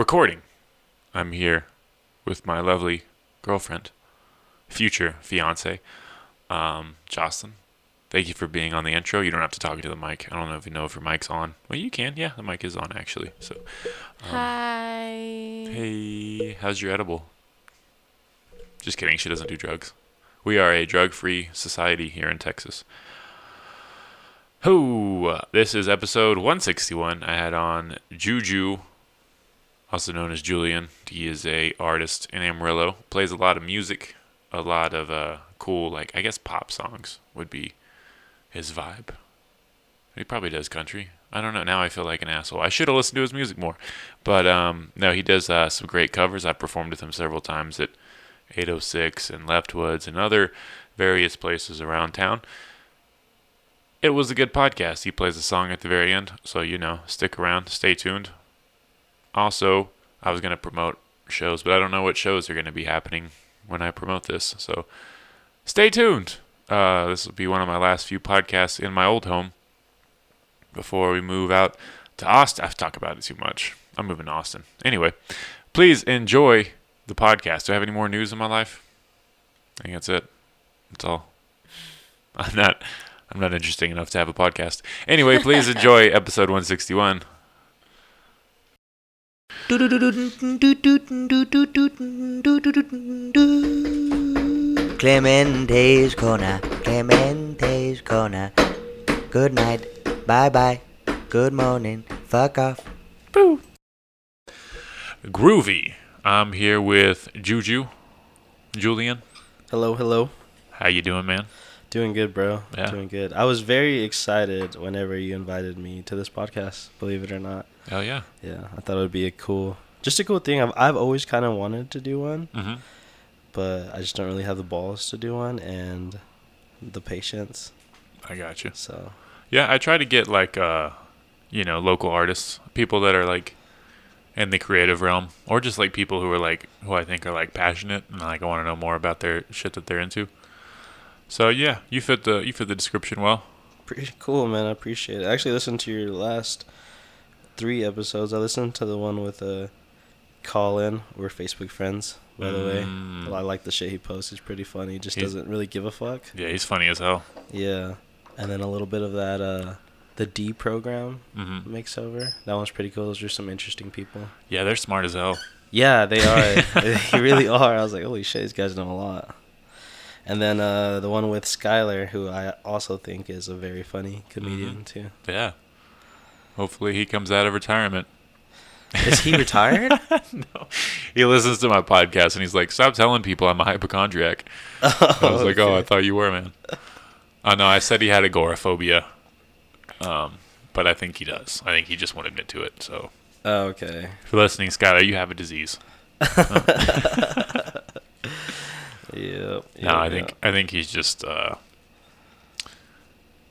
recording. I'm here with my lovely girlfriend, future fiance, um, Jocelyn. Thank you for being on the intro. You don't have to talk into the mic. I don't know if you know if your mic's on. Well, you can. Yeah, the mic is on actually. So, Hi. hey, how's your edible? Just kidding. She doesn't do drugs. We are a drug-free society here in Texas. Who? This is episode 161. I had on Juju, also known as Julian. He is a artist in Amarillo. Plays a lot of music, a lot of uh, cool, like I guess pop songs would be his vibe. He probably does country. I don't know. Now I feel like an asshole. I should have listened to his music more. But um, no, he does uh, some great covers. I performed with him several times at 806 and Leftwoods and other various places around town. It was a good podcast. He plays a song at the very end, so you know, stick around, stay tuned. Also, I was going to promote shows, but I don't know what shows are going to be happening when I promote this, so stay tuned. Uh, this will be one of my last few podcasts in my old home before we move out to Austin. I've talked about it too much. I'm moving to Austin. Anyway, please enjoy the podcast. Do I have any more news in my life? I think that's it. That's all. I'm not I'm not interesting enough to have a podcast. Anyway, please enjoy episode 161. Clemente's Corner, Clemente's Corner. Good night, bye bye, good morning, fuck off. Boo. Groovy. I'm here with Juju. Julian, Hello, hello. how you doing, man? Doing good, bro. Yeah. Doing good. I was very excited whenever you invited me to this podcast, believe it or not. Hell yeah. Yeah, I thought it would be a cool, just a cool thing. I've, I've always kind of wanted to do one, hmm but I just don't really have the balls to do one and the patience. I got you. So, Yeah, I try to get like uh you know, local artists, people that are like in the creative realm or just like people who are like who I think are like passionate and like I want to know more about their shit that they're into. So yeah, you fit the you fit the description well. pretty cool, man. I appreciate it. I actually listened to your last three episodes. I listened to the one with uh, Colin. We're Facebook friends, by the way. Mm. I like the shit he posts. He's pretty funny. He just He's- doesn't really give a fuck. Yeah, he's funny as hell. Yeah, and then a little bit of that uh, the D program hmm over. That one's pretty cool. Those are some interesting people. Yeah, they're smart as hell. Yeah, they are. they really are. I was like, holy shit, these guys know a lot. And then uh, the one with Skylar, who I also think is a very funny comedian Mhm. too. Yeah. Hopefully he comes out of retirement. Is he retired? no. He listens to my podcast and he's like, "Stop telling people I'm a hypochondriac." I was like, "Oh, I thought you were, man." Oh know. I said he had agoraphobia. Um, but I think he does. I think he just won't admit to it. So, Oh, okay. if you're listening, Skylar, you have a disease. Yep. No, I think I think he's just uh,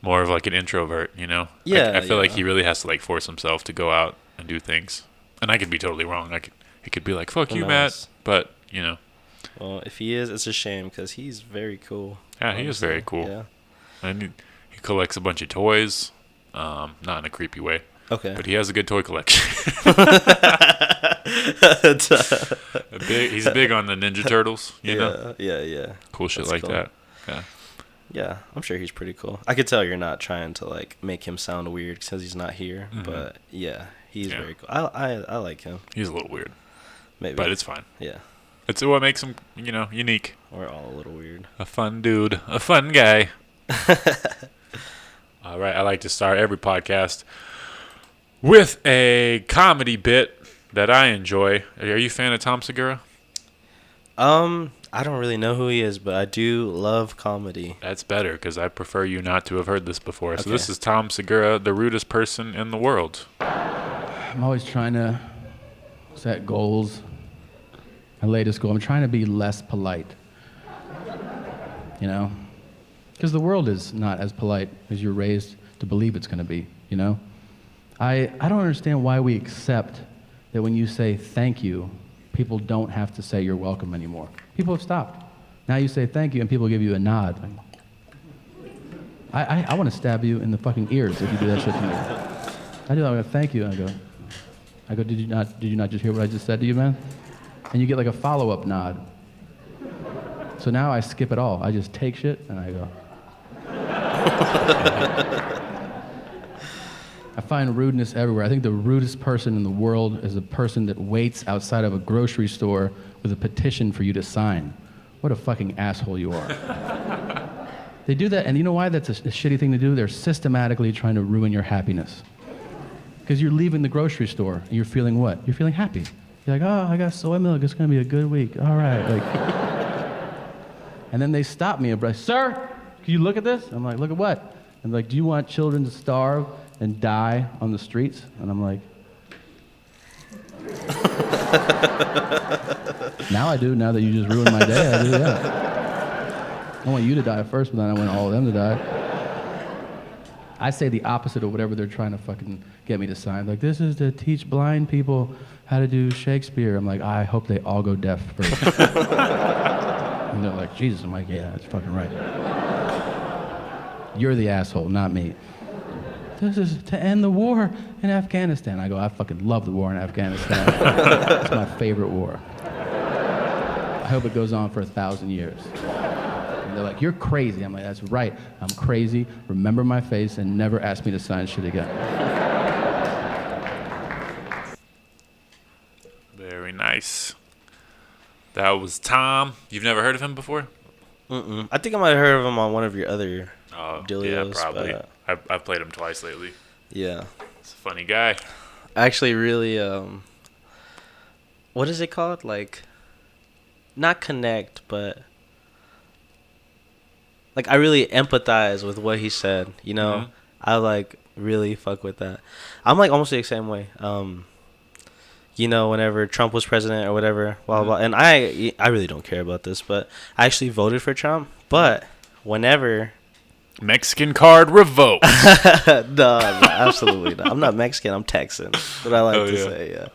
more of like an introvert. You know? Yeah, I feel like he really has to like force himself to go out and do things. And I could be totally wrong. I could he could be like, "Fuck Who you, Matt," but you know, Well, if he is, it's a shame because he's very cool. yeah, he is very cool. Yeah. And he, he collects a bunch of toys. Um, not in a creepy way, Okay. but he has a good toy collection. A big, he's big on the Ninja Turtles, you know, yeah, yeah, yeah. cool shit That's like cool. that. Yeah, Yeah, I'm sure he's pretty cool. I could tell you're not trying to like make him sound weird because he's not here, Mhm. but yeah, he's Yeah. very cool. I, I I like him. he's a little weird, Maybe, but it's fine. yeah, It's what makes him, you know, unique. we're all a little weird. A fun dude, a fun guy. All right, I like to start every podcast with a comedy bit that I enjoy. Are you a fan of Tom Segura? Um, I don't really know who he is, but I do love comedy. That's better because I prefer you not to have heard this before. So this is Tom Segura, the rudest person in the world. I'm always trying to set goals. My latest goal, I'm trying to be less polite. You know? Because the world is not as polite as you're raised to believe it's going to be, you know? I, I don't understand why we accept that when you say thank you, people don't have to say you're welcome anymore. People have stopped. Now you say thank you and people give you a nod. I, I, I want to stab you in the fucking ears if you do that shit to me. I do. that. I go, thank you. And I go, I go, did you not, did you not just hear what I just said to you, man? And you get like a follow-up nod. So now I skip it all. I just take shit and I go. I find rudeness everywhere. I think the rudest person in the world is a person that waits outside of a grocery store with a petition for you to sign. What a fucking asshole you are. they do that, and you know why that's a, a shitty thing to do? They're systematically trying to ruin your happiness. Because you're leaving the grocery store and you're feeling what? You're feeling happy. You're like, oh, I got soy milk. It's going to be a good week. All right. Like, and then they stop me and like, sir, can you look at this? I'm like, look at what? And I'm like, do you want children to starve and die on the streets? And I'm like, now I do. Now that you just ruined my day, I do. Yeah. I want you to die first, but then I want all of them to die. I say the opposite of whatever they're trying to fucking get me to sign. Like, this is to teach blind people how to do Shakespeare. I'm like, I hope they all go deaf first. and they're like, Jesus. I'm like, yeah, that's fucking right. You're the asshole, not me. This is to end the war in Afghanistan. I go, I fucking love the war in Afghanistan. it's my favorite war. I hope it goes on for a thousand years. And they're like, You're crazy. I'm like, That's right. I'm crazy. Remember my face and never ask me to sign shit again. Very nice. That was Tom. You've never heard of him before? Mm-mm. I think I might have heard of him on one of your other. Oh, yeah, probably. but- I've, I've played him twice lately. Yeah. He's a funny guy. actually really um what is it called like not connect but like i really empathize with what he said you know Mhm. i like really fuck with that i'm like almost the same way um you know whenever trump was president or whatever blah blah, blah and i i really don't care about this but i actually voted for trump but whenever Mexican card revoked. no, no, absolutely not. I'm not Mexican. I'm Texan. What I like Oh, to yeah. say, yeah.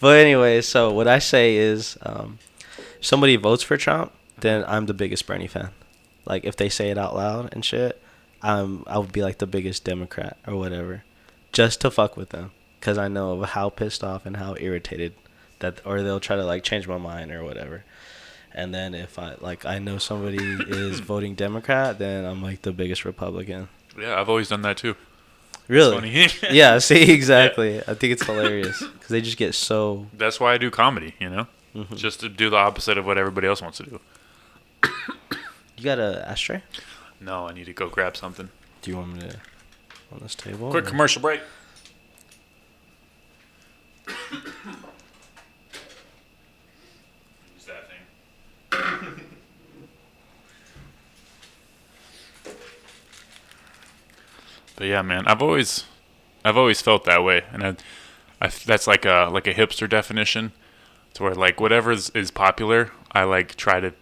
But anyway, so what I say is, um, if somebody votes for Trump, then I'm the biggest Bernie fan. Like if they say it out loud and shit, I'm I would be like the biggest Democrat or whatever, just to fuck with them, cause I know of how pissed off and how irritated that, or they'll try to like change my mind or whatever. And then if I like I know somebody is voting Democrat, then I'm like the biggest Republican. yeah, I've always done that too. Really? It's funny. yeah, see, exactly. I think it's hilarious because they just get so. That's why I do comedy, you know? Mm-hmm. Just to do the opposite of what everybody else wants to do. You got a ashtray? No, I need to go grab something. Do you want me to on this table? Quick or- commercial break. Use that thing. But yeah, man, I've always, I've always felt that way, and I, I that's like a like a hipster definition, to where like whatever is, is popular, I like try to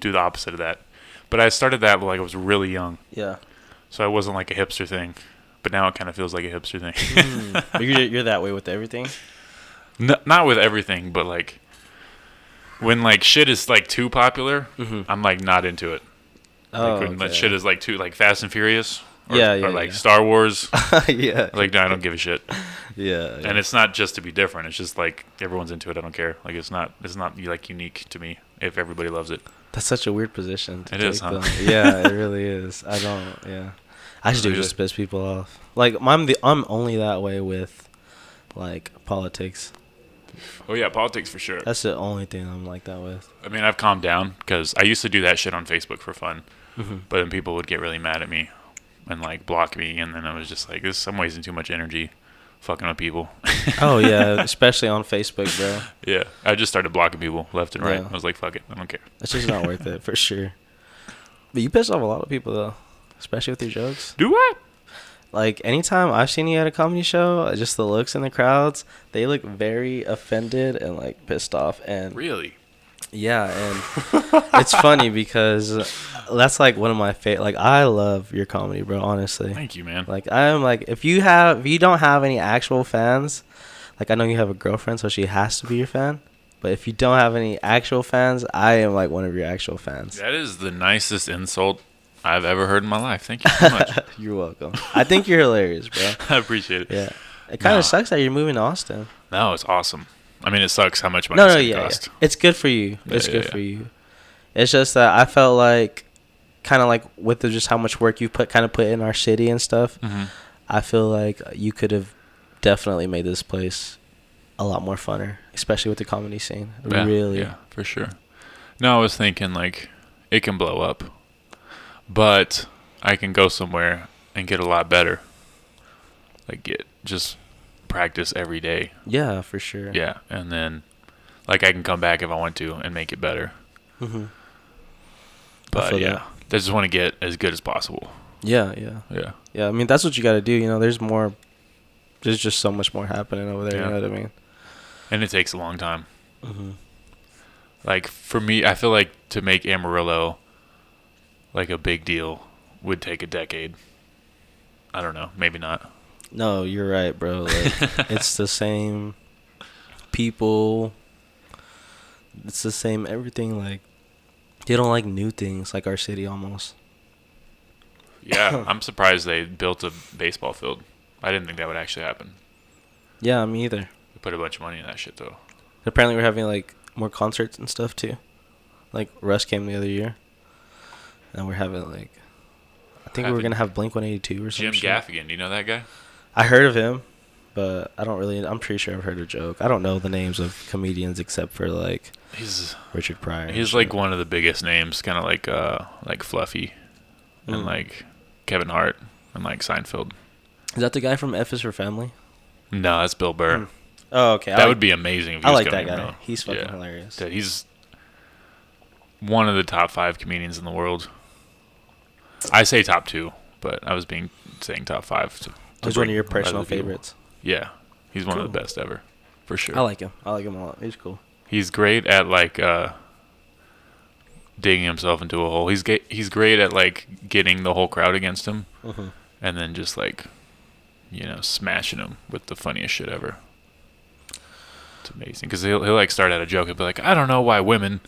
do the opposite of that. But I started that like I was really young, Yeah. so I wasn't like a hipster thing. But now it kind of feels like a hipster thing. Hmm. But you're, you're that way with everything? N- not with everything, but like when like shit is like too popular, mm-hmm. I'm like not into it. Oh, like when oh, that shit is like too like Fast and Furious, or, Yeah, yeah, or like yeah. Star Wars. yeah. like no, I don't give a shit. yeah. And it's not just to be different. It's just like everyone's into it. I don't care. Like it's not. It's not like unique to me. If everybody loves it, That's such a weird position. To It is, huh? Yeah, it really is. I don't. Yeah. I just do just piss people off. Like I'm the I'm only that way with, like politics. oh yeah, politics for sure. That's the only thing I'm like that with. I mean, I've calmed down because I used to do that shit on Facebook for fun, Mm-hmm. but then people would get really mad at me and like block me, and then I was just like, "This, I'm wasting too much energy, fucking with people." Oh yeah, especially on Facebook, bro. yeah, I just started blocking people left and right. Yeah. I was like, "Fuck it, I don't care." It's just not worth it for sure. But you piss off a lot of people though, especially with your jokes. Do what? Like anytime I've seen you at a comedy show, just the looks in the crowds, they look very offended and like pissed off. And Really? Yeah, and it's funny because that's like one of my favorite. Like I love your comedy, bro. Honestly, Thank you, man. like I'm like if you have if you don't have any actual fans, like I know you have a girlfriend, so she has to be your fan. But if you don't have any actual fans, I am like one of your actual fans. that is the nicest insult I've ever heard in my life. Thank you so much. You're welcome. I think you're hilarious, bro. I appreciate it. Yeah. It kind of sucks that you're moving to Austin. No, it's awesome. I mean, it sucks how much money No, it's no, yeah, yeah. It's good for you. Yeah, It's yeah, good for you. It's just that I felt like, kind of like with the, just how much work you put, kind of put in our city and stuff. Mhm. I feel like you could have definitely made this place a lot more funner, especially with the comedy scene. Yeah, really. Yeah, for sure. No, I was thinking like it can blow up, but I can go somewhere and get a lot better. Like get just practice every day. Yeah, for sure. Yeah, and then like I can come back if I want to and make it better. hmm But yeah, that. I just want to get as good as possible. Yeah, yeah, Yeah. yeah. I mean, that's what you got to do. You know, there's more. There's just so much more happening over there. Yeah. You know what I mean? And it takes a long time. hmm Like for me, I feel like to make Amarillo like a big deal would take a decade. I don't know, maybe not. No, you're right, bro. Like, it's the same people. It's the same everything. Like, they don't like new things, like our city almost. Yeah, I'm surprised they built a baseball field. I didn't think that would actually happen. Yeah, me either. They put a bunch of money in that shit though. Apparently, we're having like more concerts and stuff too. Like Russ came the other year, and we're having like, I think we were gonna have Blink One Eighty Two or something. Jim Gaffigan, do you know that guy? I heard of him, but I don't really. I'm pretty sure I've heard a joke. I don't know the names of comedians except for like He's Richard Pryor. he's like one of the biggest names, kind of like uh like Fluffy and Mm. like Kevin Hart and like Seinfeld. Is that the guy from F is for Family? No, that's Bill Burr. Mm. Oh, okay. That would be amazing. I like that guy. He's fucking Yeah. hilarious. Dude, he's one of the top five comedians in the world. I say top two, but I was being saying top five. To He's one of your other personal people. favorites. Yeah, he's one of the best ever, for sure. I like him. I like him a lot. He's cool. He's great at like uh, digging himself into a hole. He's ga- he's great at like getting the whole crowd against him, Mhm. and then just like, you know, smashing them with the funniest shit ever. It's amazing because he'll he'll like start out a joke and be like, I don't know why women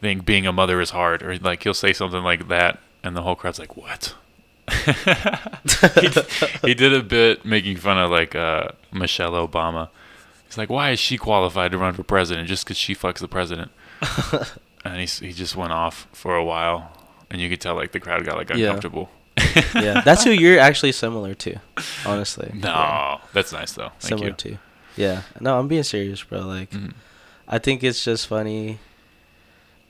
think being a mother is hard, or like he'll say something like that, and the whole crowd's like, what? he, he did a bit making fun of like uh, Michelle Obama. He's like, why is she qualified to run for president just because she fucks the president? and he he just went off for a while, and you could tell like the crowd got like uncomfortable. yeah, that's who you're actually similar to, honestly. No, Yeah. that's nice though. Thank similar you. to. Yeah, no, I'm being serious, bro. Like, Mhm. I think it's just funny.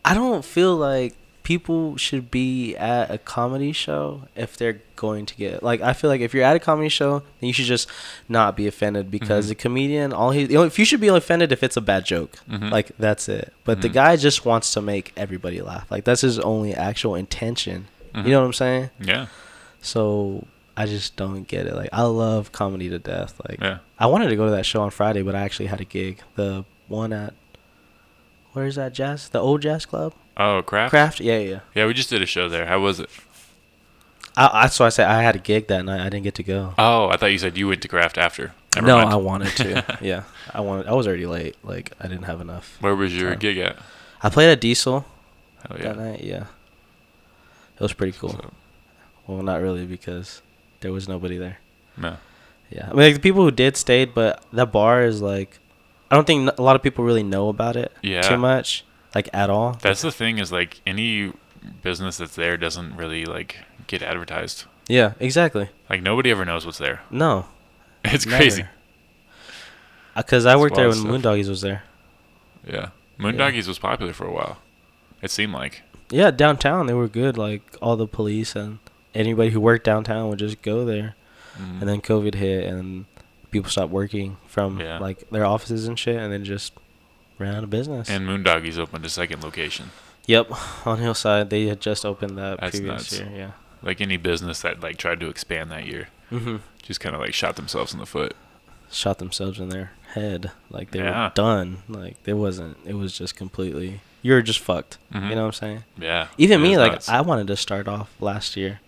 I don't feel like people should be at a comedy show if they're going to get like I feel like if you're at a comedy show, then you should just not be offended because Mhm. the comedian all he you know, if you should be offended if it's a bad joke. Mhm. Like that's it. But the Mhm. guy just wants to make everybody laugh. Like that's his only actual intention. You know what I'm saying? Yeah, So I just don't get it. Like I love comedy to death. Like yeah. I wanted to go to that show on Friday, but I actually had a gig. The one at where is that jazz? The old jazz club? Oh, craft. Craft? Yeah, yeah. Yeah, we just did a show there. How was it? I, I so I said I had a gig that night. I didn't get to go. Oh, I thought you said you went to craft after. Never no, mind. I wanted to. yeah, I wanted. I was already late. Like I didn't have enough. Where was your time. gig at? I played at Diesel Hell that yeah. night. Yeah, it was pretty cool. So, Well, not really because there was nobody there. no. Yeah, I mean like the people who did stayed, but that bar is like, I don't think a lot of people really know about it. Yeah. Too much, like at all. That's the thing is like any business that's there doesn't really like get advertised. Yeah, exactly. Like nobody ever knows what's there. No, It's Never. crazy. Because I worked there when wild stuff. Moondoggies was there. Yeah. Yeah. Moondoggies was popular for a while. It seemed like. Yeah, downtown they were good. Like all the police and anybody who worked downtown would just go there. Mm. And then COVID hit and people stopped working from Yeah. like their offices and shit, and then just ran out of business. and Moondoggies opened a second location. yep, on Hillside they had just opened that That's previous nuts. year. Yeah. Like any business that like tried to expand that year, Mm-hmm. just kind of like shot themselves in the foot. Shot themselves in their head. Like they Yeah. were done. Like it wasn't. It was just completely. You were just fucked. Mhm. You know what I'm saying? Yeah. Even me, like nuts. I wanted to start off last year,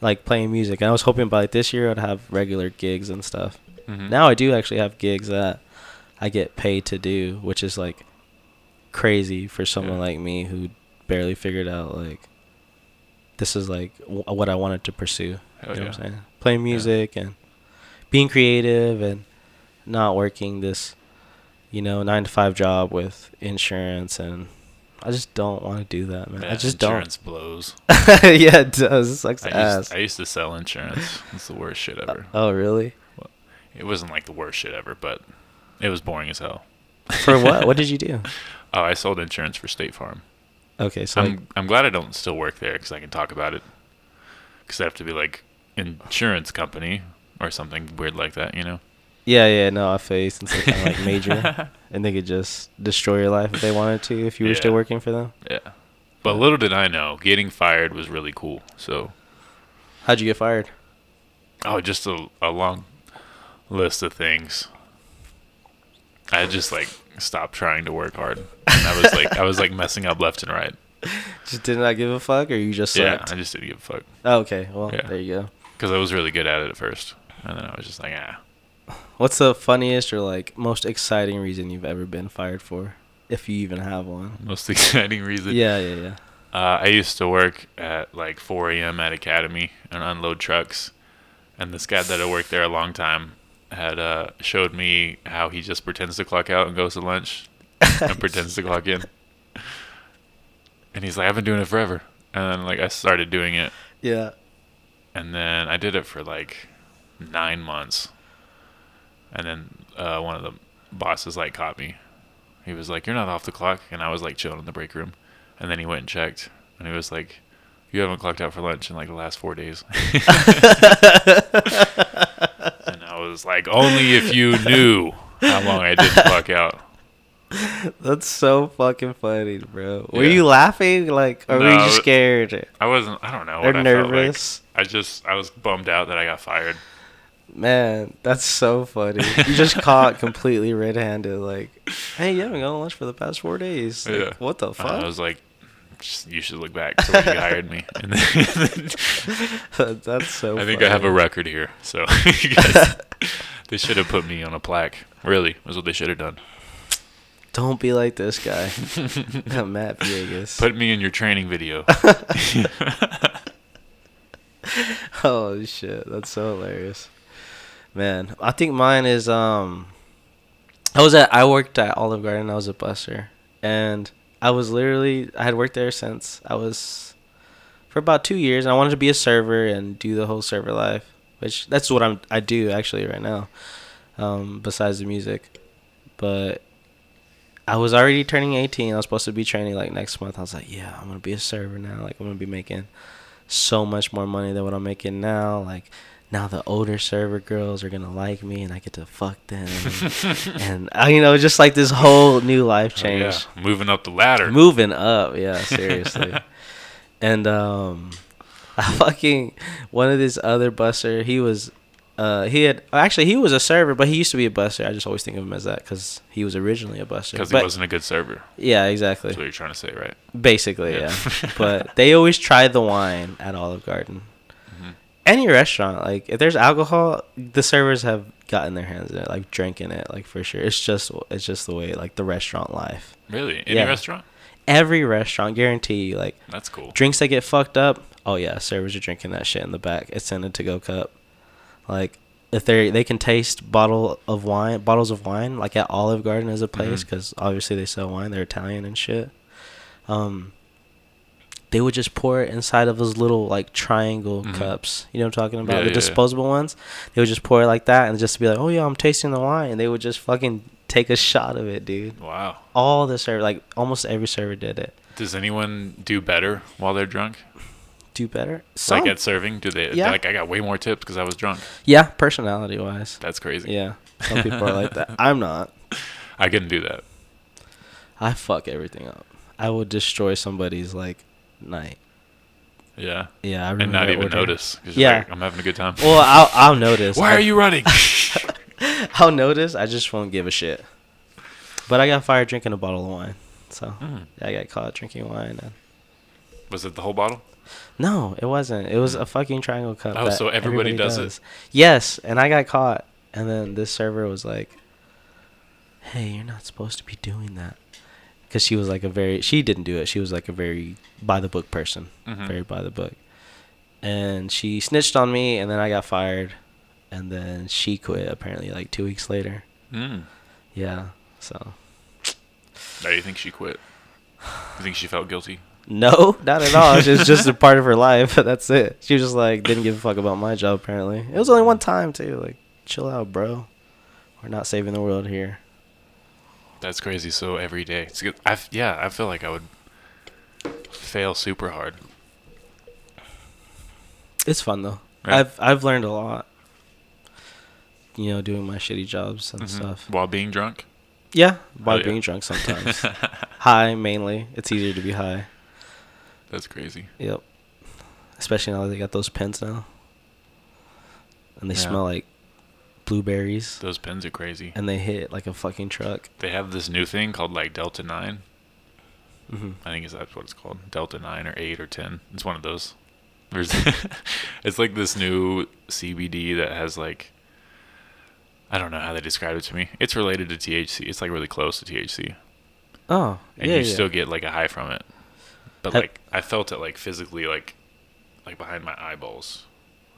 like playing music, and I was hoping by like, this year I'd have regular gigs and stuff. Mhm. Now I do actually have gigs that I get paid to do, which is like crazy for someone Yeah. like me who barely figured out like this is like w- what I wanted to pursue. Hell you oh, know yeah. what I'm saying? Playing music and being creative and not working this you know, nine to five job with insurance, and I just don't want to do that, man. I just insurance don't. Insurance blows. yeah, it does. It sucks I ass. used, I used to sell insurance. It's the worst shit uh, ever. oh, really? It wasn't like the worst shit ever, but it was boring as hell. For what? what did you do? Oh, I sold insurance for State Farm. Okay, so I'm like, I'm glad I don't still work there because I can talk about it. Because I have to be like insurance company or something weird like that, you know. yeah, yeah, no, I feel you since they're kind of like major, and they could just destroy your life if they wanted to if you were still working for them. Yeah. But little did I know, getting fired was really cool. So, How'd you get fired? oh, just a, a long list of things. I just like stopped trying to work hard. And I was like, I was like messing up left and right. Just did not I give a fuck, or you just Yeah. I just didn't give a fuck Oh, okay, well, Yeah. there you go. because I was really good at it at first, and then I was just like, ah. What's the funniest or like most exciting reason you've ever been fired for, if you even have one? Most exciting reason. Yeah, yeah, yeah. Uh, I used to work at like 4 a.m. at Academy and unload trucks, and this guy that had worked there a long time had uh, showed me how he just pretends to clock out and goes to lunch and pretends to clock in. And he's like, "I've been doing it forever," and then like I started doing it, Yeah. and then I did it for like nine months, and then uh, one of the bosses like caught me. He was like, "You're not off the clock," and I was like chilling in the break room, and then he went and checked, and he was like, "You haven't clocked out for lunch in like the last four days." like, "Only if you knew how long I didn't clock out." That's so fucking funny, bro. Were Yeah. you laughing like, or were you scared I wasn't. I don't know. or What I like. nervous? I just. I was bummed out that I got fired. Man, that's so funny. You just caught completely red-handed. Like, hey, you haven't gone to lunch for the past four days. Like, Yeah. What the fuck? I was like, "You should look back to when you hired me." And then, that's so. I think I have a record here, so you guys, they should have put me on a plaque. Really, was what they should have done. Don't be like this guy, Matt Viegas. Put me in your training video. oh shit, that's so hilarious, man. I think mine is um. I was at I worked at Olive Garden. I was a busser, and I was literally I had worked there since I was for about two years. And I wanted to be a server and do the whole server life, which that's what I'm I do actually right now, um, besides the music. But I was already turning 18. I was supposed to be training like next month. I was like, yeah, I'm gonna be a server now. Like I'm gonna be making so much more money than what I'm making now. Like now the older server girls are gonna like me and I get to fuck them. and uh, you know, just like this whole new life Oh, change. yeah, moving up the ladder. Moving up, yeah, seriously. and um I fucking one of this other busser. he was uh he had actually he was a server, but he used to be a busser. I just always think of him as that cuz he was originally a busser. Because he wasn't a good server. Yeah, exactly. That's what you're trying to say, right? Basically, Yeah. yeah. but they always try the wine at Olive Garden. Mm-hmm. Any restaurant, like if there's alcohol, the servers have gotten their hands in it, like drinking it, like for sure. It's just it's just the way, like the restaurant life. Really? Any Yeah. restaurant? Every restaurant, guarantee you, like That's cool. drinks that get fucked up. Oh yeah, servers are drinking that shit in the back. It's in a to-go cup. Like if they they can taste bottle of wine, bottles of wine, like at Olive Garden as a place, Mhm. because obviously they sell wine. They're Italian and shit. Um, they would just pour it inside of those little like triangle Mhm. cups. You know what I'm talking about? Yeah, the yeah, yeah. disposable ones. They would just pour it like that and just be like, "Oh yeah, I'm tasting the wine." And they would just fucking take a shot of it, dude. Wow. All the server, like almost every server did it. Does anyone do better while they're drunk? Do better. Like at serving, do they? Yeah. Like I got way more tips because I was drunk. yeah, personality wise. That's crazy. Yeah, some people are like that. I'm not. I couldn't do that. I fuck everything up. I will destroy somebody's like night. Yeah. Yeah, I And not even order. notice. Yeah. like, I'm having a good time. Well, I'll I'll notice. Why I- are you running? I'll notice. I just won't give a shit. But I got fired drinking a bottle of wine. So Mm. I got caught drinking wine. And Was it the whole bottle? No, it wasn't. It was a fucking triangle cup. Oh, so everybody does it? Yes, and I got caught. And then this server was like, "Hey, you're not supposed to be doing that." Because she was like a very, she didn't do it. She was like a very by the book person, Mhm. very by the book. And she snitched on me, and then I got fired, and then she quit apparently like two weeks later. Mm. Yeah. So Why do you think she quit? You think she felt guilty? No, not at all. It's just, just a part of her life. That's it. She was just like didn't give a fuck about my job. Apparently, it was only one time too. Like, chill out, bro. We're not saving the world here. That's crazy. So every day, it's good. I f- yeah, I feel like I would fail super hard. It's fun though. Yeah. I've I've learned a lot. You know, doing my shitty jobs and Mhm. stuff. while being drunk. Yeah, while Oh, yeah. being drunk sometimes. high mainly. It's easier to be high. That's crazy. Yep. Especially now that they got those pens now. And they Yeah. smell like blueberries. Those pens are crazy. And they hit like a fucking truck. They have this new thing called like Delta Nine. hmm I think is that's what it's called. Delta Nine or Eight or Ten. It's one of those. There's, it's like this new CBD that has like, I don't know how they describe it to me. It's related to THC. It's like really close to THC, Oh, and yeah, you yeah. still get like a high from it. But Ha- like I felt it like physically like, like behind my eyeballs.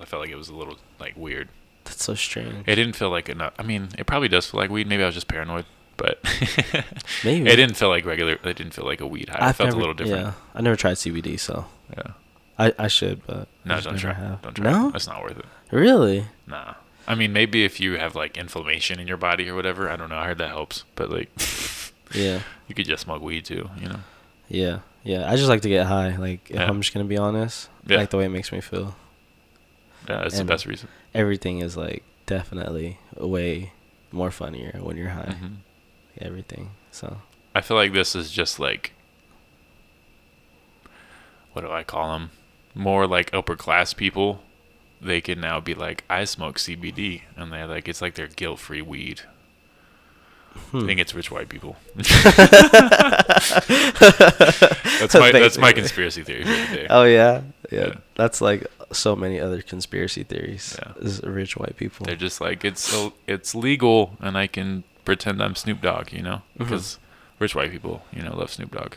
I felt like it was a little like weird. That's so strange. It didn't feel like enough. I mean, it probably does feel like weed. Maybe I was just paranoid, but Maybe. it didn't feel like regular. It didn't feel like a weed high. I've felt never- a little different. Yeah, I never tried CBD, so Yeah. I, I should, but No, don't try. have. Don't try. No, That's not worth it. really. Nah. I mean, maybe if you have like inflammation in your body or whatever. I don't know. I heard that helps, but like, Yeah, you could just smoke weed too. You know. yeah, yeah. I just like to get high. Like, if Yeah. I'm just gonna be honest, I like the way it makes me feel. Yeah, it's And- the best reason. Everything is like definitely way more funnier when you're high. Mhm. Everything. So I feel like this is just like, what do I call them? More like upper class people. They can now be like, I smoke CBD, and they're like, it's like their guilt free weed. I hmm. think it's rich white people. that's my that's my conspiracy theory for the day. Oh yeah? yeah, Yeah. That's like so many other conspiracy theories. Yeah. Is rich white people. They're just like it's so it's legal, and I can pretend I'm Snoop Dogg, you know, because rich white people, you know, love Snoop Dogg.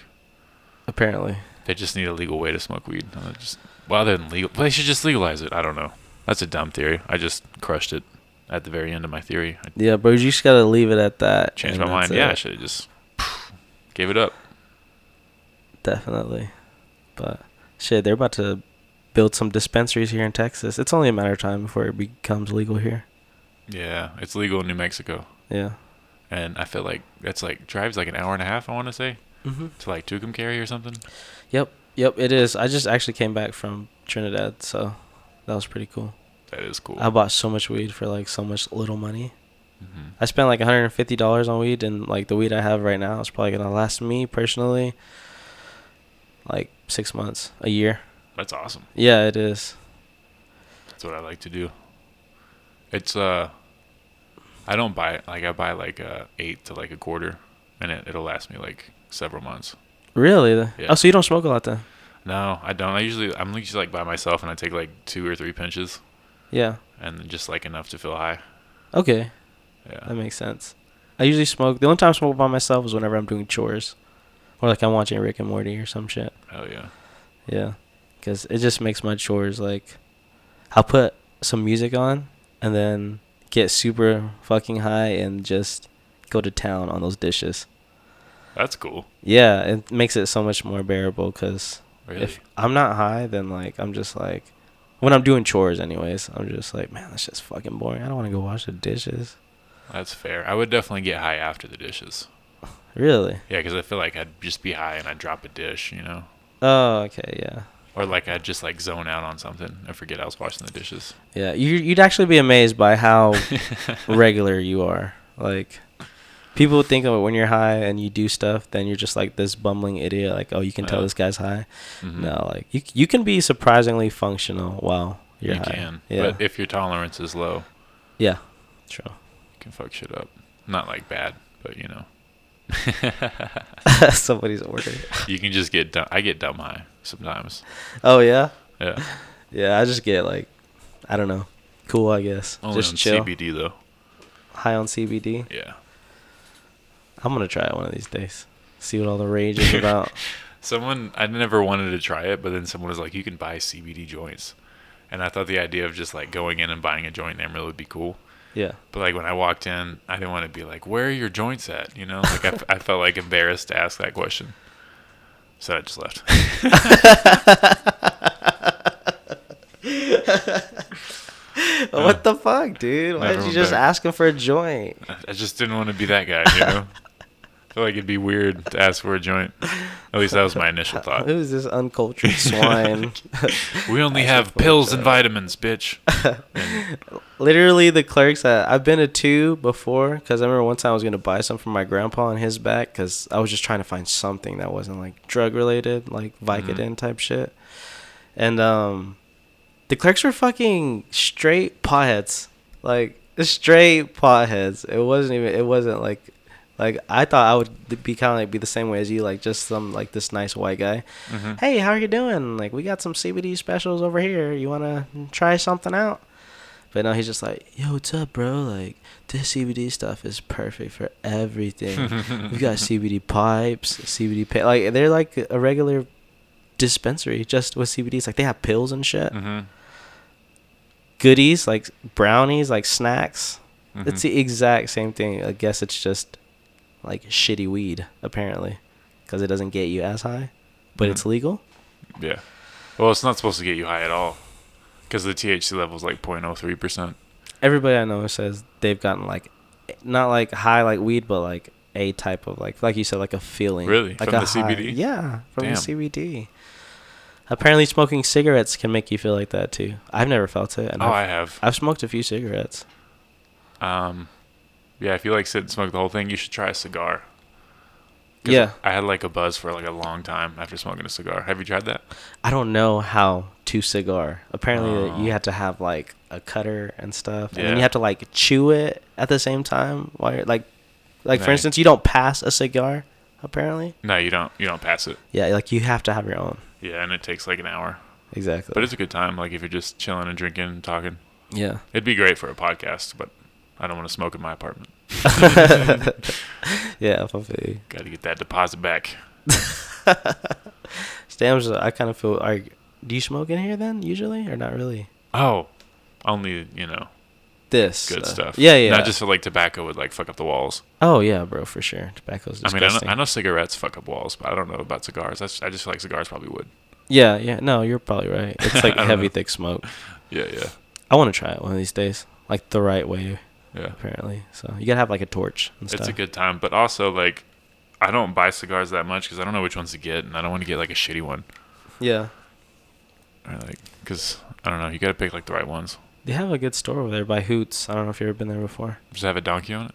Apparently. They just need a legal way to smoke weed. They're just well, than legal, well, they should just legalize it. I don't know. That's a dumb theory. I just crushed it at the very end of my theory. I Yeah, bro, you just gotta leave it at that. changed my mind. Yeah, I should have just gave it up. Definitely. But shit, they're about to build some dispensaries here in Texas. It's only a matter of time before it becomes legal here. Yeah, it's legal in New Mexico, Yeah. and I feel like that's like drives like an hour and a half. I want to say Mm-hmm. to like Tucumcari or something. Yep. Yep. It is. I just actually came back from Trinidad, so that was pretty cool. That is cool. I bought so much weed for like so much little money. Mhm. I spent like $150 on weed, and like the weed I have right now is probably gonna last me personally like six months, a year. That's awesome. Yeah, it is. That's what I like to do. It's uh, I don't buy like I buy like uh eight to like a quarter, and it it'll last me like several months. Really? Yeah. Oh, so you don't smoke a lot then? No, I don't. I usually I'm usually like by myself, and I take like two or three pinches, Yeah. and just like enough to feel high. Okay. Yeah. That makes sense. I usually smoke. The only time I smoke by myself is whenever I'm doing chores, or like I'm watching Rick and Morty or some shit. Oh yeah. Yeah, because it just makes my chores like. I'll put some music on and then get super fucking high and just go to town on those dishes. That's cool. Yeah, it makes it so much more bearable because Really. if I'm not high, then like I'm just like, when I'm doing chores, anyways, I'm just like, man, that's just fucking boring. I don't want to go wash the dishes. That's fair. I would definitely get high after the dishes. Really? Yeah, because I feel like I'd just be high and I'd drop a dish, you know, Oh, okay, yeah. or like I'd just like zone out on something and forget I was washing the dishes. Yeah, you you'd actually be amazed by how regular you are. Like people think of it when you're high and you do stuff, then you're just like this bumbling idiot. Like, oh, you can tell this guy's high. Mhm. No, like you you can be surprisingly functional while you're you high. can, Yeah, but if your tolerance is low, yeah, true. you can fuck shit up. Not like bad, but you know, Somebody's order. you can just get dumb. I get dumb high sometimes. Oh yeah, Yeah, yeah. I just get like, I don't know, cool. I guess only just on chill. CBD though. High on CBD. Yeah. I'm gonna try it one of these days. See what all the rage is about. Someone I never wanted to try it, but then someone was like, "You can buy CBD joints," and I thought the idea of just like going in and buying a joint in Amarillo would be cool. Yeah. But like when I walked in, I didn't want to be like, "Where are your joints at?" You know, like I felt like embarrassed to ask that question, so I just left. what oh. the fuck, dude? Why did you just back. ask him for a joint? I- I just didn't want to be that guy. You know, I feel like it'd be weird to ask for a joint. At least that was my initial thought. Who's this uncultured swine? We only have pills and vitamins, bitch. Literally, the clerks that I've been to two before. Because I remember one time I was gonna buy some for my grandpa on his back. Because I was just trying to find something that wasn't like drug related, like Vicodin type shit. And um, the clerks were fucking straight potheads, like straight potheads. It wasn't even. It wasn't like. Like I thought I would be kind of like be the same way as you, like just some like this nice white guy. hmm Hey, how are you doing? Like we got some CBD specials over here. You wanna try something out? But no, he's just like, yo, what's up, bro? Like this CBD stuff is perfect for everything. We've got CBD pipes, CBD pa- like they're like a regular dispensary just with CBDs. Like they have pills and shit, hmm goodies like brownies, like snacks. hmm It's the exact same thing. I guess it's just like shitty weed apparently, because it doesn't get you as high, but Mhm. it's legal. Yeah. Well, it's not supposed to get you high at all, because the THC level is like 0.03 percent. Everybody I know says they've gotten like, not like high like weed, but like a type of like, like you said, like a feeling. Really? Like From a the high- CBD? Yeah, from Damn. the CBD. Apparently, smoking cigarettes can make you feel like that too. I've never felt it, and Oh, I've, I have. I've smoked a few cigarettes. Um, yeah. If you like sit and smoke the whole thing, you should try a cigar. Yeah, I had like a buzz for like a long time after smoking a cigar. Have you tried that? I don't know how to cigar. Apparently, Oh. you have to have like a cutter and stuff, and then you have to like chew it at the same time while you're like, like for instance, you don't pass a cigar. Apparently, No, you don't. You don't pass it. yeah, like you have to have your own. Yeah, and it takes like an hour. Exactly. But it's a good time. Like if you're just chilling and drinking and talking, yeah. it'd be great for a podcast. But I don't want to smoke in my apartment. yeah, feel. Got to get that deposit back. Stams, I kind of feel. Are, do you smoke in here then, usually, or not really? Oh, only you know This good uh, stuff. Yeah, yeah. Not just feel like tobacco would like fuck up the walls. oh yeah, bro, for sure. Tobacco's I mean, I know. I know cigarettes fuck up walls, but I don't know about cigars. That's, I just feel like cigars probably would. Yeah, yeah. No, you're probably right. It's like heavy, know. thick smoke. Yeah, yeah, I want to try it one of these days, like the right way, yeah. apparently. So you gotta have like a torch and stuff. It's a good time, but also like I don't buy cigars that much because I don't know which ones to get, and I don't want to get like a shitty one. yeah. Or like, because I don't know, you got to pick like the right ones. They have a good store over there by Hoots. I don't know if you've ever been there before. Does it have a donkey on it?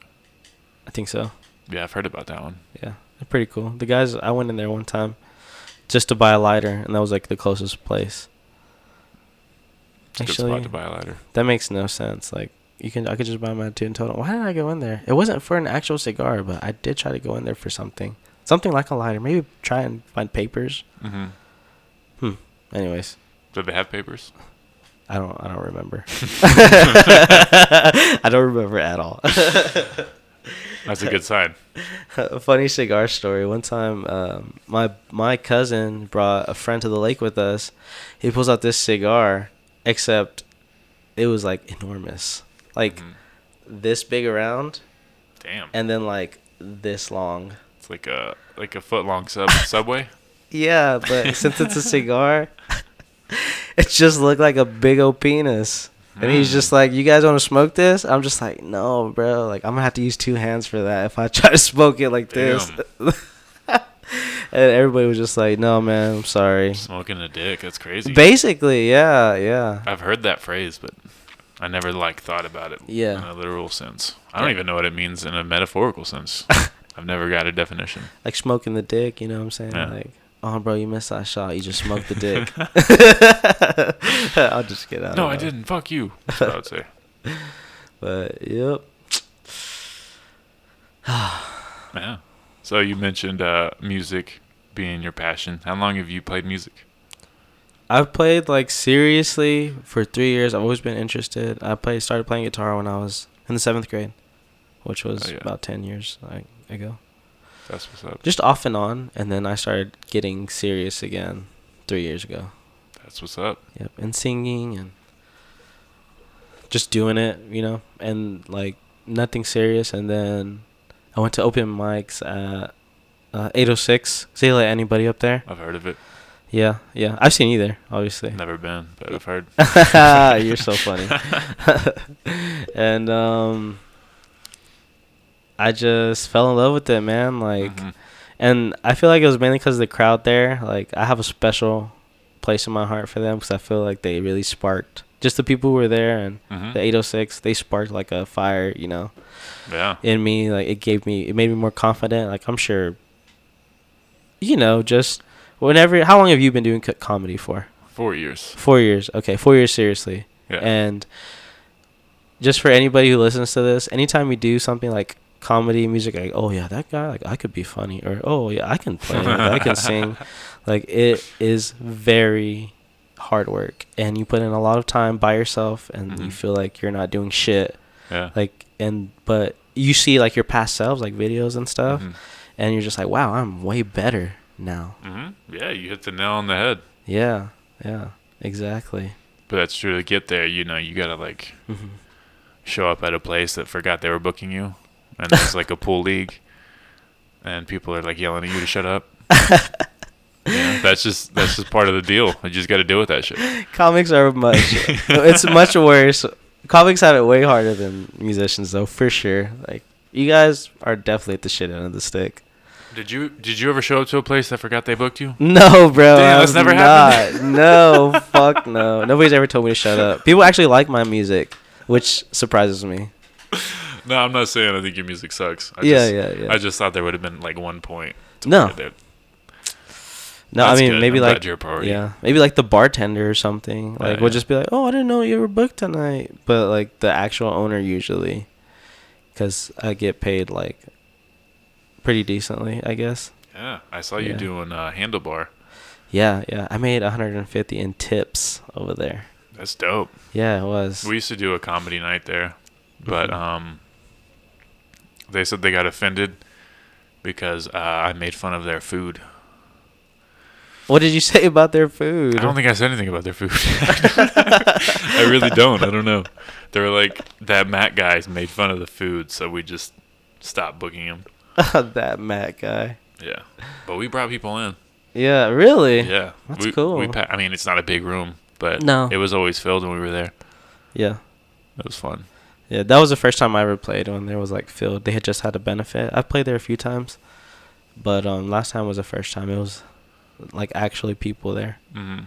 I think so. Yeah, I've heard about that one. Yeah, they're pretty cool. The guys, I went in there one time just to buy a lighter, and that was like the closest place. It's a good spot to buy a lighter. that makes no sense. Like you can, I could just buy my two in total. Why did I go in there? It wasn't for an actual cigar, but I did try to go in there for something, something like a lighter. Maybe try and find papers. Mm-hmm. Anyways, Did they have papers? I don't, I don't remember. I don't remember at all. That's a good sign. a funny cigar story. One time, um, my my cousin brought a friend to the lake with us. He pulls out this cigar, except it was like enormous, like Mhm. this big around, Damn. and then like this long. It's like a like a foot long sub subway. Yeah, but since it's a cigar, it just looked like a big old penis. And he's just like, "You guys want to smoke this?" I'm just like, "No, bro. Like, I'm gonna have to use two hands for that if I try to smoke it like this." and everybody was just like, "No, man. I'm sorry." Smoking a dick. That's crazy. Basically, yeah, yeah. I've heard that phrase, but I never like thought about it Yeah. in a literal sense. I don't Yeah. even know what it means in a metaphorical sense. I've never got a definition. Like smoking the dick, you know what I'm saying? Yeah. Like, oh, bro, you missed that shot. You just smoked the dick. I'll just get out. No, I didn't. Fuck you. That's what I would say. But yep. Yeah. So you mentioned uh, music being your passion. How long have you played music? I've played like seriously for three years. I've always been interested. I played started playing guitar when I was in the seventh grade, which was Oh, yeah. about ten years like, ago. That's what's up. Just off and on, and then I started getting serious again three years ago. That's what's up. Yep, and singing and just doing it, you know, and like nothing serious. And then I went to open mics at uh, 806. See, like anybody up there? I've heard of it. Yeah, yeah. I've seen either, obviously. Never been, but I've heard. You're so funny. and um, I just fell in love with it, man. Like, Mhm. and I feel like it was mainly because of the crowd there. Like, I have a special place in my heart for them because I feel like they really sparked just the people who were there and Mhm. the 806. They sparked like a fire, you know, Yeah. in me. Like, it gave me, it made me more confident. Like, I'm sure, you know, just whenever. How long have you been doing comedy for? Four years. Four years. Okay, four years seriously. Yeah. And just for anybody who listens to this, anytime we do something like comedy music, like oh yeah, that guy, like I could be funny, or oh yeah, I can play, I can sing, like it is very hard work, and you put in a lot of time by yourself, and you Mhm. feel like you're not doing shit, yeah. like and but you see like your past selves, like videos and stuff, Mhm. and you're just like wow, I'm way better now. Mhm. Yeah, you hit the nail on the head. Yeah, yeah, exactly. But that's true. To get there, you know, you gotta like hmm show up at a place that forgot they were booking you, and it's like a pool league, and people are like yelling at you to shut up. yeah, that's just that's just part of the deal. You just got to deal with that shit. Comics are much. it's much worse. Comics have it way harder than musicians, though, for sure. Like you guys are definitely at the shit end of the stick. Did you did you ever show up to a place that forgot they booked you? No, bro. Damn, that's never not. happened. no, fuck no. Nobody's ever told me to shut up. People actually like my music, which surprises me. No, I'm not saying I think your music sucks. I Yeah, just, yeah, yeah. I just thought there would have been like one point. to No. No, That's I mean good. maybe I'm like glad you're a priority. yeah, maybe like the bartender or something. Like Yeah, we'll yeah. just be like, "Oh, I didn't know you were booked tonight," but like the actual owner usually, because I get paid like pretty decently, I guess. Yeah, I saw you Yeah. doing uh, handlebar. Yeah, yeah. I made 150 in tips over there. That's dope. Yeah, it was. We used to do a comedy night there, but Mhm. um, they said they got offended because uh, I made fun of their food. what did you say about their food? I don't think I said anything about their food. I really don't. I don't know. They were like that Matt guy's made fun of the food, so we just stopped booking him. that Matt guy. Yeah, but we brought people in. Yeah, really. Yeah, That's we, cool. We pa- I mean, it's not a big room, but No. it was always filled when we were there. Yeah. It was fun. Yeah, that was the first time I ever played when there was like filled. They had just had a benefit. I've played there a few times, but um, last time was the first time it was like actually people there. hmm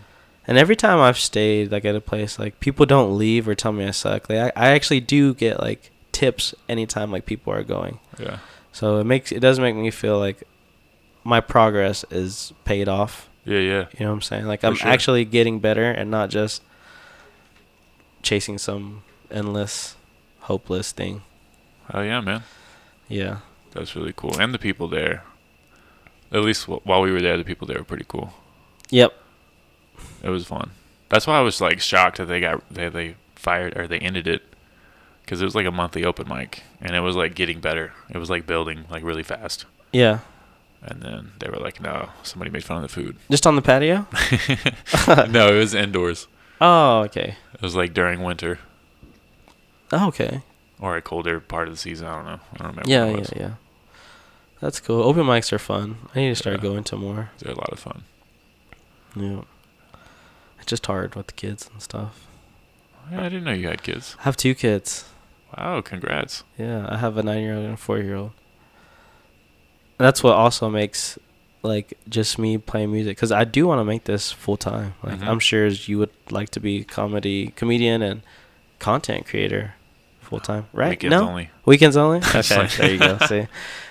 And every time I've stayed like at a place, like people don't leave or tell me I suck. Like I, I actually do get like tips anytime like people are going. Yeah. So it makes it does make me feel like my progress is paid off. Yeah, yeah. You know what I'm saying? Like For I'm sure. actually getting better and not just chasing some endless, hopeless thing. Oh yeah, man. Yeah. That's really cool. And the people there, at least wh- while we were there, the people there were pretty cool. Yep. It was fun. That's why I was like shocked that they got they they fired or they ended it because it was like a monthly open mic and it was like getting better. It was like building like really fast. Yeah. And then they were like, "No, somebody made fun of the food." Just on the patio? no, it was indoors. Oh, okay. It was like during winter Oh, okay. or a colder part of the season. I don't know. I don't remember. Yeah, what it yeah, was. yeah. That's cool. Open mics are fun. I need to start Yeah. going to more. They're a lot of fun. Yeah. It's just hard with the kids and stuff. Yeah, I didn't know you had kids. I have two kids. Wow, congrats. Yeah, I have a nine year old and a four year old. That's what also makes like just me playing music because I do want to make this full time. Like Mhm. I'm sure you would like to be comedy comedian and content creator full time, right? Weekends no only. weekends only. Okay, there you go. See,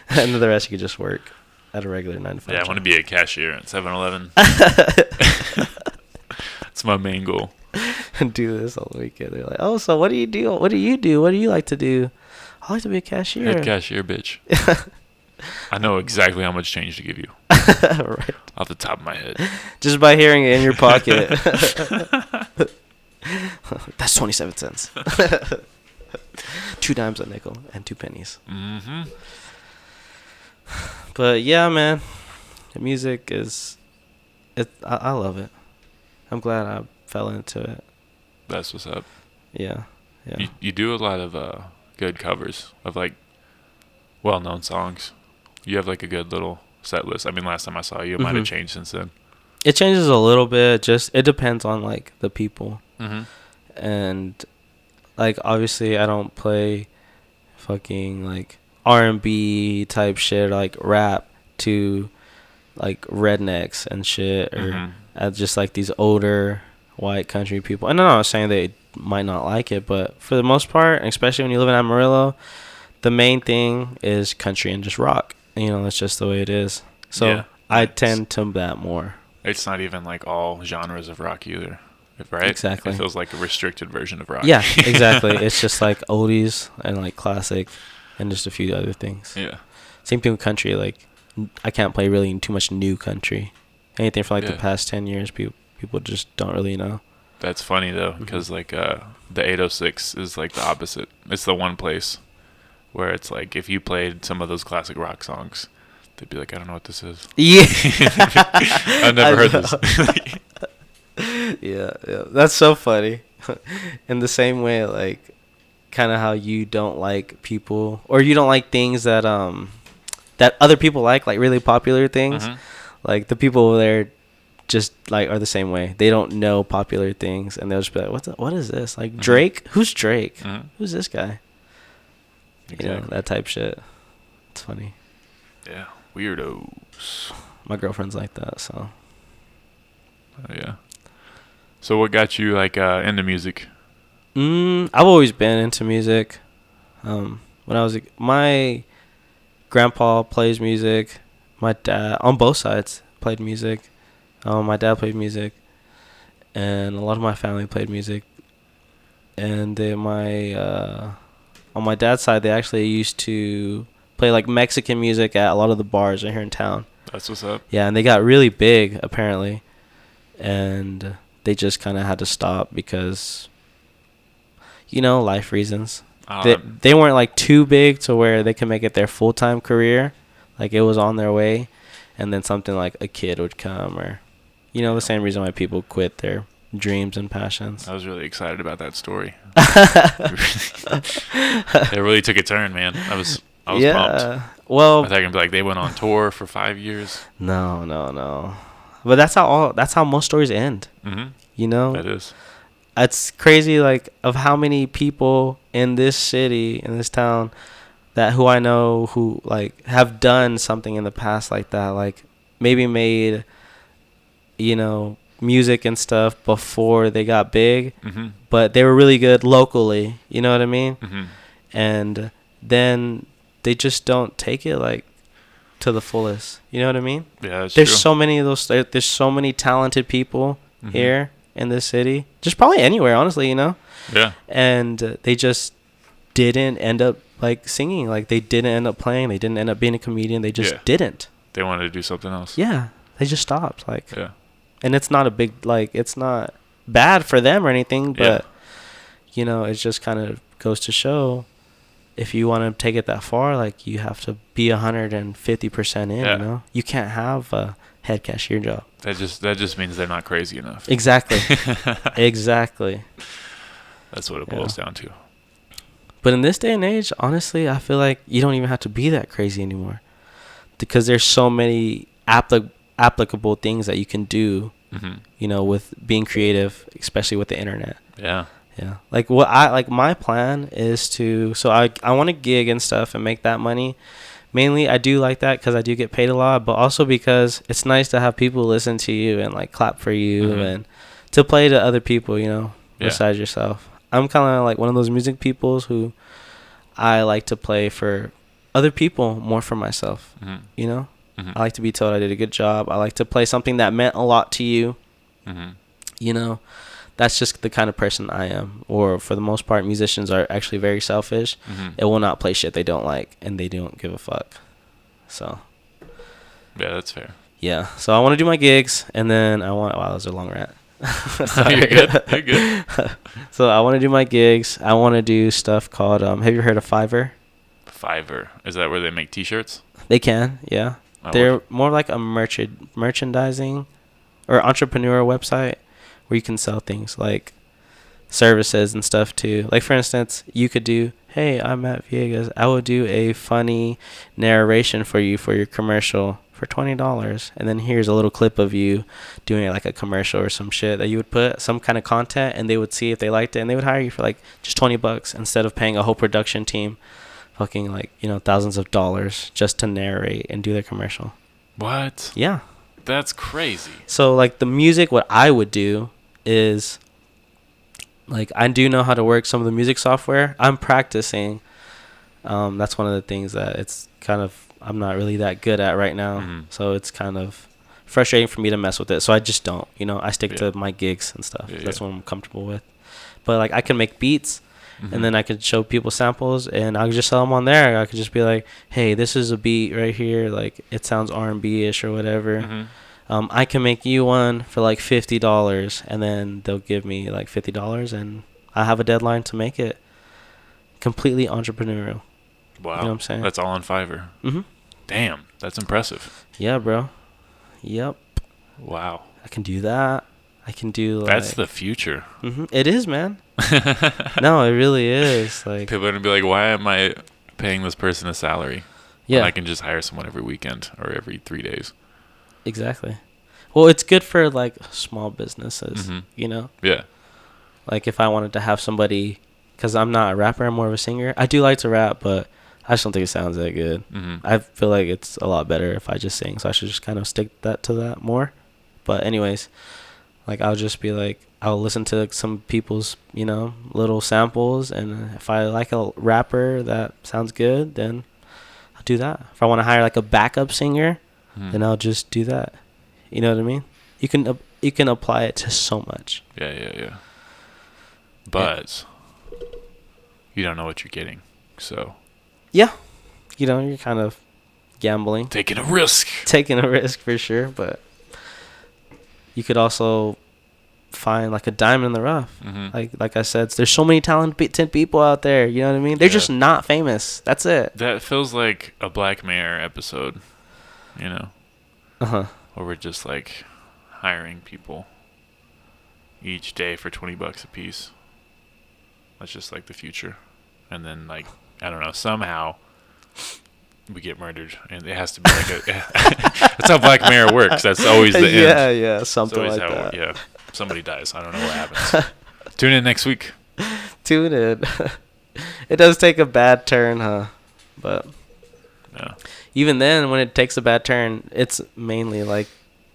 and then the rest you could just work at a regular nine to five. Yeah, I want to be a cashier at 7-Eleven. That's my main goal. do this all weekend. They're like, oh, so what do you do? What do you do? What do you like to do? I like to be a cashier. Head cashier, bitch. I know exactly how much change to give you right. off the top of my head. Just by hearing it in your pocket. That's 27 cents. two dimes a nickel and two pennies. hmm But yeah, man, the music is, it. I, I love it. I'm glad I fell into it. That's what's up. Yeah, Yeah. You, you do a lot of uh, good covers of like well-known songs. You have like a good little set list. I mean, last time I saw you, it might have Mhm. changed since then. It changes a little bit. Just it depends on like the people. Mm-hmm. and like obviously I don't play fucking like R and B type shit like rap to like rednecks and shit or Mhm. uh, just like these older white country people. And I'm not saying they might not like it, but for the most part, especially when you live in Amarillo, the main thing is country and just rock. You know, that's just the way it is. So Yeah. I tend to that more. It's not even like all genres of rock either, right? Exactly. It feels like a restricted version of rock. Yeah, exactly. it's just like oldies and like classic and just a few other things. yeah. Same thing with country. Like, I can't play really too much new country. Anything for like Yeah. the past ten years, people people just don't really know. That's funny though, Mm-hmm. because like uh, the 806 is like the opposite. It's the one place where it's like if you played some of those classic rock songs, they'd be like, I don't know what this is. Yeah, I've never heard this. yeah, yeah. That's so funny. In the same way, like, kind of how you don't like people, or you don't like things that um that other people like, like really popular things. Mhm. Like the people over there just like are the same way. They don't know popular things and they'll just be like, What the, what is this? Like Mhm. Drake? Who's Drake? Mhm. Who's this guy? You know, Exactly. that type shit. It's funny. Yeah. Weirdos. My girlfriend's like that, so Oh, yeah. So what got you like uh, into music? Mm, I've always been into music. Um, when I was a, my grandpa plays music. My dad on both sides played music. Um, my dad played music, and a lot of my family played music. And then my uh, on my dad's side, they actually used to play like Mexican music at a lot of the bars right here in town. That's what's up. Yeah, and they got really big apparently, and they just kind of had to stop because, you know, life reasons. Uh, they they weren't like too big to where they could make it their full time career, like it was on their way, and then something like a kid would come or, you know, the same reason why people quit their dreams and passions. I was really excited about that story. it really took a turn, man. I was I was pumped. yeah. Well, I thought you'd be like they went on tour for five years. no, no, no. But that's how all that's how most stories end. Mm-hmm. You know, That is. it's crazy like of how many people in this city in this town that who I know who like have done something in the past like that like maybe made you know music and stuff before they got big Mm-hmm. but they were really good locally you know what I mean Mm-hmm. and then they just don't take it like to the fullest you know what I mean Yeah, there's true. so many of those there's so many talented people Mhm. here in this city just probably anywhere honestly you know Yeah. and uh, they just didn't end up like singing like they didn't end up playing they didn't end up being a comedian they just Yeah. didn't They wanted to do something else. yeah they just stopped like Yeah. And it's not a big like it's not bad for them or anything but Yeah. you know it just kind of goes to show if you want to take it that far like you have to be 150% in Yeah. you know you can't have a head cashier job That just that just means they're not crazy enough. exactly exactly That's what it Yeah. boils down to. But in this day and age, honestly, I feel like you don't even have to be that crazy anymore, because there's so many appli- applicable things that you can do. Mm-hmm. You know, with being creative, especially with the internet. Yeah. Yeah. Like what I like my plan is to so I I want to gig and stuff and make that money. Mainly I do like that cuz I do get paid a lot, but also because it's nice to have people listen to you and like clap for you Mhm. and to play to other people, you know, Yeah. besides yourself. I'm kind of like one of those music peoples who I like to play for other people more for myself, Mm-hmm. you know? Mm-hmm. I like to be told I did a good job. I like to play something that meant a lot to you mm-hmm. you know that's just the kind of person i am or for the most part musicians are actually very selfish Mm-hmm. it will not play shit they don't like and they don't give a fuck so Yeah, that's fair. yeah so i want to do my gigs and then i want wow that was a long rant You're good. You're good. so i want to do my gigs i want to do stuff called um have you heard of fiverr Fiverr. Is that where they make T-shirts? they can yeah They're more like a merchant merchandising or entrepreneur website where you can sell things like services and stuff too. Like for instance, you could do, "Hey, I'm Matt Viegas. I will do a funny narration for you for your commercial for twenty dollars, and then here's a little clip of you doing like a commercial or some shit that you would put some kind of content, and they would see if they liked it, and they would hire you for like just twenty bucks instead of paying a whole production team, fucking like you know thousands of dollars just to narrate and do their commercial. What? Yeah. That's crazy. So like the music, what I would do is like I do know how to work some of the music software. I'm practicing. Um, that's one of the things that it's kind of I'm not really that good at right now. Mhm. So it's kind of frustrating for me to mess with it. So I just don't. You know, I stick Yeah. to my gigs and stuff. Yeah, that's yeah. what I'm comfortable with. But like I can make beats. Mhm. And then I could show people samples, and I could just sell them on there. I could just be like, "Hey, this is a beat right here. Like it sounds R and B ish or whatever." Mhm. um, I can make you one for like fifty dollars, and then they'll give me like fifty dollars, and I have a deadline to make it. Completely entrepreneurial. Wow. You know what I'm saying? That's all on Fiverr. Mhm. Damn, that's impressive. Yeah, bro. Yep. Wow. I can do that. I can do. Like, That's the future. hmm It is, man. no, it really is. Like, People are gonna be like, why am I paying this person a salary? yeah, When I can just hire someone every weekend or every three days. exactly. Well, it's good for like small businesses. Mhm. You know, Yeah. like if I wanted to have somebody, because I'm not a rapper, I'm more of a singer. I do like to rap, but I just don't think it sounds that good. hmm I feel like it's a lot better if I just sing, so I should just kind of stick that to that more. But anyways, like I'll just be like I'll listen to some people's you know little samples, and if I like a rapper that sounds good, then I'll do that. If I want to hire like a backup singer, Hmm. then I'll just do that. You know what I mean? You can you can apply it to so much. Yeah, yeah, yeah. But you don't know what you're getting, so Yeah, you know you're kind of gambling. taking a risk. taking a risk for sure, but you could also find like a diamond in the rough. hmm Like like I said, there's so many talented people out there. You know what I mean? They're Yeah. just not famous. That's it. That feels like a Black Mirror episode, you know, Uh huh. where we're just like hiring people each day for 20 bucks a piece. That's just like the future. And then like I don't know, somehow we get murdered and it has to be like a That's how Black Mirror works. That's always the yeah, end. yeah, It's something like how that. yeah. Somebody dies. I don't know what happens. Tune in next week. Tune in. it does take a bad turn, huh? But Yeah. even then, when it takes a bad turn, it's mainly like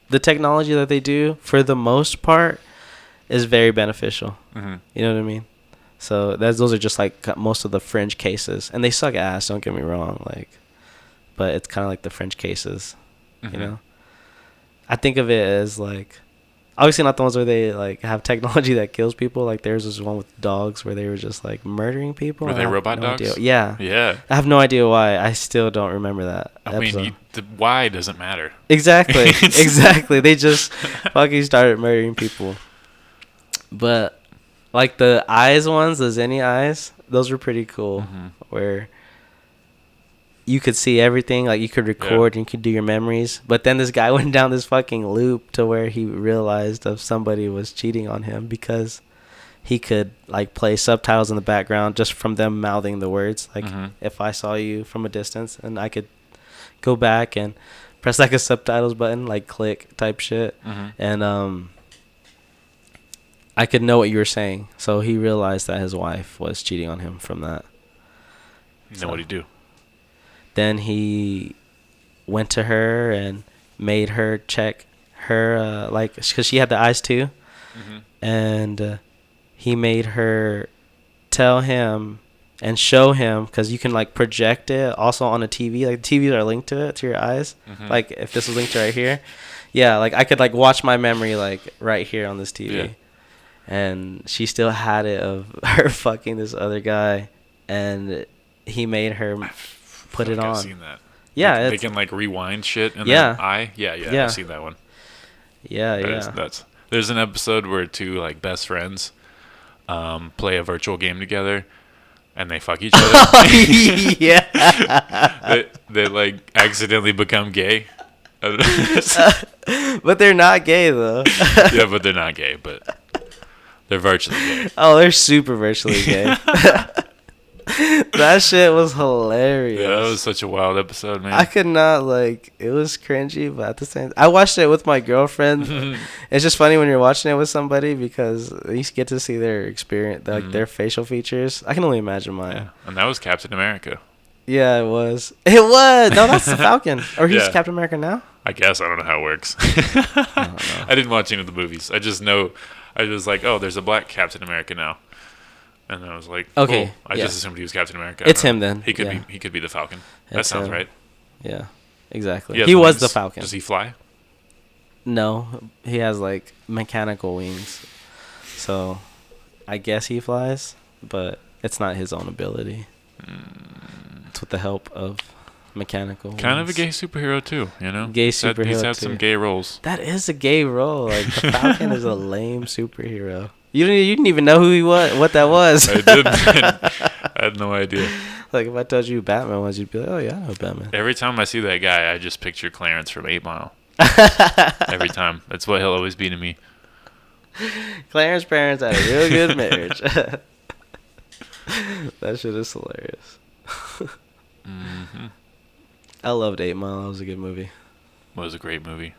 the technology that they do, for the most part, is very beneficial. hmm You know what I mean? So that's those are just like most of the fringe cases, and they suck ass. Don't get me wrong, like, but it's kind of like the French cases, Mhm. you know. I think of it as like, obviously not the ones where they like have technology that kills people. Like there's this one with dogs where they were just like murdering people. Were they robot no idea- dogs? Yeah. Yeah. I have no idea why. I still don't remember that. I mean, you, the why doesn't matter. Exactly. Exactly. They just fucking started murdering people. But like the eyes ones, the Zenny eyes, those were pretty cool. Mhm. Where you could see everything, like you could record and you could do your memories. But then this guy went down this fucking loop to where he realized if somebody was cheating on him because he could like play subtitles in the background just from them mouthing the words. Like Mhm. if I saw you from a distance and I could go back and press like a subtitles button, like click type shit, Mhm. and um, I could know what you were saying. So he realized that his wife was cheating on him from that. Then what do you do? Then he went to her and made her check her uh, like because she had the eyes too, Mm-hmm. and uh, he made her tell him and show him because you can like project it also on a TV. Like TVs are linked to it to your eyes. Mhm. Like if this was linked to right here, yeah, like I could like watch my memory like right here on this TV. Yeah. And she still had it of her fucking this other guy, and he made her put I it think I've on. seen that. Yeah, They, they can like rewind shit in Yeah. eye. Yeah, yeah, Yeah. I've seen that one. Yeah, That yeah. is nuts. There's an episode where two like best friends um, play a virtual game together, and they fuck each other. yeah. they, they like accidentally become gay. but they're not gay though. yeah, but they're not gay. But They're virtually gay. Oh, they're super virtually gay. that shit was hilarious. Yeah, that was such a wild episode, man. I could not like it was cringy, but at the same I watched it with my girlfriend. it's just funny when you're watching it with somebody because you get to see their experience, like Mhm. their facial features. I can only imagine mine. yeah. And that was Captain America. Yeah, it was. It was. No, that's the Falcon. Or he's Yeah. Captain America now? I guess I don't know how it works. I didn't watch any of the movies. I just know I was like, oh, there's a black Captain America now, and I was like, Okay, cool. I yeah. just assumed he was Captain America. It's him then, He could yeah. be. He could be the Falcon. that sounds him. right. Yeah. Exactly. has He was the. Falcon. Does he fly? No, he has like mechanical wings. So I guess he flies, but it's not his own ability. It's with the help of mechanical. Kind of a gay superhero too. You know, Gay He's had- He's superhero had some gay roles. That is a gay role. Like the Falcon is a lame superhero. You didn't. You didn't even know who he was. What that was. I didn't. I had no idea. like if I told you who Batman was, you'd be like, oh yeah, I know Batman. Every time I see that guy, I just picture Clarence from Eight Mile. Every time. That's what he'll always be to me. Clarence's parents had a real good marriage. that shit is hilarious. hmm I loved Eight Mile. That was a good movie. Was a great movie.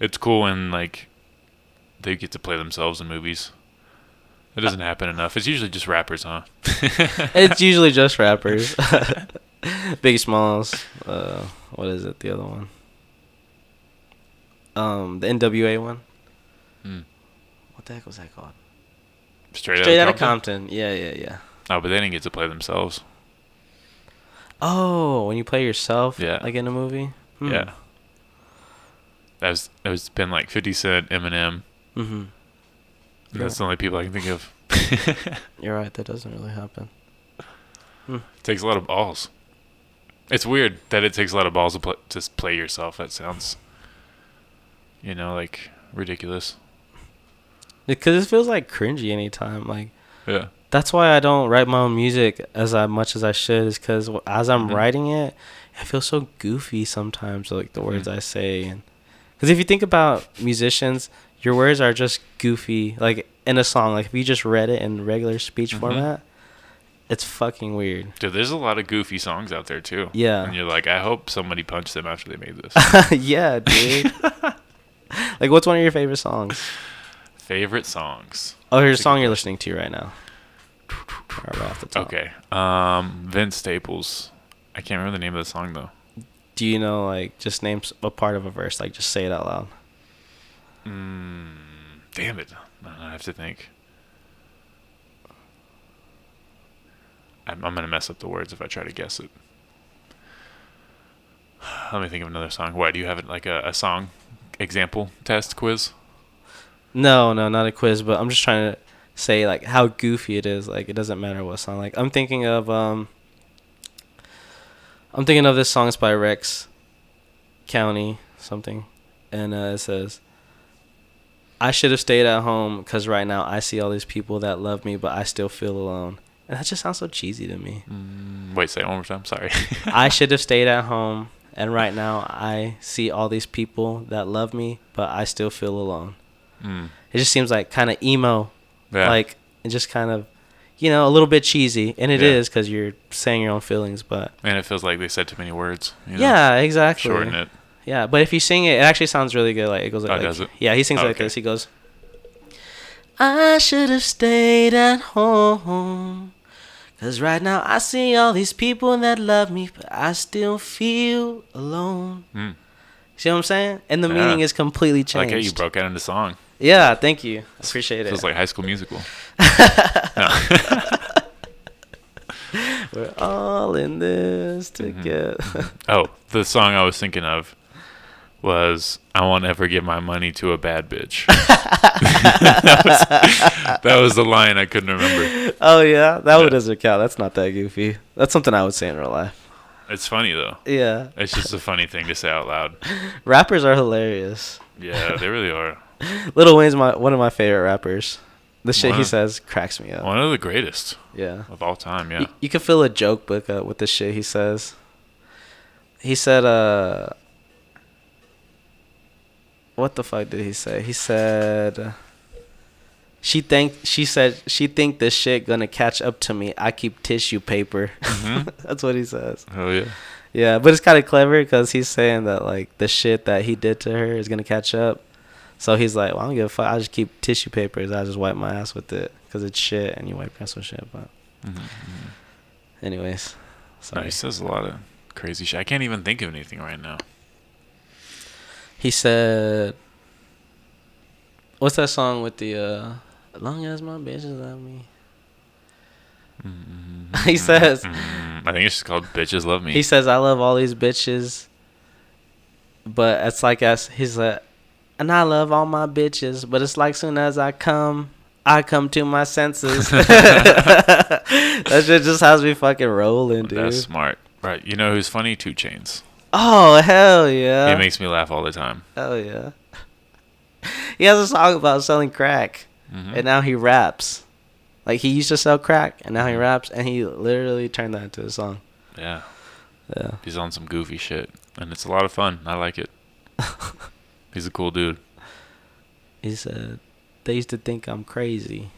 It's cool when like they get to play themselves in movies. It doesn't happen enough. It's usually just rappers, huh? it's usually just rappers. Big Smalls. Uh, what is it? The other one. Um, the NWA one. Hmm. What the heck was that called? Straight, Straight out of Compton. Compton. Yeah, yeah, yeah. Oh, but they didn't get to play themselves. Oh, when you play yourself, Yeah. like in a movie. Hmm. Yeah. was there's been like 50 Cent, Eminem. Mm-hmm. That's the only people I can think of. You're right. That doesn't really happen. it takes a lot of balls. It's weird that it takes a lot of balls to pl- just play yourself. That sounds, you know, like ridiculous. Because it feels like cringy anytime. Like Yeah. that's why I don't write my own music as I, much as I should. Is because as I'm Mhm. writing it, I feel so goofy sometimes. Like the words Mhm. I say, and because if you think about musicians, your words are just goofy. Like in a song, like if you just read it in regular speech Mhm. format, it's fucking weird. Dude, there's a lot of goofy songs out there too. Yeah. And you're like, I hope somebody punched them after they made this. yeah, dude. like, what's one of your favorite songs? Favorite songs. Oh, here's a song you're listening to right now. Right off the top. Okay. Um, Vince Staples. I can't remember the name of the song though. Do you know like just name a part of a verse? Like just say it out loud. Mm, damn it. I have to think. I'm, I'm gonna mess up the words if I try to guess it. Let me think of another song. Why do you have it like a, a song example test quiz? No, no, not a quiz, but I'm just trying to say like how goofy it is. Like it doesn't matter what song. Like I'm thinking of um I'm thinking of this song. It's by Rex County something, and uh, it says, "I should have stayed at home because right now I see all these people that love me, but I still feel alone." And that just sounds so cheesy to me. Mm, wait, say it one more time. Sorry. I should have stayed at home, and right now I see all these people that love me, but I still feel alone. Mm, It just seems like kind of emo, yeah. like it just kind of, you know, a little bit cheesy, and it Yeah. is because you're saying your own feelings. But and it feels like they said too many words. You know? yeah, exactly. Shorten it. Yeah, but if you sing it, it actually sounds really good. Like it goes like, Oh, like- does it? yeah, he sings like Okay. this. He goes, "I should have stayed at home." Cause right now I see all these people that love me, but I still feel alone. Mm. See what I'm saying? And the Yeah. meaning is completely I changed. like how you broke out into song. Yeah, thank you. I appreciate it. Feels like High School Musical. We're all in this Mm-hmm. together. Oh, the song I was thinking of was "I Won't Ever Give My Money to a Bad Bitch." that, was, that was the line I couldn't remember. oh yeah, that Yeah. one doesn't count. That's not that goofy. That's something I would say in real life. It's funny though. Yeah, It's just a funny thing to say out loud. rappers are hilarious. Yeah, they really are. Lil Wayne's my one of my favorite rappers. The shit Wow. he says cracks me up. One of the greatest Yeah. of all time. Yeah. You, you can fill a joke book up with the shit he says. He said, uh. What the fuck did he say? He said. She think she said she think this shit gonna catch up to me. I keep tissue paper. Mhm. That's what he says. Oh yeah. Yeah, but it's kind of clever because he's saying that like the shit that he did to her is gonna catch up. So he's like, well, I don't give a fuck. I just keep tissue papers. I just wipe my ass with it because it's shit, and you wipe your ass with shit. But Mhm, mhm. anyways, No, he says a lot of crazy shit. I can't even think of anything right now. He said, "What's that song with the uh, long as my bitches love me?" Mhm, He says- mhm. I think it's called "Bitches Love Me." He says, "I love all these bitches," but it's like as he's like, and I love all my bitches, but it's like soon as I come, I come to my senses. that shit just has me fucking rolling, dude. That's smart. Right. You know who's funny? 2 Chainz. Oh hell yeah! He makes me laugh all the time. hell yeah! He has a song about selling crack, Mhm. and now he raps. Like he used to sell crack, and now he raps, and he literally turned that into a song. yeah, Yeah. he's on some goofy shit, and it's a lot of fun. I like it. He's a cool dude. He said, they used to think I'm crazy.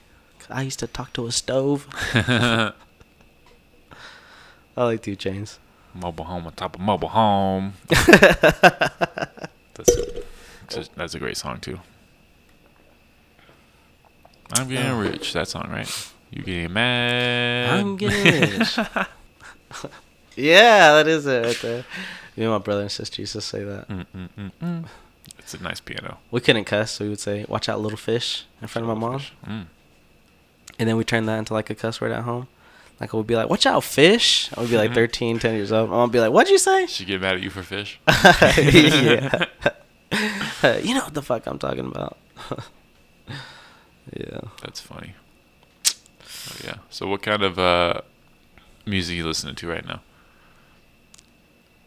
I used to talk to a stove. I like 2 Chainz. Mobile home on top of mobile home. That's just, that's a great song too. I'm getting Oh. rich. That song, right? You getting mad? I'm getting rich. yeah, that is it right there. Me and my brother and sister used to say that. Mm, mm, mm, mm. It's a nice piano. We couldn't cuss, so we would say, watch out, little fish, in front of my mom. Mm. And then we turned that into like a cuss word at home. Like, we'd be like, watch out, fish. I would be like Mhm. 13, 10 years old. Mom would be like, what'd you say? She get mad at you for fish? yeah. you know what the fuck I'm talking about. yeah. That's funny. Oh, yeah. So what kind of uh, music you listening to right now?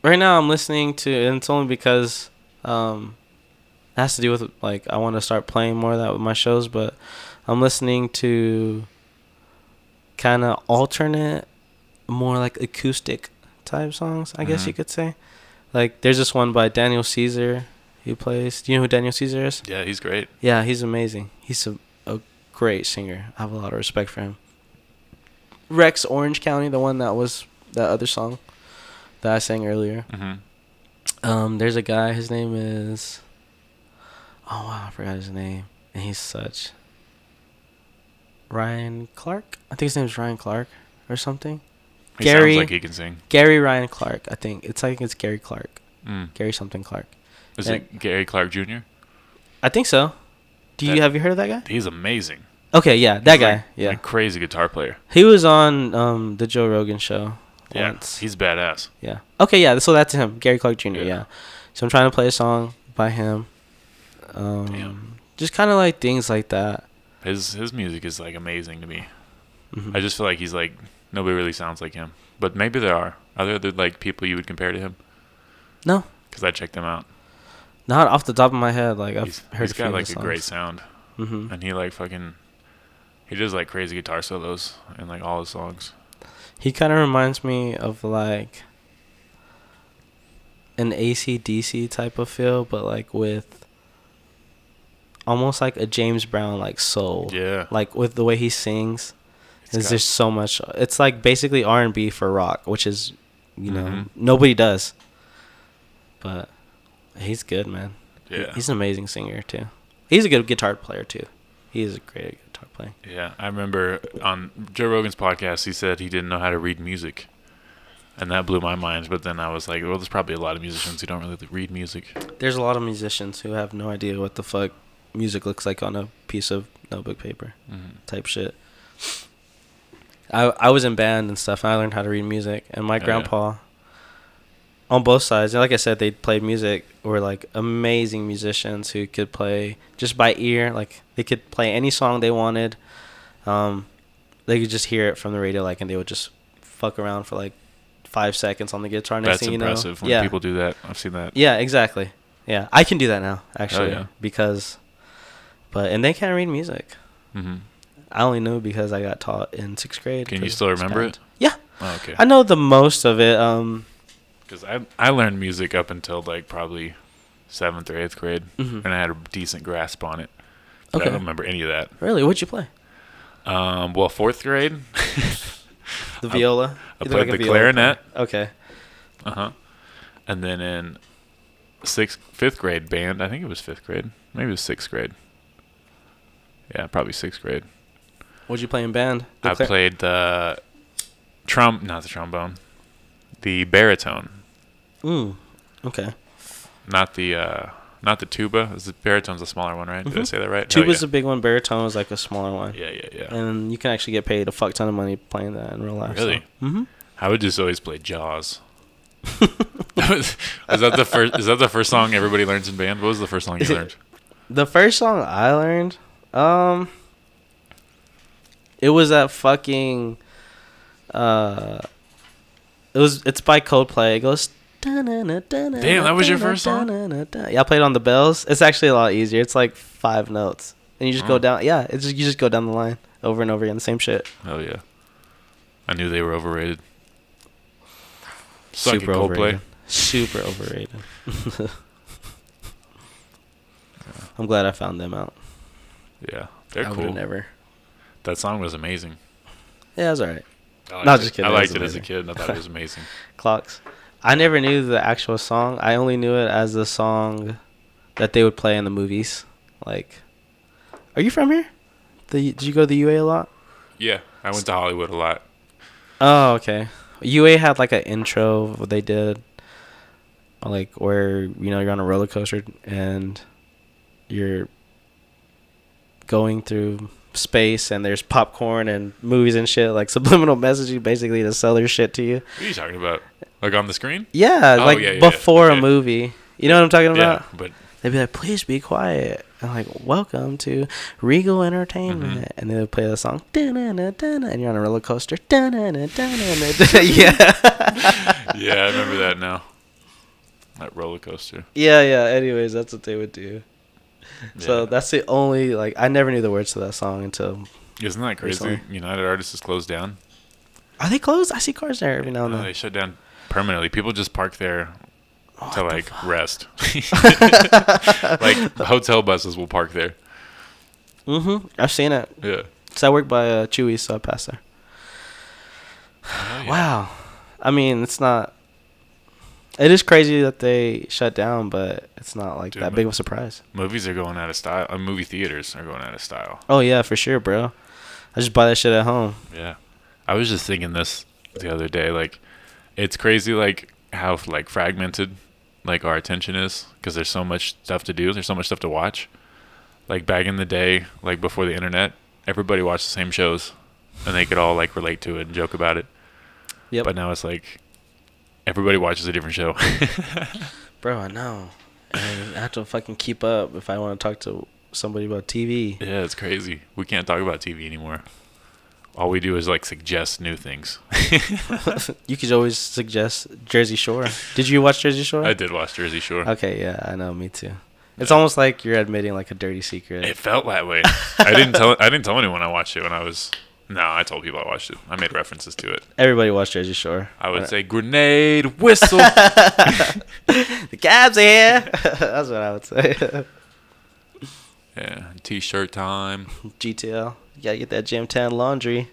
Right now, I'm listening to, and it's only because um, it has to do with like I want to start playing more of that with my shows. But I'm listening to kind of alternate, more like acoustic type songs. I guess Mhm. you could say. Like there's this one by Daniel Caesar. He plays. Do you know who Daniel Caesar is? Yeah, he's great. Yeah, he's amazing. He's a, a great singer. I have a lot of respect for him. Rex Orange County, the one that was that other song that I sang earlier. hmm Um, there's a guy. His name is. Oh wow, I forgot his name, and he's such. Ryan Clark. I think his name's Ryan Clark or something. He Gary- sounds like he can sing. Gary Ryan Clark. I think it's like it's Gary Clark. Mm. Gary something Clark. Is And- it Gary Clark Jr.? I think so. Do you That- have you heard of that guy? He's amazing. Okay, yeah, that He's guy. like- yeah, like crazy guitar player. he was on um the Joe Rogan show. Yeah, once. he's badass. Yeah. Okay, yeah. So that's him, Gary Clark Jr. Yeah. Yeah. So I'm trying to play a song by him. Um, Damn. Just kind of like things like that. His his music is like amazing to me. Mhm. I just feel like he's like nobody really sounds like him. But maybe there are. Are there other like people you would compare to him? No, Because I checked them out. not off the top of my head. Like I've he's heard he's a few He's got like a great sound, Mhm. and he like fucking he does like crazy guitar solos in like all his songs. He kind of reminds me of like an AC/DC type of feel, but like with almost like a James Brown like soul. Yeah, Like with the way he sings. It's There's just so much. It's like basically R and B for rock, which is, you know, Mhm. nobody does. But he's good, man. Yeah, he's an amazing singer too. He's a good guitar player too. He is a great guitar player. yeah. I remember on Joe Rogan's podcast, he said he didn't know how to read music, and that blew my mind. But then I was like, well, there's probably a lot of musicians who don't really read music. There's a lot of musicians who have no idea what the fuck music looks like on a piece of notebook paper hmm type shit. I I was in band and stuff. And I learned how to read music, and my Oh, yeah. grandpa, on both sides, like I said, they played music. Were like amazing musicians who could play just by ear. Like they could play any song they wanted. Um, they could just hear it from the radio, like, and they would just fuck around for like five seconds on the guitar. Next That's thing you impressive know, when yeah, people do that. I've seen that. yeah, exactly. Yeah, I can do that now, actually, yeah. because, but and they can't read music. hmm I only know because I got taught in sixth grade. Can you still remember it? Yeah, Oh, okay. I know the most of it. Um, Because I I learned music up until like probably seventh or eighth grade, Mhm. and I had a decent grasp on it. but I don't remember any of that. Really? What'd you play? Um, well, fourth grade, The viola. I look played like the clarinet. player. Okay. Uh huh. And then in sixth, fifth grade band, I think it was fifth grade, maybe it was sixth grade. Yeah, probably sixth grade. What'd you play in band? The I played the trum, not the trombone, the baritone, Mm. Okay. not the uh, not the tuba. Is the baritone's a smaller one, right? Did I Mhm. say that right? Tuba's yeah. a big one. Baritone is like a smaller one. yeah, yeah, yeah. And you can actually get paid a fuck ton of money playing that in real life. Really? Mm-hmm. I would just always play Jaws. was that the first? Is that the first song everybody learns in band? What was the first song you learned? The first song I learned, um, it was that fucking, uh, it was it's by Coldplay. It goes. Damn, that was your first song? Yeah, I played on the bells. It's actually a lot easier. It's like five notes, and you just go down. Yeah, it's just you just go down the line over and over again, the same shit. Oh yeah, I knew they were overrated. Suck Super overrated. Super overrated. I'm glad I found them out. Yeah, they're I cool. never. That song was amazing. Yeah, it was alright. I liked No, just kidding, I liked was it as a kid. and I thought it was amazing. Clocks. I never knew the actual song. I only knew it as the song that they would play in the movies. Like, are you from here? The did you go to the UA a lot? yeah, I went to Hollywood a lot. Oh, okay. UA had like an intro what they did, like where you know you're on a roller coaster and you're going through space and there's popcorn and movies and shit like subliminal messaging basically to sell their shit to you. What are you talking about? Like on the screen? Yeah, Oh, like yeah, yeah, before okay. a movie. You know what I'm talking about? Yeah, but They'd be like, "Please be quiet." I'm like, "Welcome to Regal Entertainment," Mm-hmm. and they would play the song, "Dun-dun-dun-dun," and you're on a roller coaster. "Dun-dun-dun-dun-dun." yeah, yeah, I remember that now. That roller coaster. yeah, yeah. Anyways, that's what they would do. So that's the only like I never knew the words to that song until. Isn't that crazy? Recently. United Artists is closed down. Are they closed? I see cars there every now and No, then. they shut down permanently. People just park there to like rest. like hotel buses will park there. Mm-hmm. I've seen it. Yeah. So I work by uh, Chewy, so I pass there. Oh, yeah. Wow. I mean, it's not. It is crazy that they shut down, but it's not like Dude, that big of a surprise. Movies are going out of style. Uh, movie theaters are going out of style. Oh yeah, for sure, bro. I just buy that shit at home. Yeah. I was just thinking this the other day. Like, it's crazy, like, how, like, fragmented, like, our attention is because there's so much stuff to do. There's so much stuff to watch. Like, back in the day, like, before the internet, everybody watched the same shows and they could all, like, relate to it and joke about it. Yep. But now it's like everybody watches a different show. Bro, I know. And I have to fucking keep up if I want to talk to somebody about TV. yeah, it's crazy. We can't talk about TV anymore. All we do is, like, suggest new things. you could always suggest Jersey Shore. Did you watch Jersey Shore? I did watch Jersey Shore. Okay, yeah, I know, me too. It's almost like you're admitting like a dirty secret. It felt that way. I didn't tell I didn't tell anyone I watched it when I was no, I told people I watched it. I made references to it. Everybody watched Jersey Shore. I would say grenade whistle. the cabs are here. That's what I would say. yeah, t-shirt time. GTL. You gotta get that Gym Tan Laundry.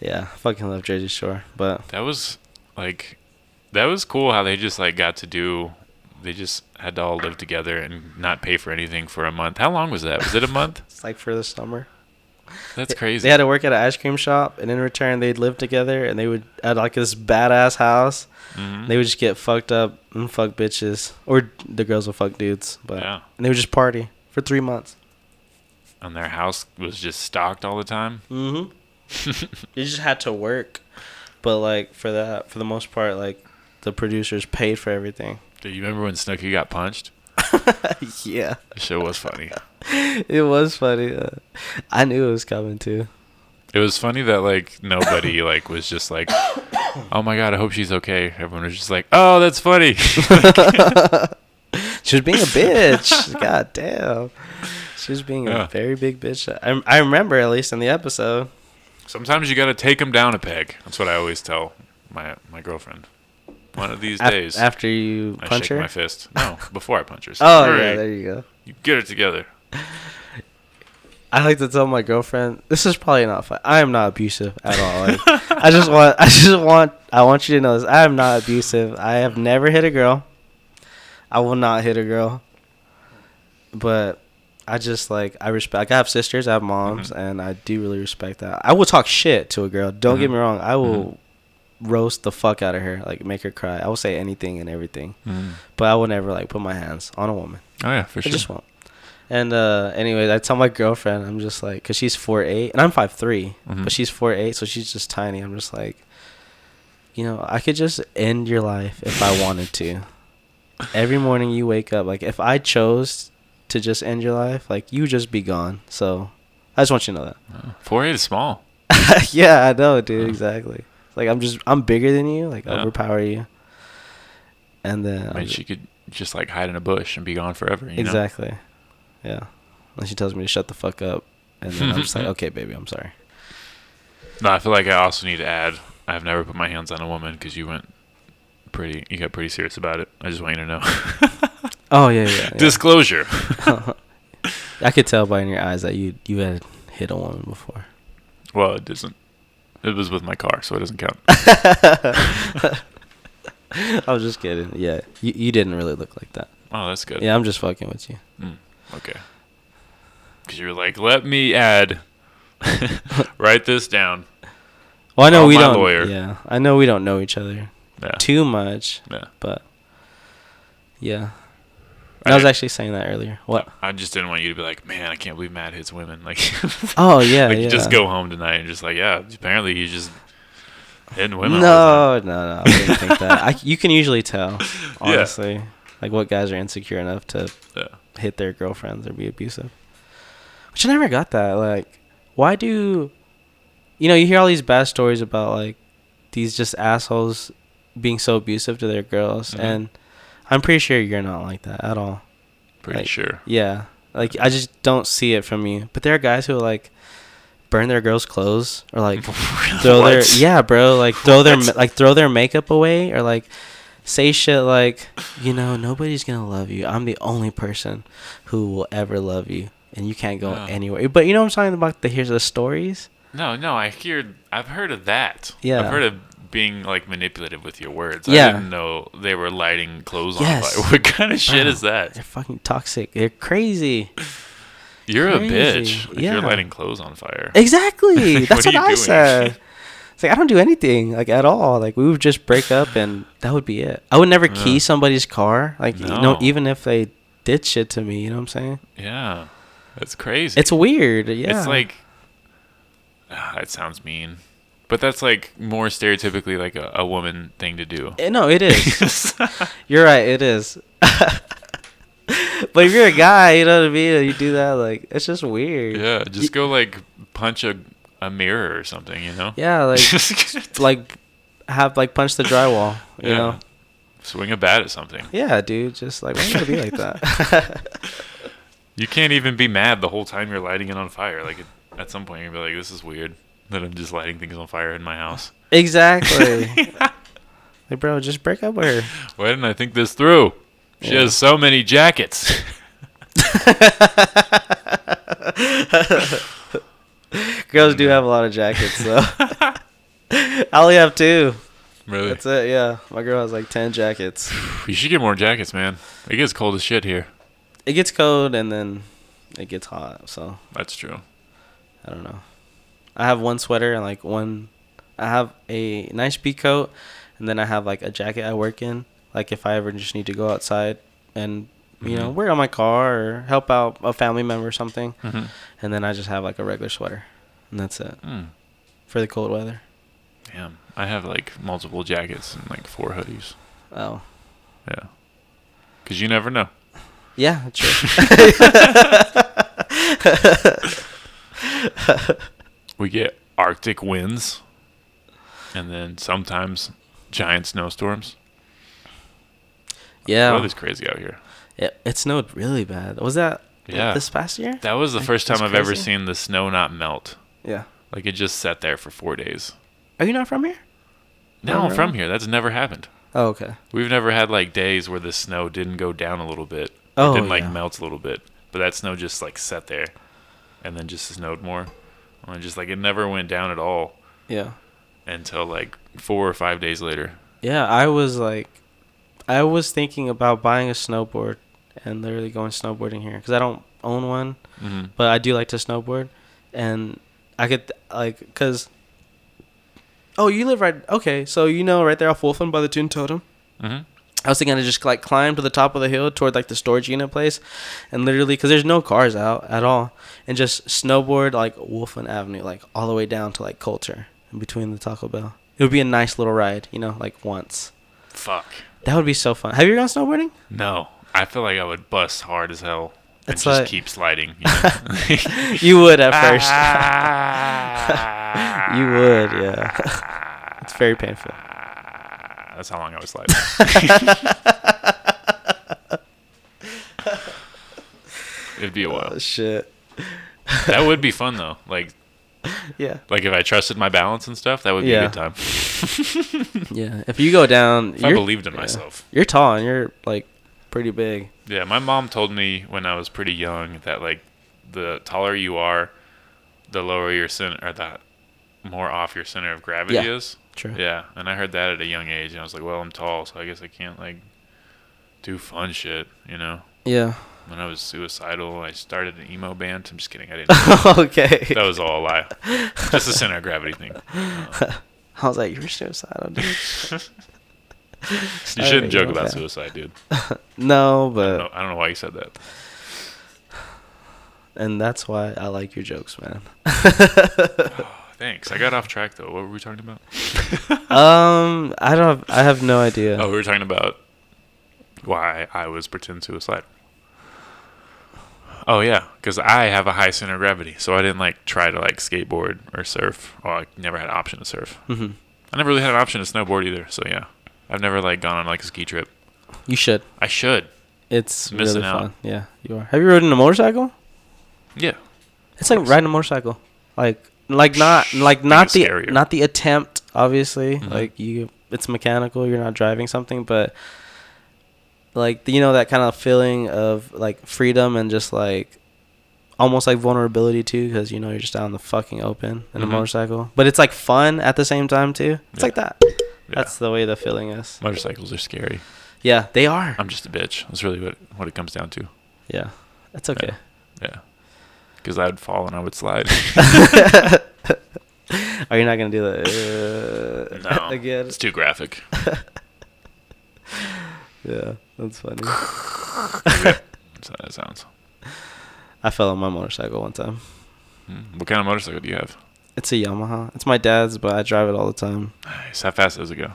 Yeah, fucking love Jersey Shore. But That was like that was cool how they just like got to do they just had to all live together and not pay for anything for a month. How long was that? Was it a month? it's like for the summer. That's crazy. They had to work at an ice cream shop, and in return, they'd live together, and they would at like this badass house. Mhm. They would just get fucked up and fuck bitches, or the girls would fuck dudes. But Yeah. and they would just party for three months. and their house was just stocked all the time. Mm-hmm. you just had to work, but like for that, for the most part, like the producers paid for everything. Do you remember when Snooki got punched? yeah, The show was funny. it was funny. Uh, I knew it was coming too. It was funny that like nobody like was just like, oh my god, I hope she's okay. Everyone was just like, oh, that's funny. She was being a bitch. God damn. She was being Yeah. a very big bitch. I, I remember at least in the episode. Sometimes you gotta take them down a peg. That's what I always tell my my girlfriend. One of these Af- days, after you I punch shake her. my fist. No, before I punch her. Oh All yeah, there you go. you get it together. I like to tell my girlfriend this is probably not fun. I am not abusive at all. Like, I just want I just want I want you to know this. I am not abusive. I have never hit a girl. I will not hit a girl. But I just like I respect. Like, I have sisters, I have moms, and I do really respect that. I will talk shit to a girl. Don't get Mhm. me wrong. I will roast the fuck out of her, like make her cry. I will say anything and everything, Mm. but I will never like put my hands on a woman. Oh yeah, for I sure. I just won't. And uh anyways, I tell my girlfriend, I'm just like, cause she's four eight and I'm five Mhm. but she's four eight, so she's just tiny. I'm just like, you know, I could just end your life if I wanted to. Every morning you wake up, like if I chose to just end your life, like you just be gone. So I just want you to know that. four eight is small. yeah, I know, dude. Exactly. Like I'm just, I'm bigger than you. Like Yeah. overpower you. And then I mean, she could just like hide in a bush and be gone forever. You know? exactly. Yeah. And she tells me to shut the fuck up, and then I'm just like, okay, baby, I'm sorry. No, I feel like I also need to add. I've never put my hands on a woman because you went pretty. You got pretty serious about it. I just want you to know. Oh yeah, yeah. yeah. Disclosure. I could tell by in your eyes that you you had hit a woman before. well, it doesn't. It was with my car, so it doesn't count. I was just kidding. Yeah, you you didn't really look like that. Oh, that's good. Yeah, I'm just fucking with you. Mm, okay. Because you're like, let me add. Write this down. Well, I know Oh, we don't. lawyer. Yeah, I know we don't know each other Yeah. too much, yeah. but yeah. I I, was actually saying that earlier. What? I just didn't want you to be like, man, I can't believe Matt hits women. Like, Oh yeah, like yeah. just go home tonight and just like, yeah, apparently you just hitting women. No, no, no. I wouldn't think that. I, you can usually tell, Yeah. honestly, like what guys are insecure enough to. Yeah. hit their girlfriends or be abusive. Which I never got that. Like, why do you know, you hear all these bad stories about like these just assholes being so abusive to their girls Mhm. and I'm pretty sure you're not like that at all. Pretty Like, sure. Yeah. Like I just don't see it from you. But there are guys who like burn their girls' clothes or like throw their yeah, bro, like throw their What? ma- like throw their makeup away or like say shit like, you know, nobody's gonna love you. I'm the only person who will ever love you, and you can't go No. anywhere. But you know what I'm talking about? The here's the stories. No, no, I hear. I've heard of that. Yeah. I've heard of being like manipulative with your words. Yeah. I didn't know they were lighting clothes Yes. on fire. What kind of shit Bro, is that? They're fucking toxic. They're crazy. You're a bitch. If Yeah. you're lighting clothes on fire. Exactly. What That's what, I doing? said. It's like I don't do anything like at all. Like we would just break up and that would be it. I would never key Yeah. somebody's car. Like you know, No. even if they did shit to me. You know what I'm saying? Yeah. That's crazy. It's weird. Yeah. It's like. Ah, it sounds mean. But that's like more stereotypically like a, a woman thing to do. Eh, no, it is. You're right. It is. but if you're a guy, you know what I mean. You do that, like it's just weird. yeah, just go like punch a, a mirror or something, you know? Yeah, like like have like punch the drywall. You Yeah. know. swing a bat at something. Yeah, dude. Just like why you gotta be like that? You can't even be mad the whole time you're lighting it on fire. Like, at some point, you're gonna be like, "This is weird that I'm just lighting things on fire in my house." exactly. Like, bro, just break up with her. Why didn't I think this through? She Yeah. has so many jackets. Girls do have a lot of jackets, though. I only have two. really? That's it. Yeah, my girl has like ten jackets. You should get more jackets, man. It gets cold as shit here. It gets cold and then it gets hot. So That's true. I don't know. I have one sweater and like one. I have a nice pea coat, and then I have like a jacket I work in. Like if I ever just need to go outside and you know Mhm. work on my car or help out a family member or something, Mm-hmm. and then I just have like a regular sweater, and that's it Mm. for the cold weather. Damn. I have like multiple jackets and like four hoodies. Oh, Yeah. Because you never know. yeah, true. We get Arctic winds, and then sometimes giant snowstorms. yeah, Weather's crazy out here. it, it snowed really bad. Was that Yeah. this past year? That was the Like, first time I've ever seen the snow not melt. Yeah. Like it just sat there for four days. Are you not from here? No, I'm from here. That's never happened. Oh, okay. We've never had like days where the snow didn't go down a little bit. Oh, didn't like yeah. melt a little bit. But that snow just like sat there. and then just snowed more. And just like it never went down at all Yeah. until like four or five days later. Yeah, I was like, I was thinking about buying a snowboard and literally going snowboarding here because I don't own one, Mm-hmm. but I do like to snowboard, and I could like, cause. Oh, you live right. Okay, so you know right there off Wolfen by the Toon Totem. Mm-hmm. I was thinking to just like climb to the top of the hill toward like the storage unit place, and literally because there's no cars out at all, and just snowboard like Wolfen Avenue, like all the way down to like Coulter, in between the Taco Bell. It would be a nice little ride, you know, like once. Fuck. That would be so fun. Have you ever gone snowboarding? No, I feel like I would bust hard as hell and It's just like- keep sliding. You, know? You would at first. You would, yeah. it's very painful. That's how long I was sliding. It'd be a oh, while. Oh shit. That would be fun though. Like, Yeah. like if I trusted my balance and stuff, that would be Yeah. a good time. Yeah. If you go down, If I believed in yeah. myself. You're tall and you're like pretty big. Yeah, my mom told me when I was pretty young that like the taller you are, the lower your center or that more off your center of gravity Yeah. is. True. Yeah, and I heard that at a young age, and I was like, well, I'm tall, so I guess I can't like do fun shit, you know. Yeah. When I was suicidal, I started an emo band. I'm just kidding. I didn't. okay. that was all a lie. Just the center of gravity thing. I was like, you're suicidal, dude. You shouldn't joke about suicide, dude. No, I don't, but know, I don't know why you said that. and that's why I like your jokes, man. Thanks. I got off track though. What were we talking about? um, I don't. I have no idea. Oh, we were talking about why I was pretend suicidal. Oh yeah, because I have a high center of gravity, so I didn't like try to like skateboard or surf. Or I never had an option to surf. hmm I never really had an option to snowboard either. So yeah, I've never like gone on like a ski trip. You should. I should. It's Missing really out. fun. Yeah, you are. Have you ridden a motorcycle? Yeah. It's like riding a motorcycle. Like like not like not the scarier. not the attempt. Obviously, Mhm. like you, it's mechanical. You're not driving something, but like you know that kind of feeling of like freedom and just like almost like vulnerability too, because you know you're just out in the fucking open in a Mhm. motorcycle. But it's like fun at the same time too. It's Yeah. like that. yeah. That's the way the feeling is. motorcycles are scary. Yeah, they are. I'm just a bitch. That's really what what it comes down to. Yeah, it's okay. Yeah. Because I would fall and I would slide. Are you not gonna do that uh, no, again? it's too graphic. Yeah, that's funny. That's how that sounds. I fell on my motorcycle one time. Hmm. What kind of motorcycle do you have? It's a Yamaha. It's my dad's, but I drive it all the time. Nice. How fast does it go?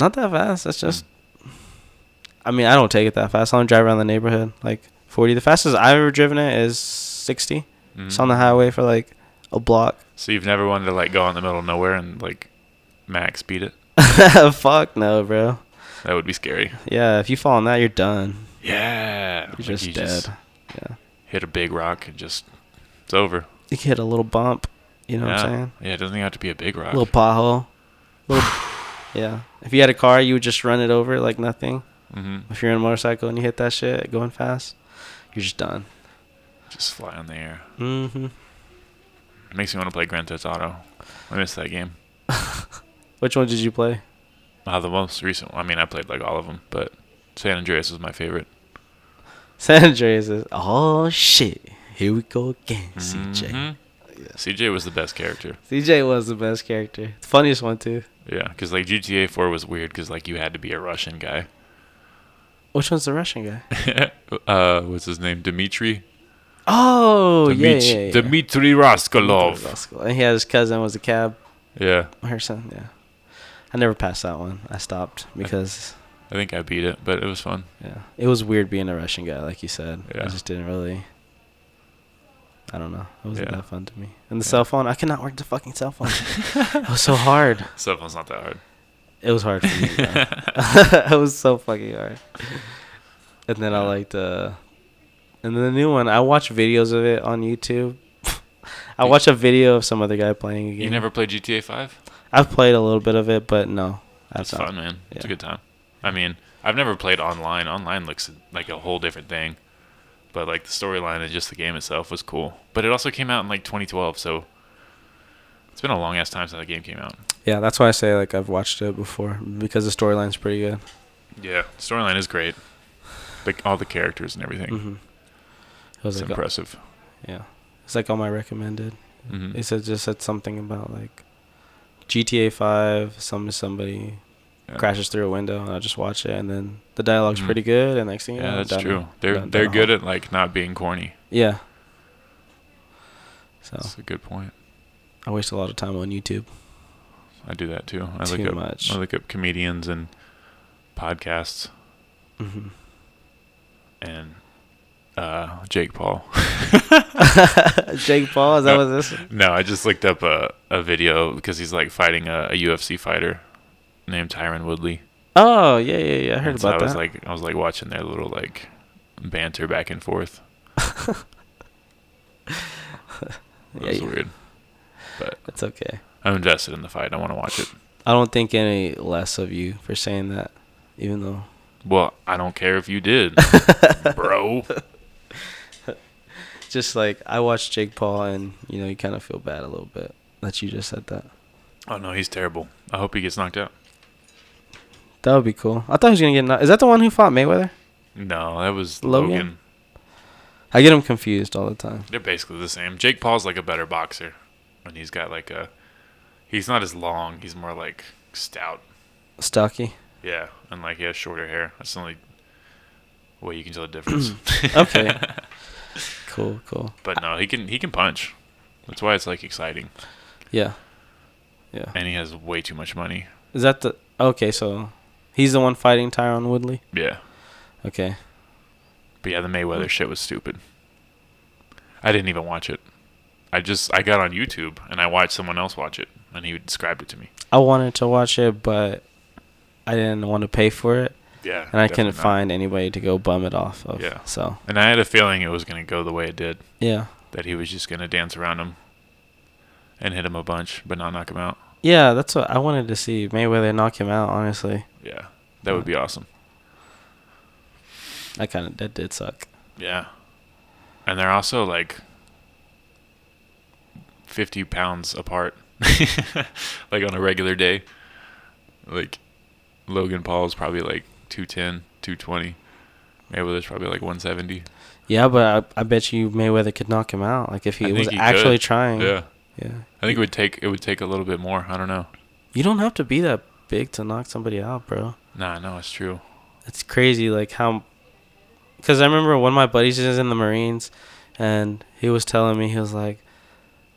Not that fast. That's just. I mean, I don't take it that fast. I don't drive around the neighborhood like 40. The fastest I've ever driven it is 60. It's on the highway for like a block. So you've never wanted to like go out in the middle of nowhere and like max speed it? Fuck no, bro. That would be scary. Yeah, if you fall on that, you're done. Yeah. You're Like, just you dead. yeah. hit a big rock and just it's over. You hit a little bump. You know yeah. what I'm saying? Yeah, it doesn't have to be a big rock. little pothole. Little, yeah. If you had a car, you would just run it over like nothing. hmm If you're in a motorcycle and you hit that shit going fast, you're just done. Just fly in the air. Mm-hmm. Makes me want to play Grand Theft Auto. I miss that game. Which one did you play? Uh, the most recent one. I mean, I played like all of them, but San Andreas was my favorite. San Andreas is. Oh shit! Here we go again, CJ. Mhm. CJ was the best character. CJ was the best character. The funniest one too. Yeah, because like GTA 4 was weird because like you had to be a Russian guy. Which one's the Russian guy? uh, what's his name? Dimitri. Oh yeah, Dimit- yeah, yeah. Dimitri Rascalov. Rascal. And he had his cousin was a cab Yeah, person. Yeah. I never passed that one. I stopped because I think I beat it, but it was fun. yeah, it was weird being a Russian guy, like you said. Yeah. I just didn't really. I don't know. It wasn't Yeah. that fun to me. And the Yeah. cell phone, I could not work the fucking cell phone. it was so hard. Cell phone's not that hard. It was hard for me. it was so fucking hard. And then I Yeah. liked uh and then the new one, I watched videos of it on YouTube. I watched a video of some other guy playing a game. You never played GTA 5? I've played a little bit of it, but no. That's fun, man. It's a good time. I mean, I've never played online. Online looks like a whole different thing. but like the storyline and just the game itself was cool. But it also came out in like 2012, so it's been a long ass time since the game came out. Yeah, that's why I say like I've watched it before because the storyline's pretty good. Yeah, storyline is great. Like all the characters and everything. Mm-hmm. It was It's like impressive. yeah, it's like on my recommended. hmm It said just said something about like GTA Five. Some somebody Yeah. crashes through a window, and I just watch it, and then the dialogue's Mhm. pretty good. And next thing you know, Yeah, that's done- true. They're done- they're done good at like not being corny. yeah. So That's a good point. I waste a lot of time on YouTube. I do that too. I Too look up much. I look up comedians and podcasts hmm and uh, Jake Paul. Jake Paul, is that what this? Is? no, I just looked up a, a video because he's like fighting a, a UFC fighter named Tyron Woodley. Oh yeah, yeah, yeah. I heard And so about I was that. like I was like watching their little like banter back and forth. It Yeah, was you- weird. But it's okay. I'm invested in the fight. I want to watch it. I don't think any less of you for saying that, even though. Well, I don't care if you did, bro. Just like I watched Jake Paul, and you know, you kind of feel bad a little bit that you just said that. Oh no, he's terrible. I hope he gets knocked out. That would be cool. I thought he was gonna get. Knocked. Is that the one who fought Mayweather? No, that was Logan? Logan. I get him confused all the time. They're basically the same. Jake Paul's like a better boxer, and he's got like a. He's not as long. He's more like stout. Stocky. Yeah, and like he has shorter hair. That's the only way you can tell the difference. Okay. cool, cool. but no, he can he can punch. That's why it's like exciting, Yeah. Yeah. and he has way too much money. Is that the okay? So he's the one fighting Tyron Woodley. Yeah, Okay. but yeah, the Mayweather shit was stupid. I didn't even watch it. I just I got on YouTube and I watched someone else watch it, and he described it to me. I wanted to watch it, but I didn't want to pay for it, Yeah, and I couldn't not. find way to go bum it off of. Yeah. So And I had a feeling it was gonna go the way it did. yeah. that he was just gonna dance around him and hit him a bunch, but not knock him out. Yeah, that's what I wanted to see. Mayweather knock him out. Honestly, Yeah, that would be awesome. I kind of that did suck. Yeah, and they're also like fifty pounds apart, like on a regular day. Like Logan Paul is probably like 210, 220. Mayweather's probably like 170. Yeah, but I, I bet you Mayweather could knock him out. Like if he was he actually could. trying. Yeah, Yeah. I think it would take it would take a little bit more. I don't know. You don't have to be that big to knock somebody out, bro. Nah, no, it's true. It's crazy, like how. Because I remember one of my buddies is in the Marines, and he was telling me he was like,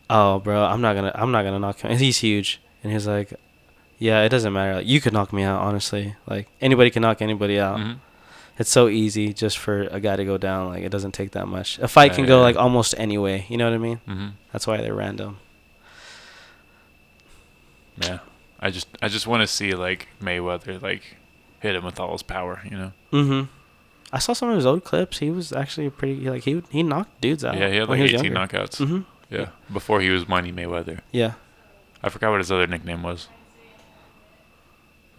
"Oh, bro, I'm not gonna, I'm not gonna knock him." And he's huge, and he's like, "Yeah, it doesn't matter. Like, you could knock me out, honestly. Like anybody can knock anybody out. Mhm. It's so easy just for a guy to go down. Like it doesn't take that much. A fight Yeah, can go yeah. like almost any way. You know what I mean? Mhm. That's why they're random. Yeah, I just I just want to see like Mayweather like hit him with all his power. You know. Mm-hmm. I saw some of his old clips. He was actually pretty like he he knocked dudes out. Yeah, he had like 18 younger. knockouts. Mhm. Yeah, before he was Money Mayweather. Yeah. I forgot what his other nickname was.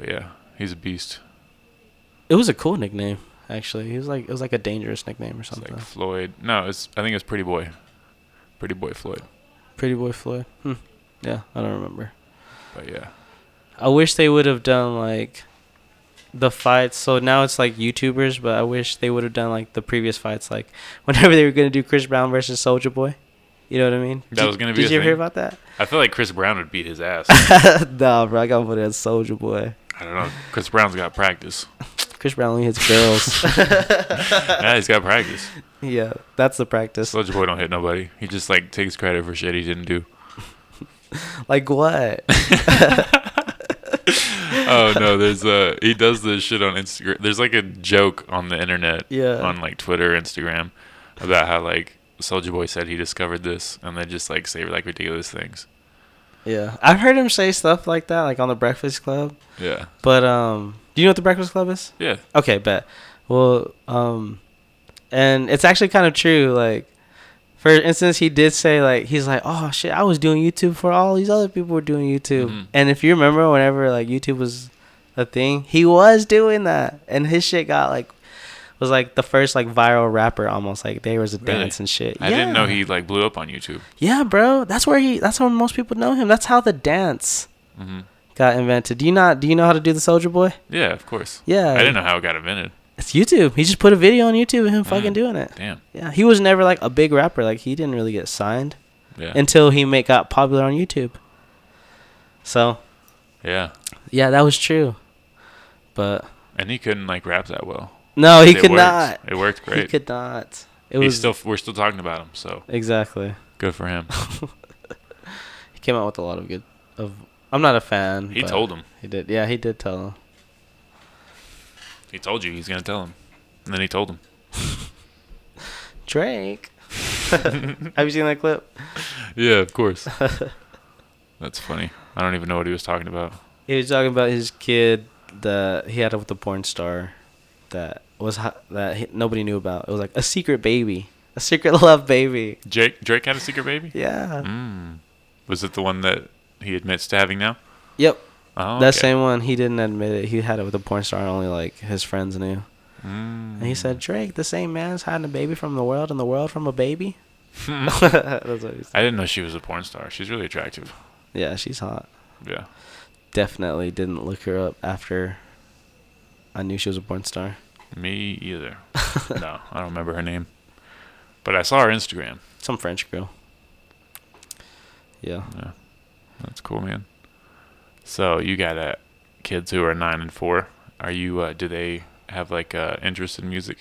But yeah, he's a beast. It was a cool nickname, actually. He was like it was like a dangerous nickname or something. like Floyd. No, it's I think it's Pretty Boy. Pretty Boy Floyd. Pretty Boy Floyd. Hmm. Yeah, I don't remember. But yeah, I wish they would have done like the fights. So now it's like YouTubers, but I wish they would have done like the previous fights, like whenever they were gonna do Chris Brown versus Soulja Boy. You know what I mean? That Did- was gonna be Did you ever hear about that? I feel like Chris Brown would beat his ass. nah, bro, I gotta put it as Soulja Boy. I don't know. Chris Brown's got practice. Chris Brown only hits girls. yeah, he's got practice. yeah, that's the practice. Soulja Boy don't hit nobody. He just like takes credit for shit he didn't do. Like what? oh no, there's uh he does this shit on Instagram. There's like a joke on the internet, Yeah. on like Twitter, Instagram, about how like Soulja Boy said he discovered this, and they just like say like ridiculous things. Yeah, I've heard him say stuff like that, like on the Breakfast Club. Yeah, But um, do you know what the Breakfast Club is? yeah, Okay, bet. Well, um, and it's actually kind of true. Like, for instance, he did say like he's like, oh shit, I was doing YouTube for all these other people were doing YouTube. Mhm. And if you remember, whenever like YouTube was a thing, he was doing that, and his shit got like was like the first like viral rapper almost. Like there was a Really? dance and shit. I didn't know he like blew up on YouTube. Yeah, bro. That's where he. That's how most people know him. That's how the dance hmm got invented. Do you not? Do you know how to do the Soulja Boy? Yeah, of course. Yeah. I didn't know how it got invented. It's YouTube. He just put a video on YouTube of him fucking Mm. doing it. Damn. Yeah, he was never like a big rapper. Like he didn't really get signed Yeah. until he make got popular on YouTube. So yeah. yeah, that was true. But And he couldn't like rap that well. No, he could worked. not. It worked great. He could not. It He's was still we're still talking about him, so exactly. good for him. He came out with a lot of good. Of I'm not a fan. He told him. He did. Yeah, he did tell him. He told you he's gonna tell him. And then he told him. Drake. Have you seen that clip? Yeah, of course. That's funny. I don't even know what he was talking about. He was talking about his kid that he had with the porn star that was ho- that nobody knew about. It was like a secret baby, a secret love baby. Jake Drake had a secret baby? Yeah. Mm. Was it the one that he admits to having now? Yep. Oh, That okay. same one. He didn't admit it. He had it with a porn star, and only like his friends knew. Mm. And he said, "Drake, the same man's hiding a baby from the world, and the world from a baby." That's what he said. I didn't know she was a porn star. She's really attractive. Yeah, she's hot. Yeah. Definitely didn't look her up after I knew she was a porn star. Me either. no, I don't remember her name. But I saw her Instagram. Some French girl. Yeah. Yeah. That's cool, man. So you got uh, kids who are nine and four. Are you? Uh, do they have like uh, interest in music?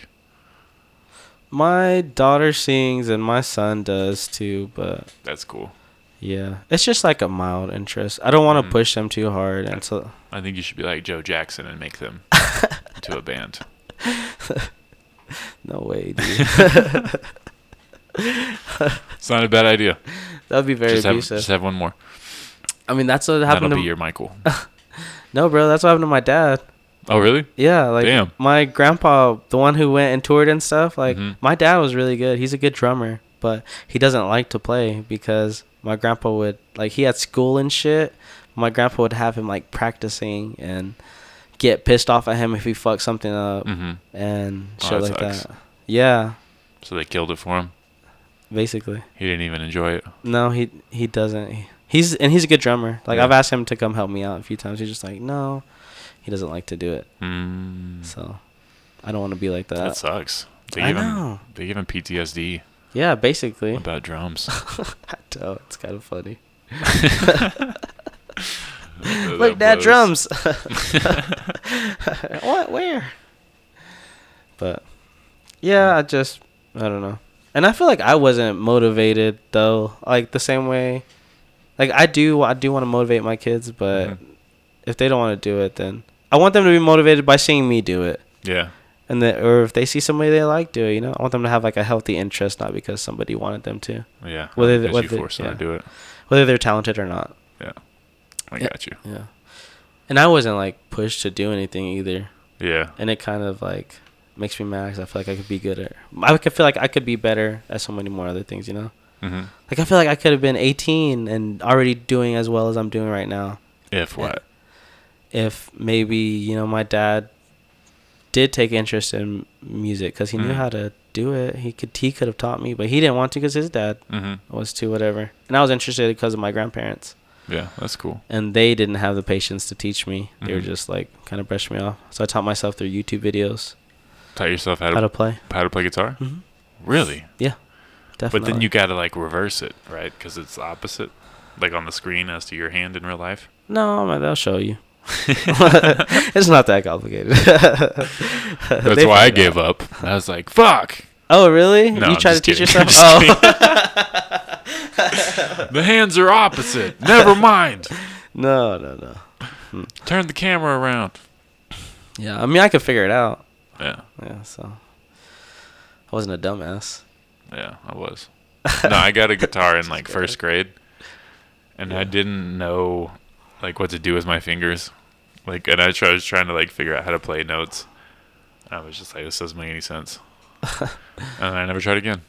My daughter sings and my son does too, but That's cool. yeah, it's just like a mild interest. I don't want to Mm. push them too hard, and so I think you should be like Joe Jackson and make them into a band. no way, dude. It's not a bad idea. That'd be very Just have, abusive. just have one more. I mean, that's what happened That'll to be your Michael. no, bro. That's what happened to my dad. oh, really? Yeah, like Damn. my grandpa, the one who went and toured and stuff. Like Mhm. my dad was really good. He's a good drummer, but he doesn't like to play because my grandpa would like he had school and shit. My grandpa would have him like practicing and get pissed off at him if he fucked something up Mm-hmm. and Oh, shit like sucks. that. Yeah, So they killed it for him. basically. He didn't even enjoy it. No, he he doesn't. He's and he's a good drummer. Like Yeah. I've asked him to come help me out a few times. He's just like, no, he doesn't like to do it. Mm, So I don't want to be like that. that sucks. They I give know. him. They give him PTSD yeah, basically. about drums. I know, it's kind of funny. Look, dad blows. drums. what? Where? But yeah, I just I don't know. And I feel like I wasn't motivated though, like the same way. Like I do, I do want to motivate my kids, but Mhm. if they don't want to do it, then I want them to be motivated by seeing me do it. Yeah. And that, or if they see somebody they like do it, you know, I want them to have like a healthy interest, not because somebody wanted them to, Yeah. Whether- Because whether- you force them yeah. to do it. whether they're talented or not. I Yeah. got you. Yeah. And I wasn't like pushed to do anything either. Yeah. and it kind of like makes me mad because I feel like I could be good at. I could feel like I could be better at so many more other things, you know. hmm Like I feel like I could have been 18 and already doing as well as I'm doing right now. If what? If maybe you know my dad did take interest in music because he knew Mhm. how to do it. He could he could have taught me, but he didn't want to because his dad hmm was too whatever. And I was interested because of my grandparents, Yeah, that's cool. and they didn't have the patience to teach me. They were Mhm. just like kind of brushed me off. So I taught myself through YouTube videos Taught yourself how how to to play. how to play guitar. hmm Really? Yeah, definitely. But then you gotta like reverse it, right? Because it's the opposite, like on the screen as to your hand in real life. No, man, they'll show you. it's not that complicated. That's why I gave up. I was like, "Fuck." Oh, really? No, you try to just teach kidding. yourself? Oh. The hands are opposite. Never mind. no, no, no. Hmm. Turn the camera around. Yeah, I mean, I could figure it out. Yeah, Yeah, so I wasn't a dumbass. yeah, I was. No, I got a guitar in like first grade, and I didn't know like what to do with my fingers. Like, and I was trying to like figure out how to play notes. I was just like, this doesn't make any sense. and I never tried again.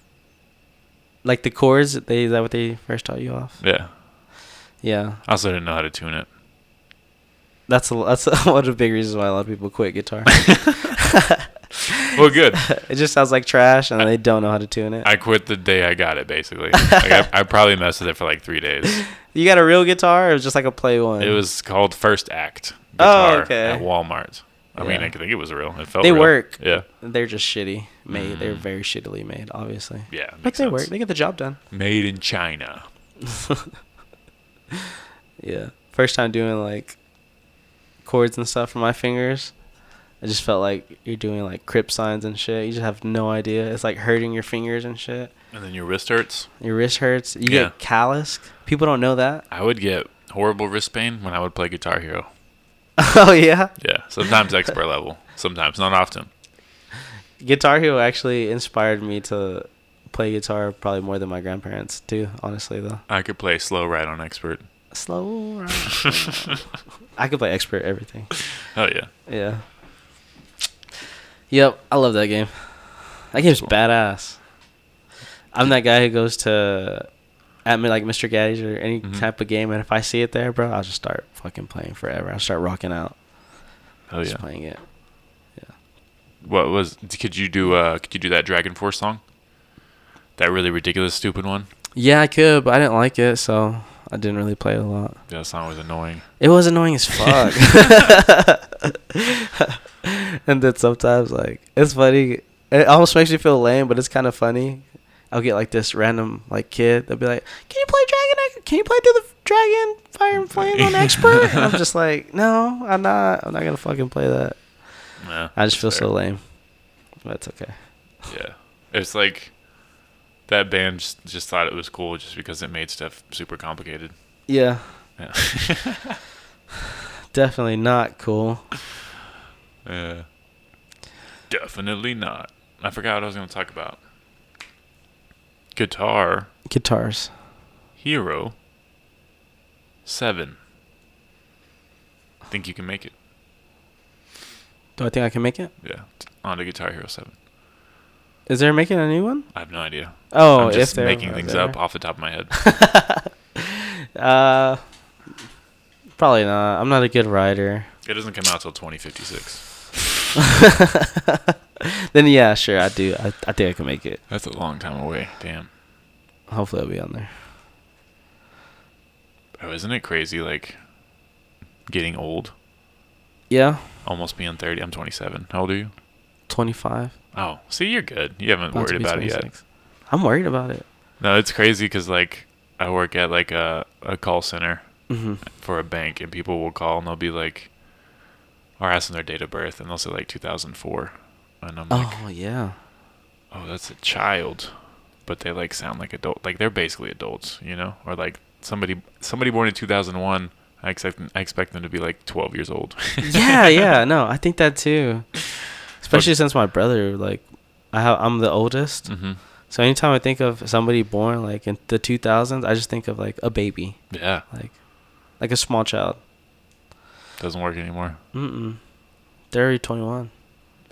Like the chords, they is that what they first taught you off? Yeah. Yeah, I also didn't know how to tune it. that's a, that's one of the big reasons why a lot of people quit guitar. well, good. it just sounds like trash, and they don't know how to tune it. I quit the day I got it. Basically, like I, I probably messed with it for like three days. you got a real guitar, or it was just like a play one? It was called First Act Oh, okay. at Walmart. I mean, Yeah. I think it was real. It felt They real. work. Yeah, They're just shitty made. They're Mm. very shittily made, obviously. yeah. But they sense. work. They get the job done. Made in China. Yeah. First time doing like chords and stuff for my fingers. I just felt like you're doing like crip signs and shit. You just have no idea. It's like hurting your fingers and shit. And then your wrist hurts. Your wrist hurts. You Yeah. get calloused. People don't know that. I would get horrible wrist pain when I would play Guitar Hero. oh yeah. Yeah, sometimes expert level, sometimes not often. Guitar Hero actually inspired me to play guitar probably more than my grandparents do. Honestly though. I could play slow ride on expert. Slow. ride. I could play expert everything. Oh yeah, Yeah. Yep, I love that game. That game's Cool. badass. I'm that guy who goes to at me like Mr. Gatti's or any Mhm. type of game, and if I see it there, bro, I'll just start fucking playing forever. I'll start rocking out, oh just yeah. playing it. Yeah. What was? Could you do? Uh, could you do that Dragon Force song? That really ridiculous, stupid one. Yeah, I could, but I didn't like it, so I didn't really play it a lot. Yeah, that song was annoying. It was annoying as fuck. and then sometimes like it's funny. It almost makes me feel lame, but it's kind of funny. I'll get like this random like kid. They'll be like, "Can you play Dragon? Can you play through the Dragon Fire and Flame on Expert?" And I'm just like, "No, I'm not. I'm not gonna fucking play that." Yeah, I just feel that's so lame. But it's okay. Yeah, it's like that band just, just thought it was cool just because it made stuff super complicated. Yeah, Yeah. definitely not cool. yeah. Definitely not. I forgot what I was going to talk about. Guitar Guitars. Hero 7. Think you can make it? Do I think I can make it? Yeah. On to Guitar Hero 7. Is there making a new one? I have no idea. Oh, I'm just if they're making things there. up off the top of my head. Uh, probably not. I'm not a good writer. It doesn't come out till 2056. then yeah, sure, I do. I, I think I can make it. That's a long time away. Damn. Hopefully, I'll be on there. Oh, isn't it crazy? Like getting old, Yeah, almost being 30. I'm 27. How old are you? 25. Oh, see, you're good. You haven't about worried about it yet. I'm worried about it. No, it's crazy because like I work at like a a call center hmm for a bank, and people will call and they'll be like, or ask them their date of birth, and they'll say like 2004, and I'm like, Oh yeah. oh, that's a child, but they like sound like adult, like they're basically adults, you know, or like somebody somebody born in 2001. I expect I expect them to be like 12 years old. yeah, yeah. No, I think that too. Especially since my brother, like, I have, I'm the oldest. hmm So anytime I think of somebody born like in the 2000s, I just think of like a baby, Yeah, like, like a small child. doesn't work anymore. Mm-mm. They're 21.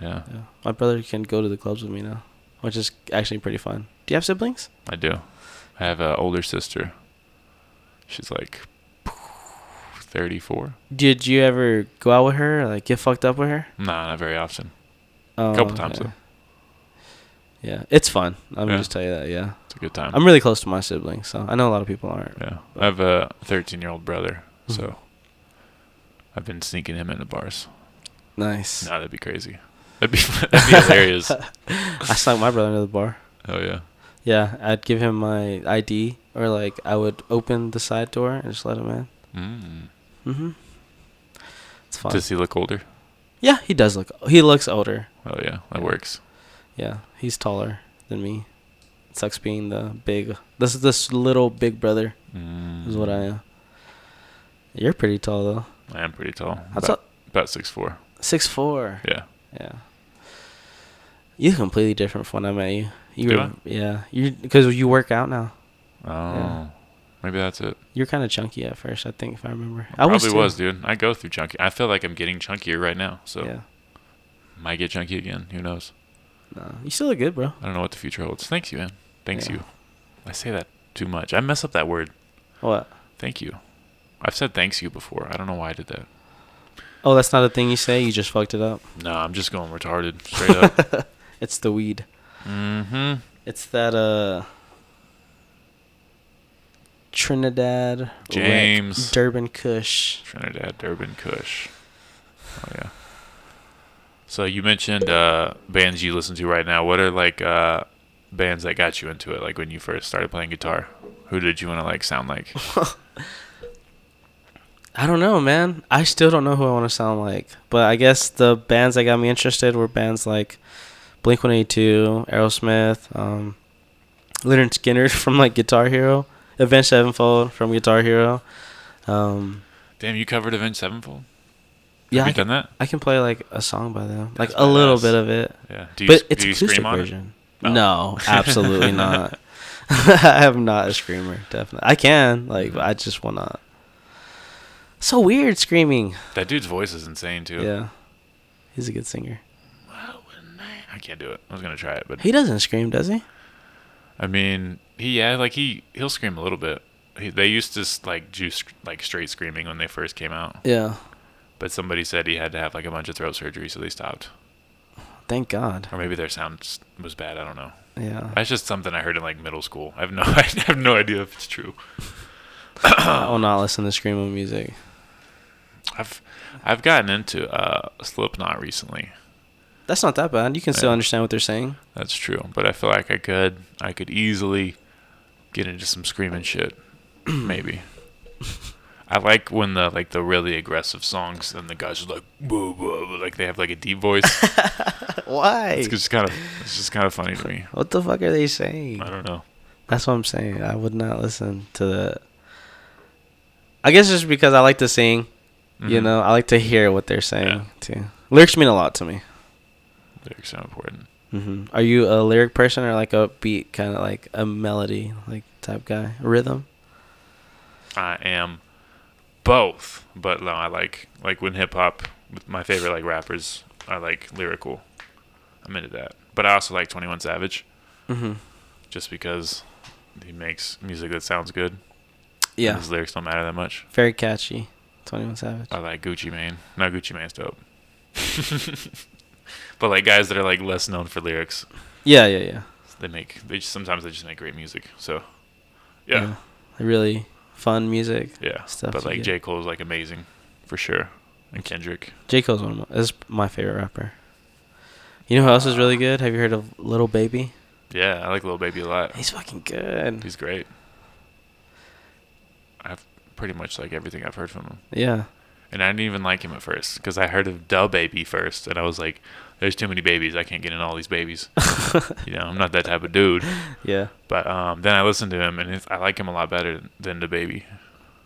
Yeah, Yeah. My brother can go to the clubs with me now, which is actually pretty fun. Do you have siblings? I do. I have an older sister. She's like 34. Did you ever go out with her, like get fucked up with her? Nah, not very often. Oh, couple times, okay. though. Yeah, it's fun. I'm Yeah. just tell you that. Yeah, It's a good time. I'm really close to my siblings, so I know a lot of people aren't. yeah, I have a 13 year old brother, Mhm. so I've been sneaking him into bars. Nice. Nah, that'd be crazy. That'd be that'd be hilarious. I snuck my brother into the bar. Oh yeah. Yeah, I'd give him my ID, or like I would open the side door and just let him in. Mm. Mm-hmm. It's fun. Does he look older? yeah, he does look. He looks older. Oh yeah, that Yeah. works. Yeah, he's taller than me. It sucks being the big. This is this little big brother. Mm. Is what I am. You're pretty tall though. I am pretty tall. That's about, up. about six four. Six four. Yeah. Yeah. You're completely different from when I met you. You Do were, I? yeah. You because you work out now. Oh. Maybe that's it. You're kind of chunky at first, I think, if I remember. I Probably was, was, dude. I go through chunky. I feel like I'm getting chunkier right now, so Yeah. might get chunky again. Who knows? No, you still look good, bro. I don't know what the future holds. Thanks you, man. Thanks Yeah. you. I say that too much. I mess up that word. What? Thank you. I've said thanks you before. I don't know why I did that. Oh, that's not a thing you say. You just fucked it up. No, I'm just going retarded straight up. It's the weed. mm-hmm. It's that uh Trinidad James. Durban Kush. Trinidad, Durban, Kush. Oh yeah. So you mentioned uh, bands you listen to right now. What are like uh, bands that got you into it? Like when you first started playing guitar, who did you want to like sound like? I don't know, man. I still don't know who I want to sound like. But I guess the bands that got me interested were bands like Blink 182, Aerosmith, um, Lynyrd Skynyrd from like Guitar Hero, Avenged Sevenfold from Guitar Hero. Um, Damn, you covered Avenged Sevenfold. yeah, Have I done that? I can play like a song by them, like That's a little bit of it. Yeah. Do you, but it's acoustic scream on version. Oh. No, absolutely not. I am not a screamer. Definitely, I can like, but I just will not. So weird screaming. That dude's voice is insane too. Yeah, he's a good singer. I can't do it. I was gonna try it, but He doesn't scream, does he? I mean, he yeah, like he he'll scream a little bit. He, they used to like do like straight screaming when they first came out, Yeah. but somebody said he had to have like a bunch of throat surgery, so they stopped. Thank God. Or maybe their sound was bad. I don't know. Yeah. That's just something I heard in like middle school. I have no I have no idea if it's true. I will not listen to screamo music. I've I've gotten into uh, Slipknot recently. That's not that bad. You can still understand what they're saying. That's true, but I feel like I could I could easily get into some screaming shit. Maybe. I like when the like the really aggressive songs and the guys are like boo, boo, boo, like they have like a deep voice. Why? it's just kind of it's just kind of funny to me. What the fuck are they saying? I don't know. That's what I'm saying. I would not listen to that. I guess just because I like to sing, you Mhm. know, I like to hear what they're saying Yeah. too. Lyrics mean a lot to me. Lyrics are important. hmm Are you a lyric person or like a beat kind of like a melody like type guy? Rhythm? I am both, but no, I like like when hip hop. My favorite like rappers are like lyrical. I'm into that, but I also like Twenty One Savage Mm-hmm. just because he makes music that sounds good. Yeah. his lyrics don't matter that much. Very catchy. Twenty One Savage. I like Gucci Mane. No, Gucci Mane's dope. but like guys that are like less known for lyrics, Yeah, yeah, yeah. they make they just, sometimes they just make great music. So yeah, Really fun music. yeah. Stuff but like get. J is like amazing for sure, and Kendrick. J Cole's one of my, is my favorite rapper. You know who else is really uh, good? Have you heard of Lil Baby? Yeah, I like Lil Baby a lot. He's fucking good. He's great. I've pretty much like everything I've heard from him, Yeah. And I didn't even like him at first because I heard of DaBaby first, and I was like, "There's too many babies. I can't get in all these babies." you know, I'm not that type of dude. Yeah. But um, then I listened to him, and I like him a lot better than the baby.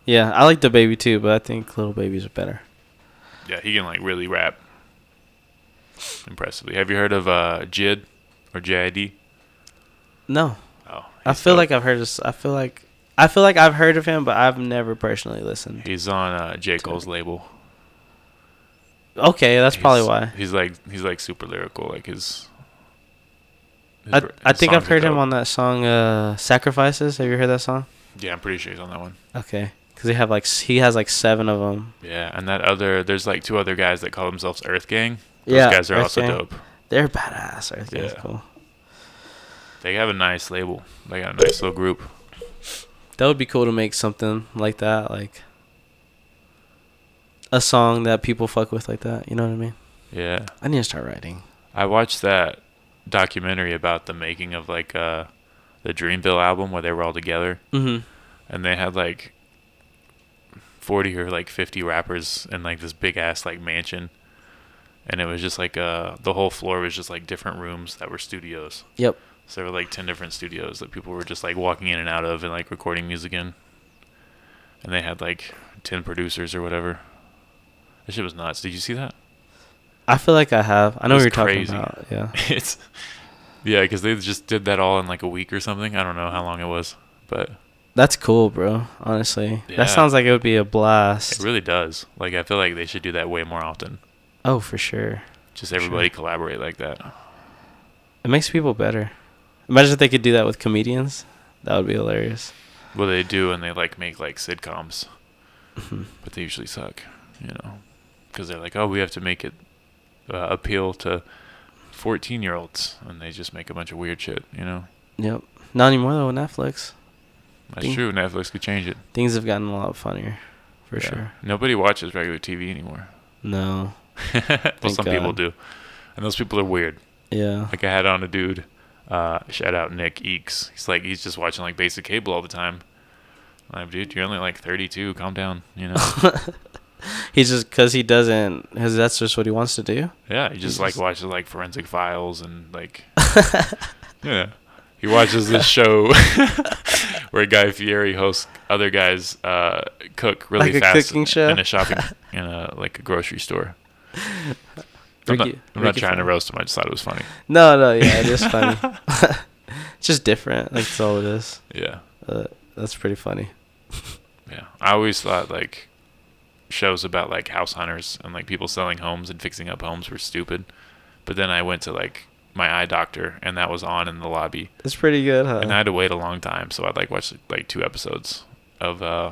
Yeah, I like the baby too, but I think Lil Baby's are better. Yeah, he can like really rap impressively. Have you heard of uh, Jid or JID? No, Oh, I feel dope. like I've heard. This, I feel like I feel like I've heard of him, but I've never personally listened. he's on uh, J Cole's label. Okay, that's probably why. he's like he's like super lyrical. Like his. his I ver- I think I've heard him on that song uh, "Sacrifices." Have you heard that song? Yeah, I'm pretty sure he's on that one. Okay, because he have like he has like seven of them. Yeah, and that other there's like two other guys that call themselves Earth Gang. Those Yeah, guys are Earth also Gang. dope. They're badass. Think Yeah. that's cool. They have a nice label. They got a nice little group. That would be cool to make something like that, like a song that people fuck with like that. You know what I mean? Yeah. I need to start writing. I watched that documentary about the making of like uh the Dreamville album where they were all together Mm-hmm. and they had like 40 or like 50 rappers in like this big ass like mansion and it was just like uh the whole floor was just like different rooms that were studios. Yep. So there were like 10 different studios that people were just like walking in and out of and like recording music in. And they had like 10 producers or whatever. That shit was nuts. Did you see that? I feel like I have. I know what you're crazy. talking about. Yeah. it's yeah, because they just did that all in like a week or something. I don't know how long it was, but That's cool, bro. Honestly, Yeah. that sounds like it would be a blast. it really does. Like I feel like they should do that way more often. oh, for sure. Just Sure. everybody collaborate like that. It makes people better. Imagine if they could do that with comedians. That would be hilarious. Well, they do, and they like make like sitcoms, Mm-hmm. but they usually suck. You know, because they're like, oh, we have to make it uh, appeal to 14 year olds, and they just make a bunch of weird shit. You know, Yep. Not anymore though. with Netflix that's Think- true. Netflix could change it things have gotten a lot funnier, for Yeah. sure. Nobody watches regular TV anymore. No. well, Thank some people do, and those people are weird. Yeah. Like I had on a dude, uh, shout out Nick Eeks. He's like he's just watching like basic cable all the time. I'm like, dude, you're only like 32. Calm down, you know. He's just because he doesn't. Cause that's just what he wants to do. yeah, he just like watches like forensic files and like yeah. He watches this show where Guy Fieri hosts other guys uh, cook really Like fast in, in a shopping in a like a grocery store. I'm not, I'm not Ricky trying to roast him. I just thought it was funny. No, no, yeah, it is funny. it's just different. Like that's all it is. Yeah. Uh, that's pretty funny. Yeah, I always thought like shows about like house hunters and like people selling homes and fixing up homes were stupid. But then I went to like my eye doctor and that was on in the lobby, It's pretty good, huh? and I had to wait a long time. So I'd like watch like two episodes of uh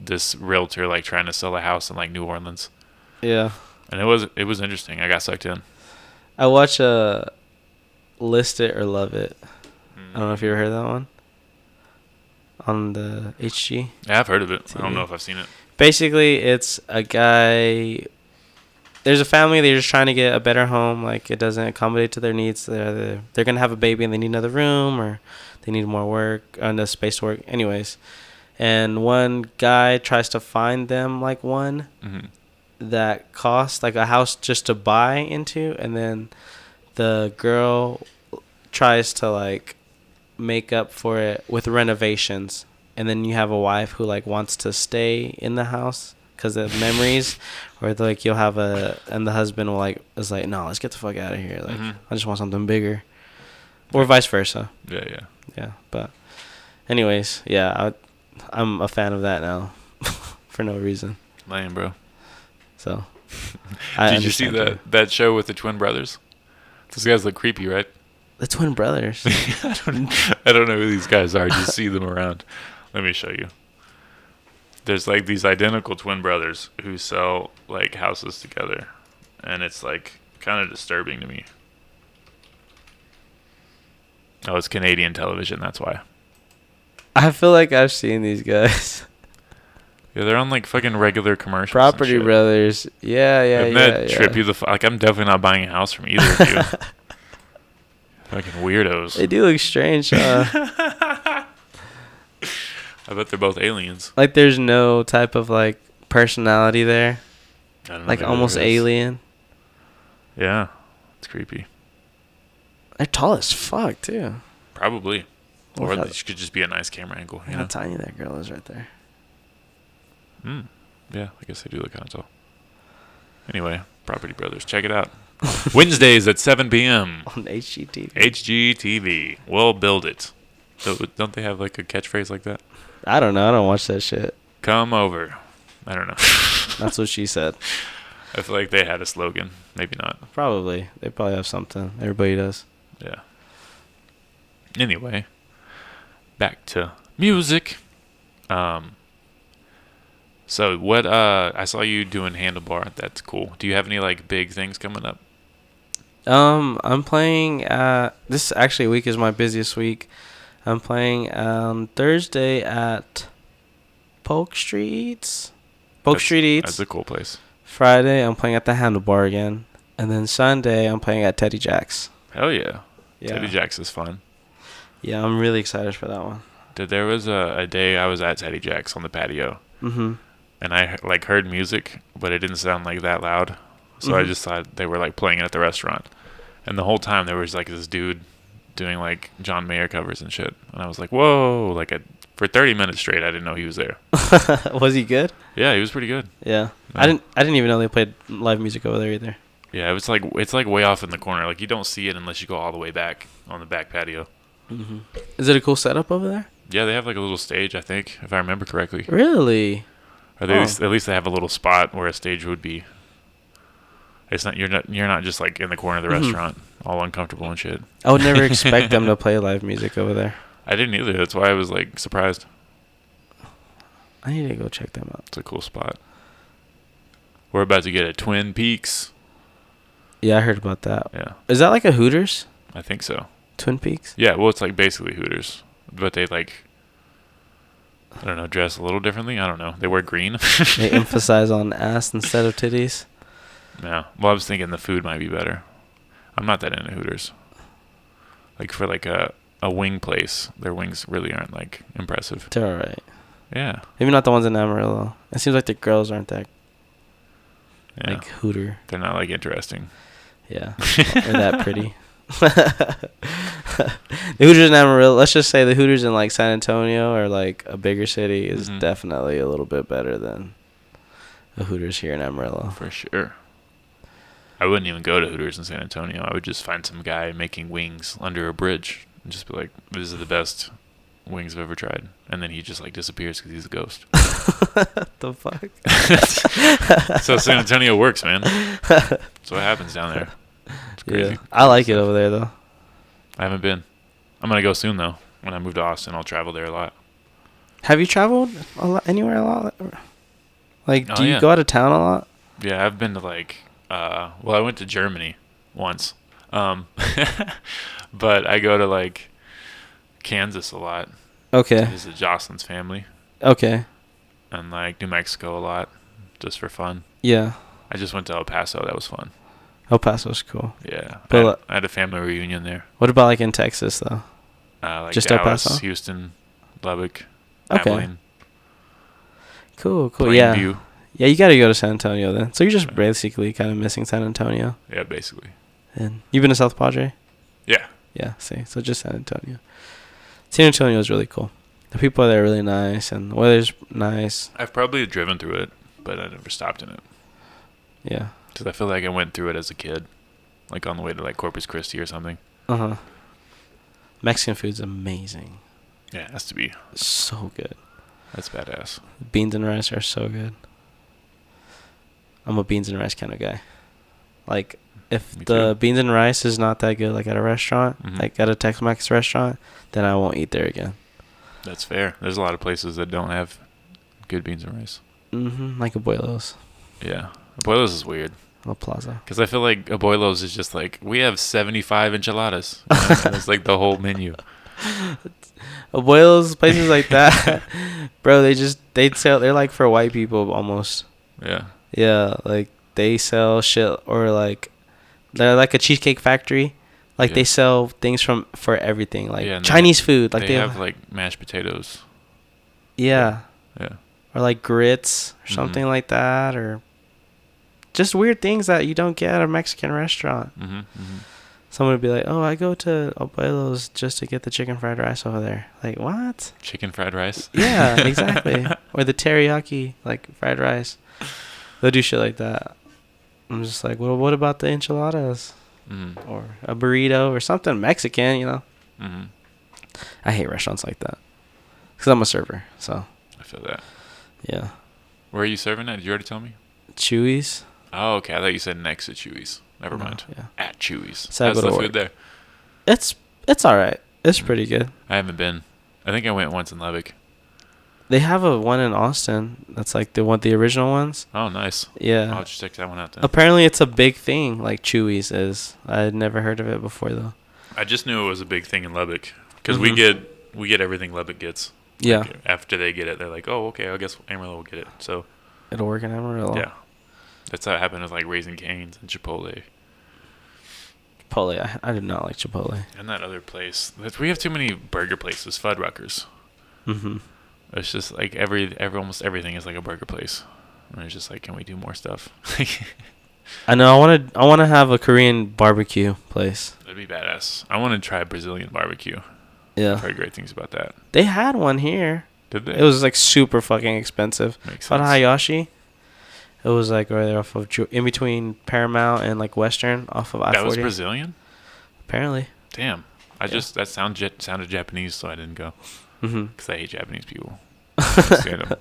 this realtor like trying to sell a house in like New Orleans, yeah. And it was it was interesting. I got sucked in. I watch uh, List It or Love It. I don't know if you ever heard that one. On the HG. Yeah, I've heard of it. I don't know if I've seen it. Basically, it's a guy. There's a family. They're just trying to get a better home. Like it doesn't accommodate to their needs. They're they're, they're gonna have a baby and they need another room or they need more work and the space to work. Anyways, and one guy tries to find them like one hmm that cost like a house just to buy into and then the girl tries to like make up for it with renovations and then you have a wife who like wants to stay in the house because of memories or like you'll have a and the husband will like is like no let's get the fuck out of here like Mhm. i just want something bigger or vice versa Yeah, yeah. yeah but anyways yeah I, i'm a fan of that now for no reason Lame, bro. So I Did you see that that show with the twin brothers? Those guys look creepy, right? The twin brothers. I don't, I don't know who these guys are. Just see them around. Let me show you. There's like these identical twin brothers who sell like houses together, and it's like kind of disturbing to me. Oh, it's Canadian television. That's why. I feel like I've seen these guys. Yeah, they're on like fucking regular commercials. Property brothers. Yeah, yeah, Doesn't yeah. that yeah. trip you the like? I'm definitely not buying a house from either of you. fucking weirdos. They do look strange. Uh, I bet they're both aliens. like there's no type of like personality there. I don't know, Like almost alien. Yeah, it's creepy. They're tall as fuck too. Probably. Or this could just be a nice camera angle. You How know? tiny that girl is right there. Mm. Yeah, I guess they do look kind of tall. Anyway, Property Brothers, check it out. Wednesdays at 7 p.m. On HGTV. HGTV. We'll build it. So, don't they have like a catchphrase like that? I don't know. I don't watch that shit. Come over. I don't know. That's what she said. I feel like they had a slogan. Maybe not. Probably. They probably have something. Everybody does. Yeah. Anyway, back to music. Um. So what? Uh, I saw you doing handlebar. That's cool. Do you have any like big things coming up? Um, I'm playing. Uh, this actually week is my busiest week. I'm playing on Thursday at Polk Street Eats. Polk That's- Street Eats. That's a cool place. Friday, I'm playing at the Handlebar again, and then Sunday, I'm playing at Teddy Jack's. Hell yeah. Yeah, Teddy Jack's is fun. yeah, I'm really excited for that one. Dude, there was a, a day I was at Teddy Jack's on the patio, Mm-hmm. And I like heard music, but it didn't sound like that loud. So I Mhm. just thought they were like playing it at the restaurant, and the whole time there was like this dude doing like John Mayer covers and shit, and I was like, whoa! Like I, for 30 minutes straight, I didn't know he was there. was he good? Yeah, he was pretty good. Yeah. Yeah. I didn't. I didn't even know they played live music over there either. Yeah, it was like it's like way off in the corner. Like you don't see it unless you go all the way back on the back patio. Mm-hmm. Is it a cool setup over there? Yeah, they have like a little stage, I think, if I remember correctly. Really? Or they, at, Oh. least, at least they have a little spot where a stage would be. It's not you're not you're not just like in the corner of the Mhm. restaurant, all uncomfortable and shit. I would never expect them to play live music over there. I didn't either. That's why I was like surprised. I need to go check them out. It's a cool spot. We're about to get a Twin Peaks. Yeah, I heard about that. Yeah, Is that like a Hooters? I think so. Twin Peaks? Yeah, well, it's like basically Hooters, but they like, I don't know, dress a little differently. I don't know. They wear green. They emphasize on ass instead of titties. yeah. Well, I was thinking the food might be better. I'm not that into Hooters. Like for like a a wing place, their wings really aren't like impressive. They're alright. Yeah. Maybe not the ones in Amarillo. It seems like the girls aren't that Yeah. like Hooter. They're not like interesting. Yeah, or that pretty. The Hooters in Amarillo. Let's just say the Hooters in like San Antonio or like a bigger city is Mhm. definitely a little bit better than the Hooters here in Amarillo. For sure. I wouldn't even go to Hooters in San Antonio. I would just find some guy making wings under a bridge and just be like, "This is the best wings I've ever tried." And then he just like disappears because he's a ghost. the fuck? so San Antonio works, man. That's what happens down there. It's crazy. Yeah, I like it over there though. I haven't been. I'm gonna go soon though. When I move to Austin, I'll travel there a lot. Have you traveled a lot, anywhere a lot? Like, do Oh, you yeah. go out of town a lot? Yeah, I've been to like, uh, well, I went to Germany once, um, but I go to like Kansas a lot. Okay, Visit Jocelyn's family. okay, and like New Mexico a lot, just for fun. yeah. I just went to El Paso. That was fun. El Paso's cool. Yeah, But, I, had, I had a family reunion there. What about like in Texas though? Uh, like just El Paso? Houston, Lubbock, Okay. Abilene, Cool, cool. Yeah, Plainview. yeah. You got to go to San Antonio then. So you're just basically kind of missing San Antonio. Yeah, basically. And you've been to South Padre? Yeah, Yeah. See, so just San Antonio. San Antonio is really cool. The people there are really nice, and the weather's nice. I've probably driven through it, but I never stopped in it Yeah. Because I feel like I went through it as a kid, like on the way to like Corpus Christi or something. Uh huh. Mexican food's amazing. Yeah, it has to be. So good. That's badass. Beans and rice are so good. I'm a beans and rice kind of guy. Like, if Me the too. beans and rice is not that good, like at a restaurant, Mhm. like at a Tex-Mex restaurant, then I won't eat there again. That's fair. There's a lot of places that don't have good beans and rice. Mm-hmm. Like Abuelos, Yeah, Abuelos is weird. La Plaza. Because I feel like Abuelos is just like, we have 75 enchiladas. You know? And it's like the whole menu. Abuelos, places like that, bro. They just they sell. They're like for white people almost. Yeah. Yeah, like they sell shit or like they're like a cheesecake factory. Like Yeah. they sell things from for everything, like Yeah, and they- Chinese food. Like they, they, have like mashed potatoes. yeah, Yeah. or like grits or Mhm. something like that, or just weird things that you don't get at a Mexican restaurant. hmm hmm Someone would be like, "Oh, I go to Abuelos just to get the chicken fried rice over there." Like what? Chicken fried rice. Yeah, exactly. or the teriyaki like fried rice. They'll do shit like that. I'm just like, well, what about the enchiladas hmm or a burrito or something Mexican? You know, hmm I hate restaurants like that because I'm a server. So I feel that. yeah, Where are you serving at? Did you already tell me? Chewy's. Oh, okay. I thought you said next to Chewy's. Never No, mind. yeah. At Chewy's. So How's the food there? It's it's all right. It's pretty good. I haven't been. I think I went once in Lubbock. They have a one in Austin. That's like the one, the original ones. Oh, nice. Yeah. I'll just check that one out then. Apparently, it's a big thing. Like Chewy's is. I had never heard of it before though. I just knew it was a big thing in Lubbock because we Mhm. get we get everything Lubbock gets. Yeah, Like, after they get it, they're like, oh, okay. I guess Amarillo will get it. So it'll work in Amarillo. yeah, that's how it happened with like Raising Cane's and Chipotle Chipotle. I, I did not like Chipotle. and that other place. We have too many burger places. Fuddruckers. Mm-hmm. It's just like every every almost everything is like a burger place. And it's just like, can we do more stuff? I know. I want to. I want to have a Korean barbecue place. That'd be badass. I want to try Brazilian barbecue. I've Yeah, heard great things about that. they had one here. Did they? It was like super fucking expensive. Makes sense. Hayashi, it was like right there off of Ju- in between Paramount and like Western off of I That was. Brazilian. Apparently. Damn. I Yeah. just that sound jet sounded Japanese, so I didn't go Mm-hmm. because I hate Japanese people. Can't stand 'em.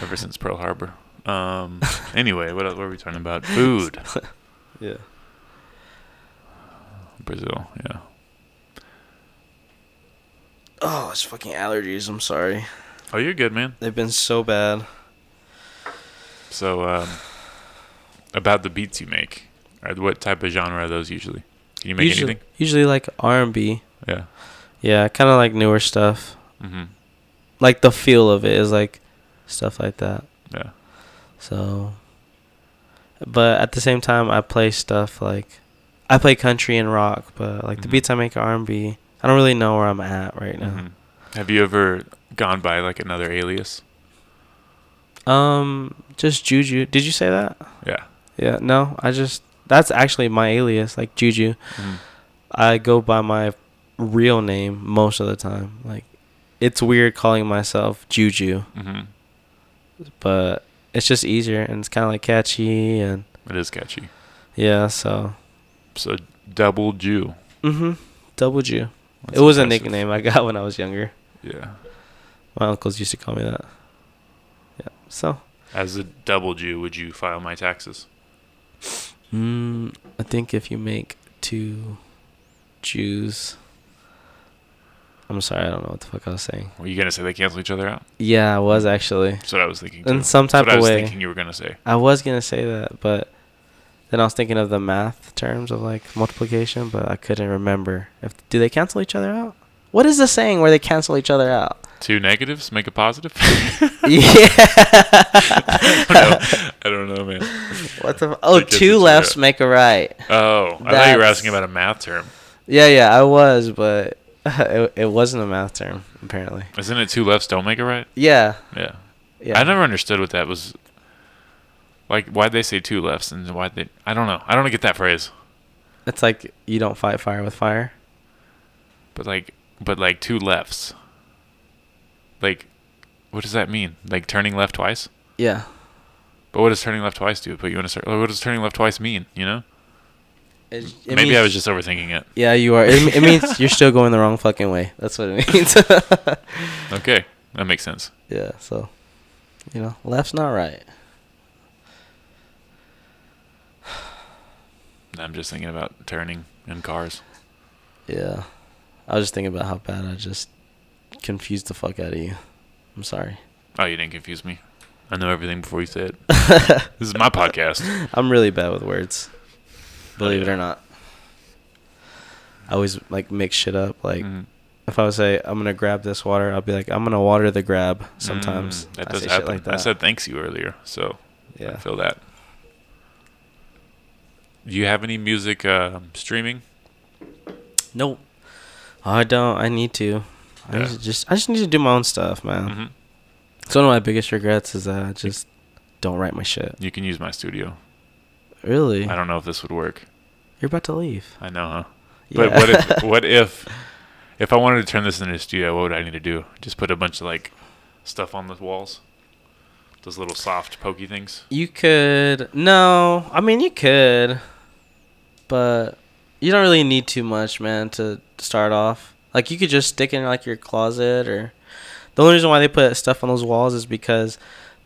Ever since Pearl Harbor. Um. Anyway, what else were we talking about? Food. Yeah. Brazil. Yeah. Oh, it's fucking allergies. I'm sorry. Oh, you're good, man. They've been so bad. So, um, about the beats you make. What type of genre are those usually? Can you make usually, anything? usually like R and B. Yeah. Yeah, kind of like newer stuff. Mm-hmm. Like the feel of it is like stuff like that. Yeah. So, but at the same time, I play stuff like I play country and rock, but like the Mhm. beats I make are R and B. I don't really know where I'm at right now. Mhm. Have you ever gone by like another alias? Um, just Juju. Did you say that? Yeah. Yeah. No, I just that's actually my alias, like Juju. Mhm. I go by my real name most of the time. Like, it's weird calling myself Juju, Mhm. but it's just easier and it's kind of like catchy and It is catchy. yeah. So, So double Jew. mhm, double Jew. That's it was a nickname I got when I was younger. Yeah. My uncles used to call me that. So, As a double Jew, would you file my taxes? mm, I think if you make two Jews, I'm sorry, I don't know what the fuck I was saying. Were you gonna say they cancel each other out? Yeah, I was actually. That's what I was thinking. In too. some That's type what I was way. thinking you were gonna say. I was gonna say that, but then I was thinking of the math terms of like multiplication, but I couldn't remember. If do they cancel each other out? What is the saying where they cancel each other out? Two negatives make a positive. yeah. I, don't know. I don't know, man. What the? Oh, They cancel two lefts make a right. Oh, I thought you were asking about a math term. Yeah, yeah, I was, but it, it wasn't a math term apparently. Isn't it two lefts don't make a right? Yeah, Yeah. yeah. I never understood what that was. Like, why'd they say two lefts and why they? I don't know. I don't get that phrase. It's like you don't fight fire with fire. But like, but like two lefts. Like, what does that mean? Like turning left twice? Yeah. But what does turning left twice do? Put you in a circle. What does turning left twice mean? You know? It, it Maybe I was just overthinking it. Yeah, you are. It, it means you're still going the wrong fucking way. That's what it means. Okay, that makes sense. Yeah, so you know, left's not right. I'm just thinking about turning in cars. Yeah. I was just thinking about how bad I just confused the fuck out of you. I'm sorry. Oh, you didn't confuse me. I know everything before you say it. this is my podcast. I'm really bad with words. Believe it or not. I always like mix shit up. Like Mhm. if I would say I'm gonna grab this water, I'll be like I'm gonna water the grab. Sometimes Mm, that I does happen. like that. I said thanks you earlier, so I yeah. feel that. Do you have any music uh, streaming? Nope. I don't. I need to. I Yeah. need to just. I just need to do my own stuff, man. hmm It's one of my biggest regrets is that I just don't write my shit. You can use my studio. Really? I don't know if this would work. You're about to leave. I know, huh? But Yeah. what if what if if I wanted to turn this into a studio? What would I need to do? Just put a bunch of like stuff on the walls, those little soft pokey things. You could. No, I mean you could, but you don't really need too much, man, to start off. Like you could just stick in like your closet, or the only reason why they put stuff on those walls is because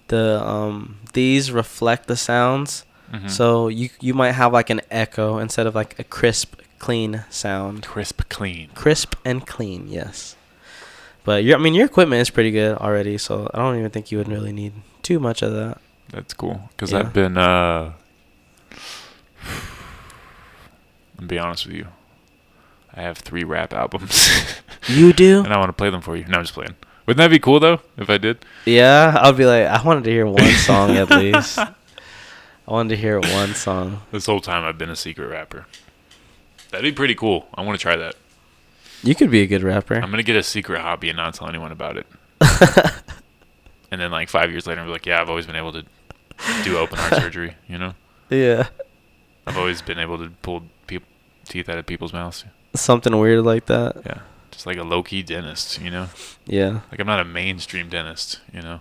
the um these reflect the sounds. Mhm. So you you might have like an echo instead of like a crisp, clean sound. crisp, clean. Crisp and clean, yes. But your I mean your equipment is pretty good already, so I don't even think you would really need too much of that. That's cool. Because Yeah. I've been, uh, I'll be honest with you. I have three rap albums. You do? and I want to play them for you. No, I'm just playing. Wouldn't that be cool, though, if I did? Yeah, I'll be like, I wanted to hear one song at least. I wanted to hear one song. This whole time I've been a secret rapper. That'd be pretty cool. I want to try that. You could be a good rapper. I'm going to get a secret hobby and not tell anyone about it. and then, like, five years later, I'm like, yeah, I've always been able to do open heart surgery, you know? yeah, I've always been able to pull teeth out of people's mouths. Something weird like that. Yeah. Just like a low key dentist, you know? Yeah. Like I'm not a mainstream dentist, you know.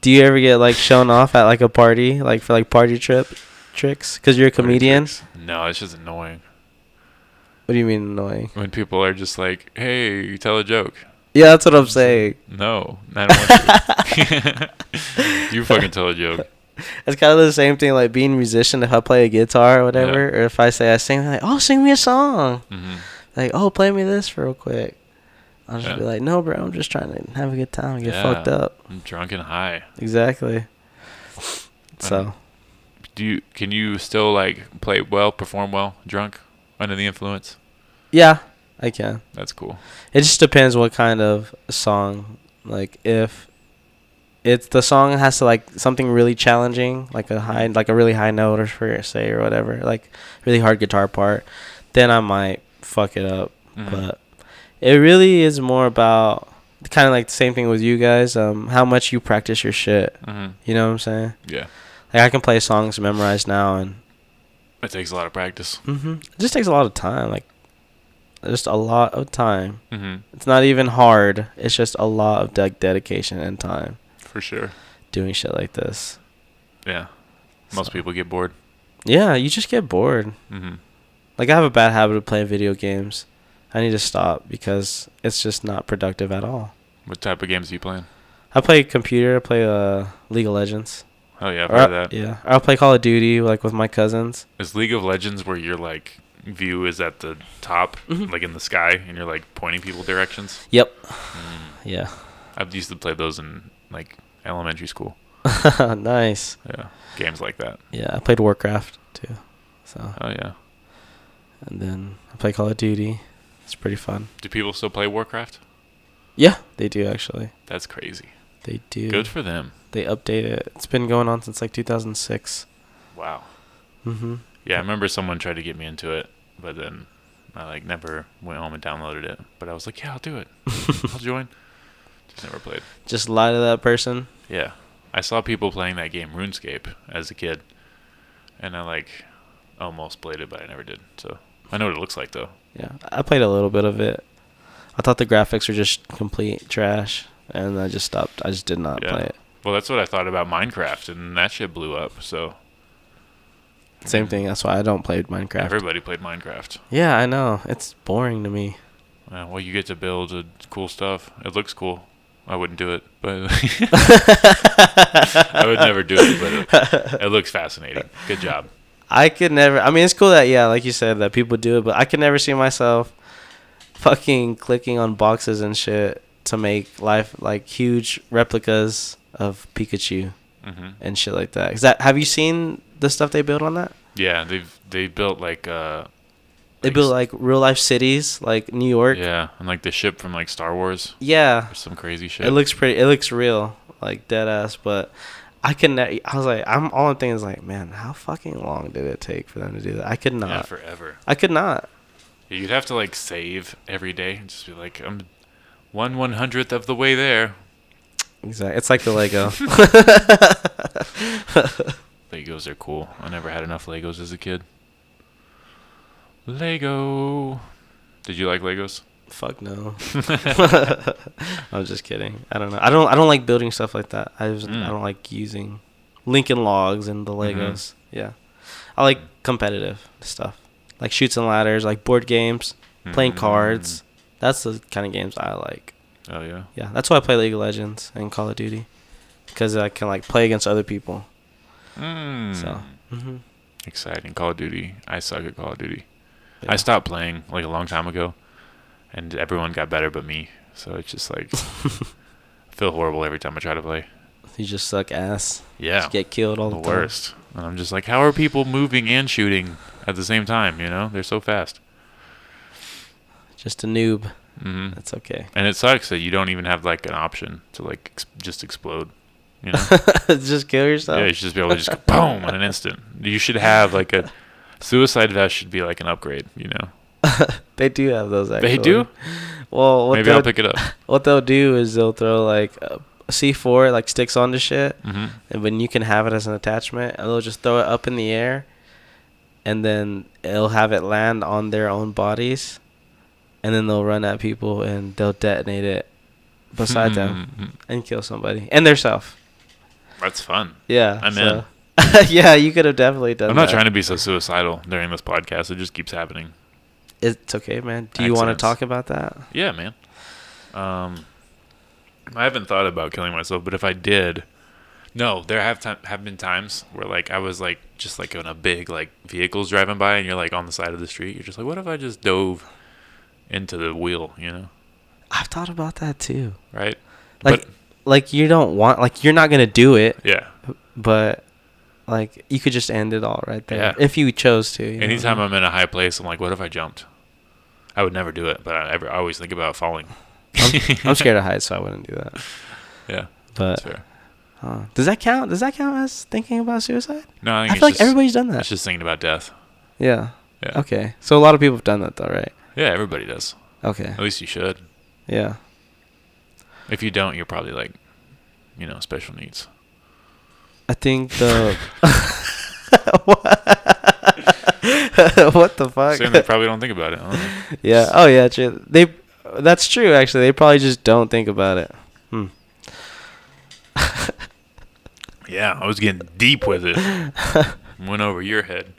Do you ever get like shown off at like a party, like for like party trip tricks? Cause you're a comedian. No, it's just annoying What do you mean annoying? when people are just like, "Hey, you tell a joke." Yeah, that's what I'm saying. No, I don't want to. you fucking tell a joke. It's kind of the same thing like being a musician. If I play a guitar or whatever, or if I say I sing, like, oh, sing me a song. hmm Like, oh, play me this real quick. I'll just Yeah. be like, no, bro, I'm just trying to have a good time, and get Yeah. fucked up. I'm drunk and high. Exactly. So, Do you can you still like play well, perform well, drunk, under the influence? Yeah, I can. That's cool. It just depends what kind of song. Like if it's the song has to like something really challenging, like a high, like a really high note or for say or whatever, like really hard guitar part, then I might fuck it up. Mhm. But it really is more about kind of like the same thing with you guys. Um, how much you practice your shit. hmm You know what I'm saying? Yeah, Like I can play songs memorized now, and it takes a lot of practice. Mm-hmm. it just takes a lot of time. Like just a lot of time. Mm-hmm. It's not even hard. It's just a lot of de- dedication and time For sure. doing shit like this. Yeah. Most So- people get bored. Yeah, you just get bored. hmm Like I have a bad habit of playing video games. I need to stop because it's just not productive at all. What type of games are you playing? I play computer. I play uh, League of Legends. Oh yeah, I've or, heard that. Yeah. I'll play Call of Duty like with my cousins. Is League of Legends where your like view is at the top, Mhm. like in the sky, and you're like pointing people directions? Yep. Mm. Yeah. I've used to play those in like elementary school. nice. Yeah, games like that. Yeah, I played Warcraft too. So Oh yeah. and then I play Call of Duty. It's pretty fun. Do people still play Warcraft? Yeah, they do actually. That's crazy. They do. Good for them. They update it. It's been going on since like 2006. Wow. Mm-hmm. Yeah, I remember someone tried to get me into it, but then I like never went home and downloaded it. But I was like, yeah, I'll do it. I'll join. Never played. Just lie to that person. Yeah, I saw people playing that game RuneScape as a kid, and I like almost played it, but I never did. So I know what it looks like though. Yeah, I played a little bit of it. I thought the graphics were just complete trash, and I just stopped. I just did not Yeah. play it. Well, that's what I thought about Minecraft, and that shit blew up. So Same thing. That's why I don't play Minecraft. everybody played Minecraft. yeah, I know. It's boring to me. Uh, well, you get to build uh, cool stuff. It looks cool. I wouldn't do it, but I would never do it. But it, it looks fascinating. Good job. I could never. I mean, it's cool that yeah, like you said, that people do it, but I could never see myself fucking clicking on boxes and shit to make life like huge replicas of Pikachu hmm and shit like that. Is that have you seen the stuff they built on that? Yeah, they've they built like uh They like built like real life cities, like New York. yeah, and like the ship from like Star Wars Yeah, some crazy shit. it looks pretty. It looks real, like dead ass. But I couldn't. I was like, I'm all I'm thinking is like, man, how fucking long did it take for them to do that? I could not. yeah, forever. I could not. You'd have to like save every day and just be like, I'm one one hundredth of the way there. Exactly. It's like the Lego. Legos are cool. I never had enough Legos as a kid. Lego. Did you like Legos? Fuck no. I'm just kidding. I don't know. I don't. I don't like building stuff like that. I just, Mm. I don't like using Lincoln Logs and the Mhm. Legos. Yeah, I like competitive stuff, like Chutes and Ladders, like board games, playing Mm. cards. That's the kind of games I like. Oh yeah. Yeah, that's why I play League of Legends and Call of Duty, because I can like play against other people. Mm. So. hmm exciting. Call of Duty. I suck at Call of Duty. Yeah. I stopped playing like a long time ago, and everyone got better but me. So it's just like I feel horrible every time I try to play. You just suck ass. Yeah, Just get killed all the the, time. worst. And I'm just like, how are people moving and shooting at the same time? You know, they're so fast. Just a noob. Mm-hmm. That's okay. And it sucks that you don't even have like an option to like ex- just explode. You know, just kill yourself. yeah, you should just be able to just go boom in an instant. You should have like a suicide vest should be like an upgrade. You know, They do have those. Actually. they do. Well, what Maybe they'll, I'll pick it up. what they'll do is they'll throw like a C4 like sticks onto shit, hmm and when you can have it as an attachment, and they'll just throw it up in the air, and then it'll have it land on their own bodies, and then they'll run at people and they'll detonate it beside them Mhm. and kill somebody and theirself. That's fun. Yeah, I'm so- yeah, you could have definitely done. That. I'm not that. trying to be so suicidal during this podcast. It just keeps happening. It's okay, man. Do you want to talk about that? Yeah, man. Um, I haven't thought about killing myself, but if I did, no, there have time have been times where like I was like just like in a big like vehicles driving by, and you're like on the side of the street. You're just like, what if I just dove into the wheel? You know, I've thought about that too. right? Like, but like you don't want, like you're not gonna do it, yeah, but Like you could just end it all right there Yeah. if you chose to. you know? Anytime I'm in a high place, I'm like, what if I jumped? I would never do it, but I, ever, I always think about falling. I'm scared of heights, so I wouldn't do that. Yeah, But that's fair. uh, does that count? Does that count as thinking about suicide? No, I I, think feel like just, everybody's done that. It's just thinking about death. Yeah. Yeah. Okay. So a lot of people have done that though, right? Yeah, everybody does. Okay. At least you should. Yeah. If you don't, you're probably like, you know, special needs. I think the what the fuck? Saying they probably don't think about it. I yeah. Oh yeah. True. They. That's true. Actually, they probably just don't think about it. Hmm. Yeah, I was getting deep with it. Went over your head.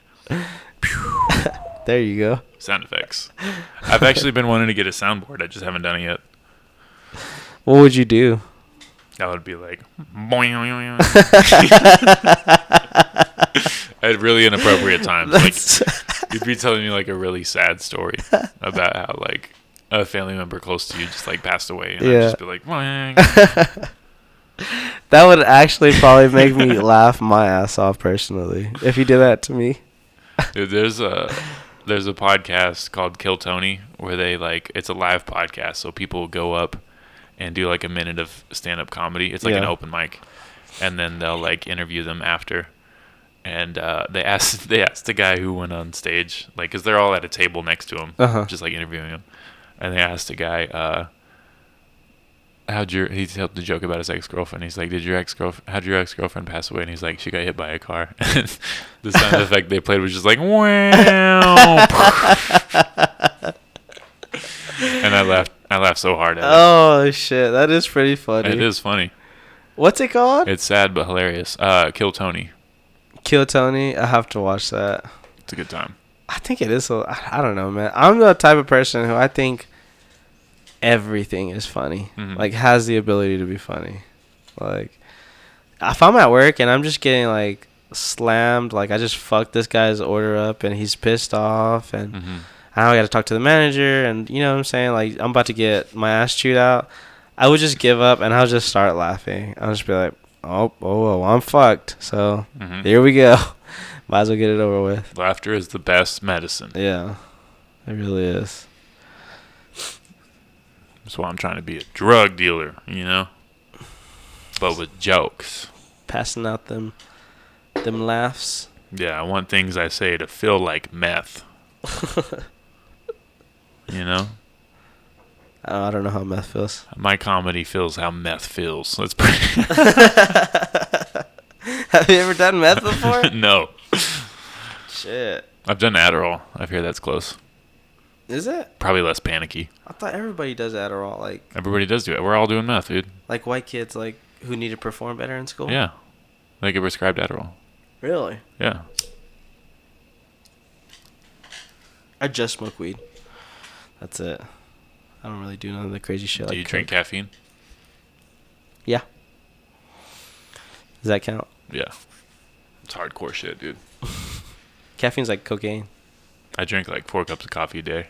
There you go. Sound effects. I've actually been wanting to get a soundboard. I just haven't done it yet. What would you do? That would be like. At really inappropriate times. Like you'd be telling me like a really sad story about how like a family member close to you just like passed away, and I'd Yeah. just be like. That would actually probably make me laugh my ass off personally if you did that to me. Dude, there's a there's a podcast called Kill Tony where they like it's a live podcast, so people go up and do like a minute of stand up comedy. It's like an open mic, and then they'll like interview them after. And uh, they asked they asked the guy who went on stage, like, cause they're all at a table next to him, Uh-huh. just like interviewing him. And they asked the guy, uh, "How'd your?" He told the joke about his ex girlfriend. He's like, "Did your ex girlfriend? How'd your ex girlfriend pass away?" And he's like, "She got hit by a car." The sound effect they played was just like, "Wow!" I laughed. I laughed so hard at it. Oh shit, that is pretty funny. It is funny. What's it called? It's sad but hilarious. Uh, Kill Tony. Kill Tony. I have to watch that. It's a good time. I think it is. A, I don't know, man. I'm the type of person who I think everything is funny. Mhm. Like has the ability to be funny. Like if I'm at work and I'm just getting like slammed, like I just fucked this guy's order up and he's pissed off and hmm now I got to talk to the manager and you know what I'm saying? Like I'm about to get my ass chewed out. I would just give up and I'll just start laughing. I'll just be like, "Oh, oh, well, I'm fucked." So, hmm here we go. Might as well get it over with. Laughter is the best medicine. Yeah. It really is. That's why I'm trying to be a drug dealer, you know? But with jokes. Passing out them them laughs. Yeah, I want things I say to feel like meth. you know? I don't know how meth feels. My comedy feels how meth feels. That's pretty. Have you ever done meth before? no. Shit. I've done Adderall. I hear that's close. Is it? Probably less panicky. I thought everybody does Adderall, like Everybody does do it. We're all doing meth, dude. like white kids, like who need to perform better in school. Yeah. They get prescribed Adderall. Really? Yeah. I just smoke weed. That's it. I don't really do none of the crazy shit. do like you drink coke. caffeine? Yeah. Does that count? Yeah. It's hardcore shit, dude. Caffeine's like cocaine. I drink like four cups of coffee a day.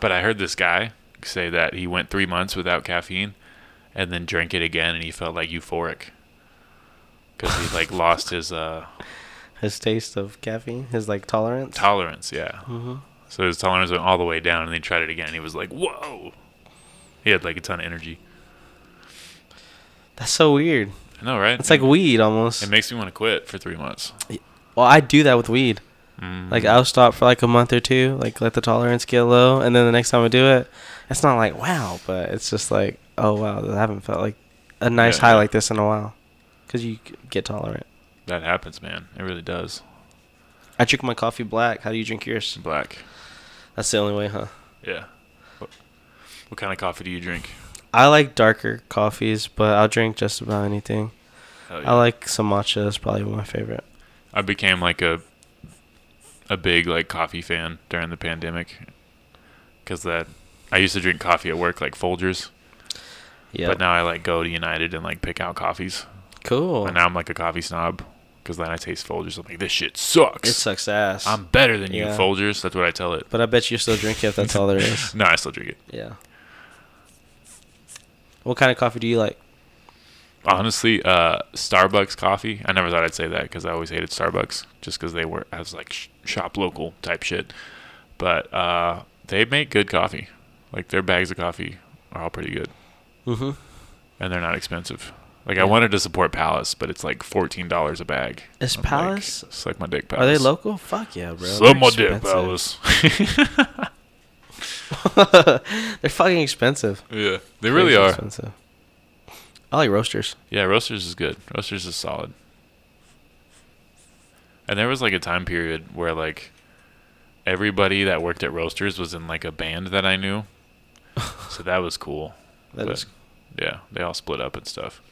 But I heard this guy say that he went three months without caffeine and then drank it again and he felt like euphoric. Because he like lost his uh, His taste of caffeine, his like tolerance. tolerance, yeah. hmm So his tolerance went all the way down and then he tried it again and he was like, whoa. He had like a ton of energy. That's so weird. I know, right? It's like weed almost. It makes me want to quit for three months. Well, I do that with weed. Mm. Like I'll stop for like a month or two, like let the tolerance get low, and then the next time I do it, it's not like wow, but it's just like oh wow, I haven't felt like a nice Yeah, high yeah. like this in a while, because you get tolerant. that happens, man. It really does. I drink my coffee black. How do you drink yours? Black. That's the only way, huh? Yeah. What, what kind of coffee do you drink? I like darker coffees, but I'll drink just about anything. Hell I like some matcha. Is probably my favorite. I became like a a big like coffee fan during the pandemic because that I used to drink coffee at work like Folgers, Yeah. but now I like go to United and like pick out coffees. cool. And now I'm like a coffee snob because then I taste Folgers. I'm like, this shit sucks. It sucks ass. I'm better than you, Yeah. Folgers. That's what I tell it. but I bet you still drink it if that's all there is. No, I still drink it. Yeah. What kind of coffee do you like? honestly, uh, Starbucks coffee. I never thought I'd say that because I always hated Starbucks just because they were as like sh- shop local type shit. But uh, they make good coffee. Like their bags of coffee are all pretty good, Mm-hmm. and they're not expensive. Like I wanted to support Palace, but it's like fourteen dollars a bag. Is I'm like, Palace- Suck my dick, Palace. Are they local? Fuck yeah, bro. Suck my dick. Palace. They're fucking expensive. yeah, they really Crazy are. expensive. I like roasters. Yeah, Roasters is good. Roasters is solid. And there was like a time period where like everybody that worked at Roasters was in like a band that I knew. so that was cool. That But, is Yeah, they all split up and stuff.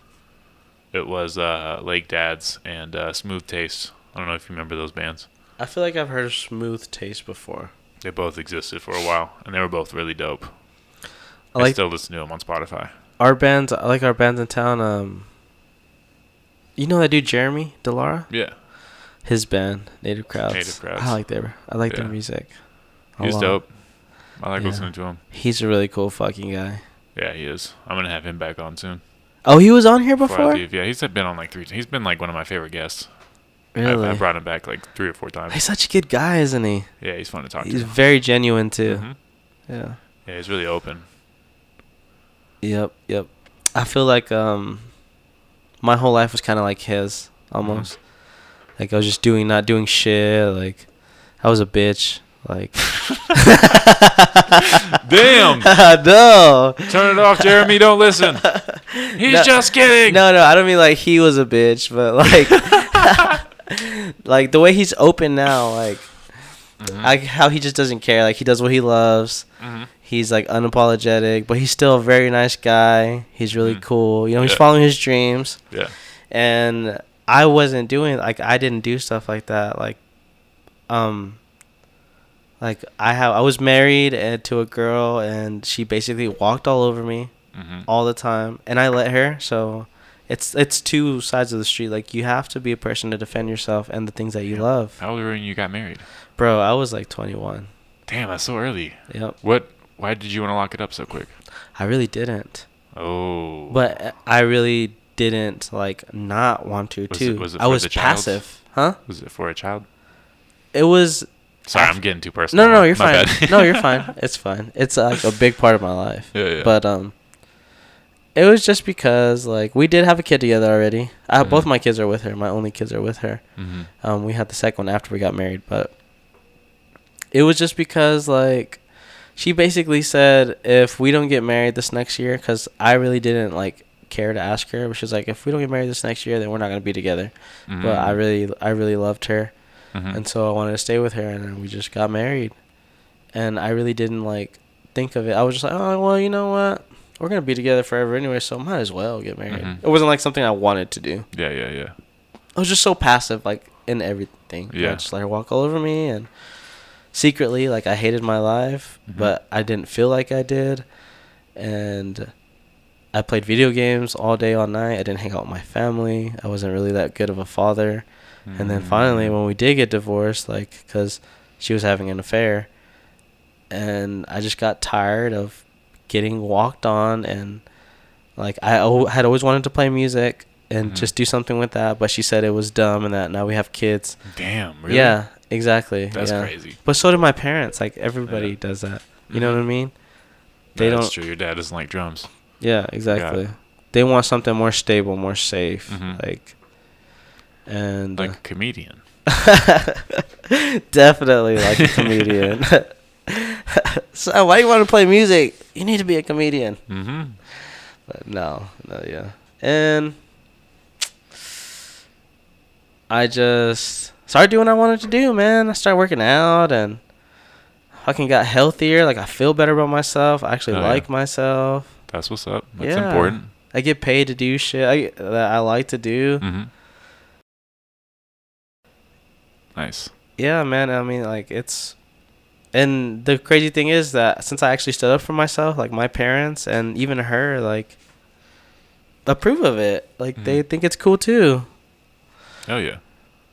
It was uh, Lake Dads and uh, Smooth Taste. I don't know if you remember those bands. I feel like I've heard of Smooth Taste before. They both existed for a while, and they were both really dope. I I, still listen to them on Spotify. our bands. I like our bands in town. Um, you know that dude Jeremy Delara? Yeah, His band, Native Crowds. Native Crowds. I like their. I like their music. he's dope. I like Yeah. listening to him. He's a really cool fucking guy. Yeah, he is. I'm gonna have him back on soon. Oh, he was on here before I leave. Yeah, he's been on like three. He's been like one of my favorite guests. I, Really? I brought him back like three or four times. He's such a good guy, isn't he? Yeah, he's fun to talk He's to. He's very genuine too. Mhm. Yeah. Yeah, he's really open. Yep. Yep. I feel like um, my whole life was kind of like his almost. Like I was just doing, not doing shit. Like I was a bitch. Like Damn! no, Turn it off, Jeremy. Don't listen. He's No. just kidding. no, no. I don't mean like he was a bitch, but like, like the way he's open now, like, Mhm. like how he just doesn't care. Like he does what he loves. Mhm. He's like unapologetic, but he's still a very nice guy. He's really Mm. cool. You know, he's Yeah. following his dreams. Yeah. and I wasn't doing like I didn't do stuff like that. Like, um, like I have I was married and to a girl, and she basically walked all over me Mhm. all the time, and I let her. So, it's it's two sides of the street. Like you have to be a person to defend yourself and the things that you love, How old were you when you got married? bro. I was like 21. Damn, that's so early. Yep, What? Why did you want to lock it up so quick? I really didn't, Oh. but I really didn't like not want to Was it- too. was it I was the child? passive, huh? was it for a child? It was Sorry, I'm getting too personal. No, no, no, you're My fine. no, you're fine. It's fine. It's like a big part of my life. Yeah, yeah. But um, it was just because like we did have a kid together already. I, Both Mhm. my kids are with her. My only kids are with her. Mhm. Um, we had the second one after we got married, but it was just because like she basically said if we don't get married this next year, because I really didn't like care to ask her, but she was like, if we don't get married this next year, then we're not gonna be together. But I really, I really loved her Mhm. and so I wanted to stay with her, and we just got married. And I really didn't like think of it. I was just like, oh well, you know what? We're gonna be together forever anyway, so might as well get married. Mhm. It wasn't like something I wanted to do. Yeah, yeah, yeah. I was just so passive, like in everything. You know, Yeah. just let her walk all over me, and secretly, like I hated my life, Mhm. but I didn't feel like I did. And I played video games all day, all night. I didn't hang out with my family. I wasn't really that good of a father. And then finally, Mm. when we did get divorced, like, because she was having an affair, and I just got tired of getting walked on, and like, I had always wanted to play music and Mhm. just do something with that, but she said it was dumb and that now we have kids. Damn, really? Yeah, exactly. That's yeah. crazy. But so did my parents. Like, everybody Yeah. does that. You know Mhm. what I mean? They That's don't. true. Your dad doesn't like drums. Yeah, exactly. They want something more stable, more safe. Mhm. Like, and. Like uh, a comedian. Definitely like a comedian. so why do you want to play music? You need to be a comedian. Mm-hmm. But no, no, yeah. And I just started doing what I wanted to do, man. I started working out and fucking got healthier. Like I feel better about myself. I actually Oh, yeah. like myself. That's what's up. That's Yeah. important. I get paid to do shit I, that I like to do. Mm-hmm. Nice. Yeah, man. I mean, like it's, and the crazy thing is that since I actually stood up for myself, like my parents and even her, like approve of it. Like they Mhm. think it's cool too. Oh yeah.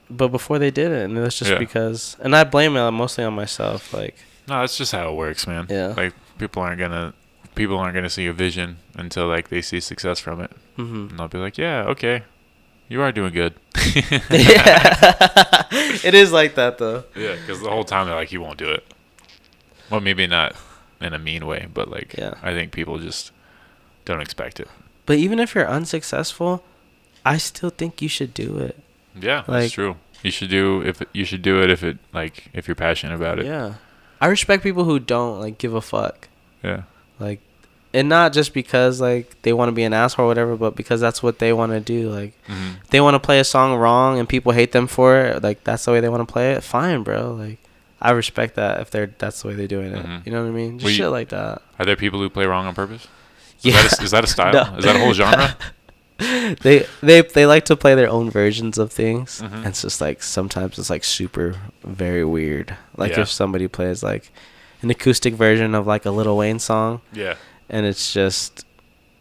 But before they did it, and it was just Yeah. because, and I blame it mostly on myself. Like, No, that's just how it works, man. Yeah. Like people aren't gonna people aren't gonna see your vision until like they see success from it, Mm-hmm. and they'll be like, yeah, okay, you are doing good. yeah, it is like that though. Yeah, because the whole time they're like, you won't do it. Well, maybe not in a mean way, but like, Yeah. I think people just don't expect it. But even if you're unsuccessful, I still think you should do it. Yeah, Like- that's true. You should do if it, you should do it if it like if you're passionate about it. Yeah. I respect people who don't like give a fuck. Yeah. Like and not just because like they want to be an asshole or whatever, but because that's what they want to do. Like hmm if they want to play a song wrong and people hate them for it, like that's the way they want to play it. Fine, bro. Like I respect that if they're that's the way they're doing it. Mhm. You know what I mean? Just Well, you- shit like that. Are there people who play wrong on purpose? Is, Yeah. that, a, is that a style? No. Is that a whole genre? they they they like to play their own versions of things Mhm. and it's just like sometimes it's like super very weird like Yeah. if somebody plays like an acoustic version of like a Lil Wayne song yeah. And it's just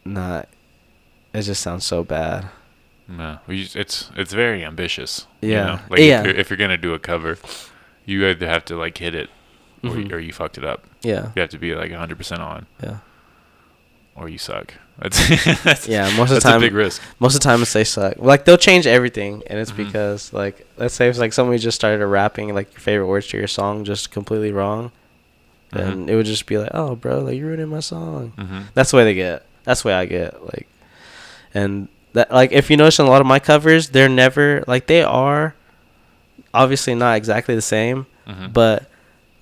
not it just sounds so bad No, just- it's it's very ambitious. you Yeah. know? Like Yeah. if, you're, if you're gonna do a cover, you either have to like hit it, or, Mhm. or you fucked it up. yeah You have to be like 100 percent on, yeah or you suck. That's, that's yeah most of the time a big risk. most of the time it's they suck like they'll change everything and it's Mhm. because like let's say it's like somebody just started rapping like your favorite words to your song just completely wrong then Mhm. it would just be like oh bro like you're ruining my song hmm That's the way they get. That's the way I get. Like, and that like if you notice in a lot of my covers, they're never like they are obviously not exactly the same, hmm but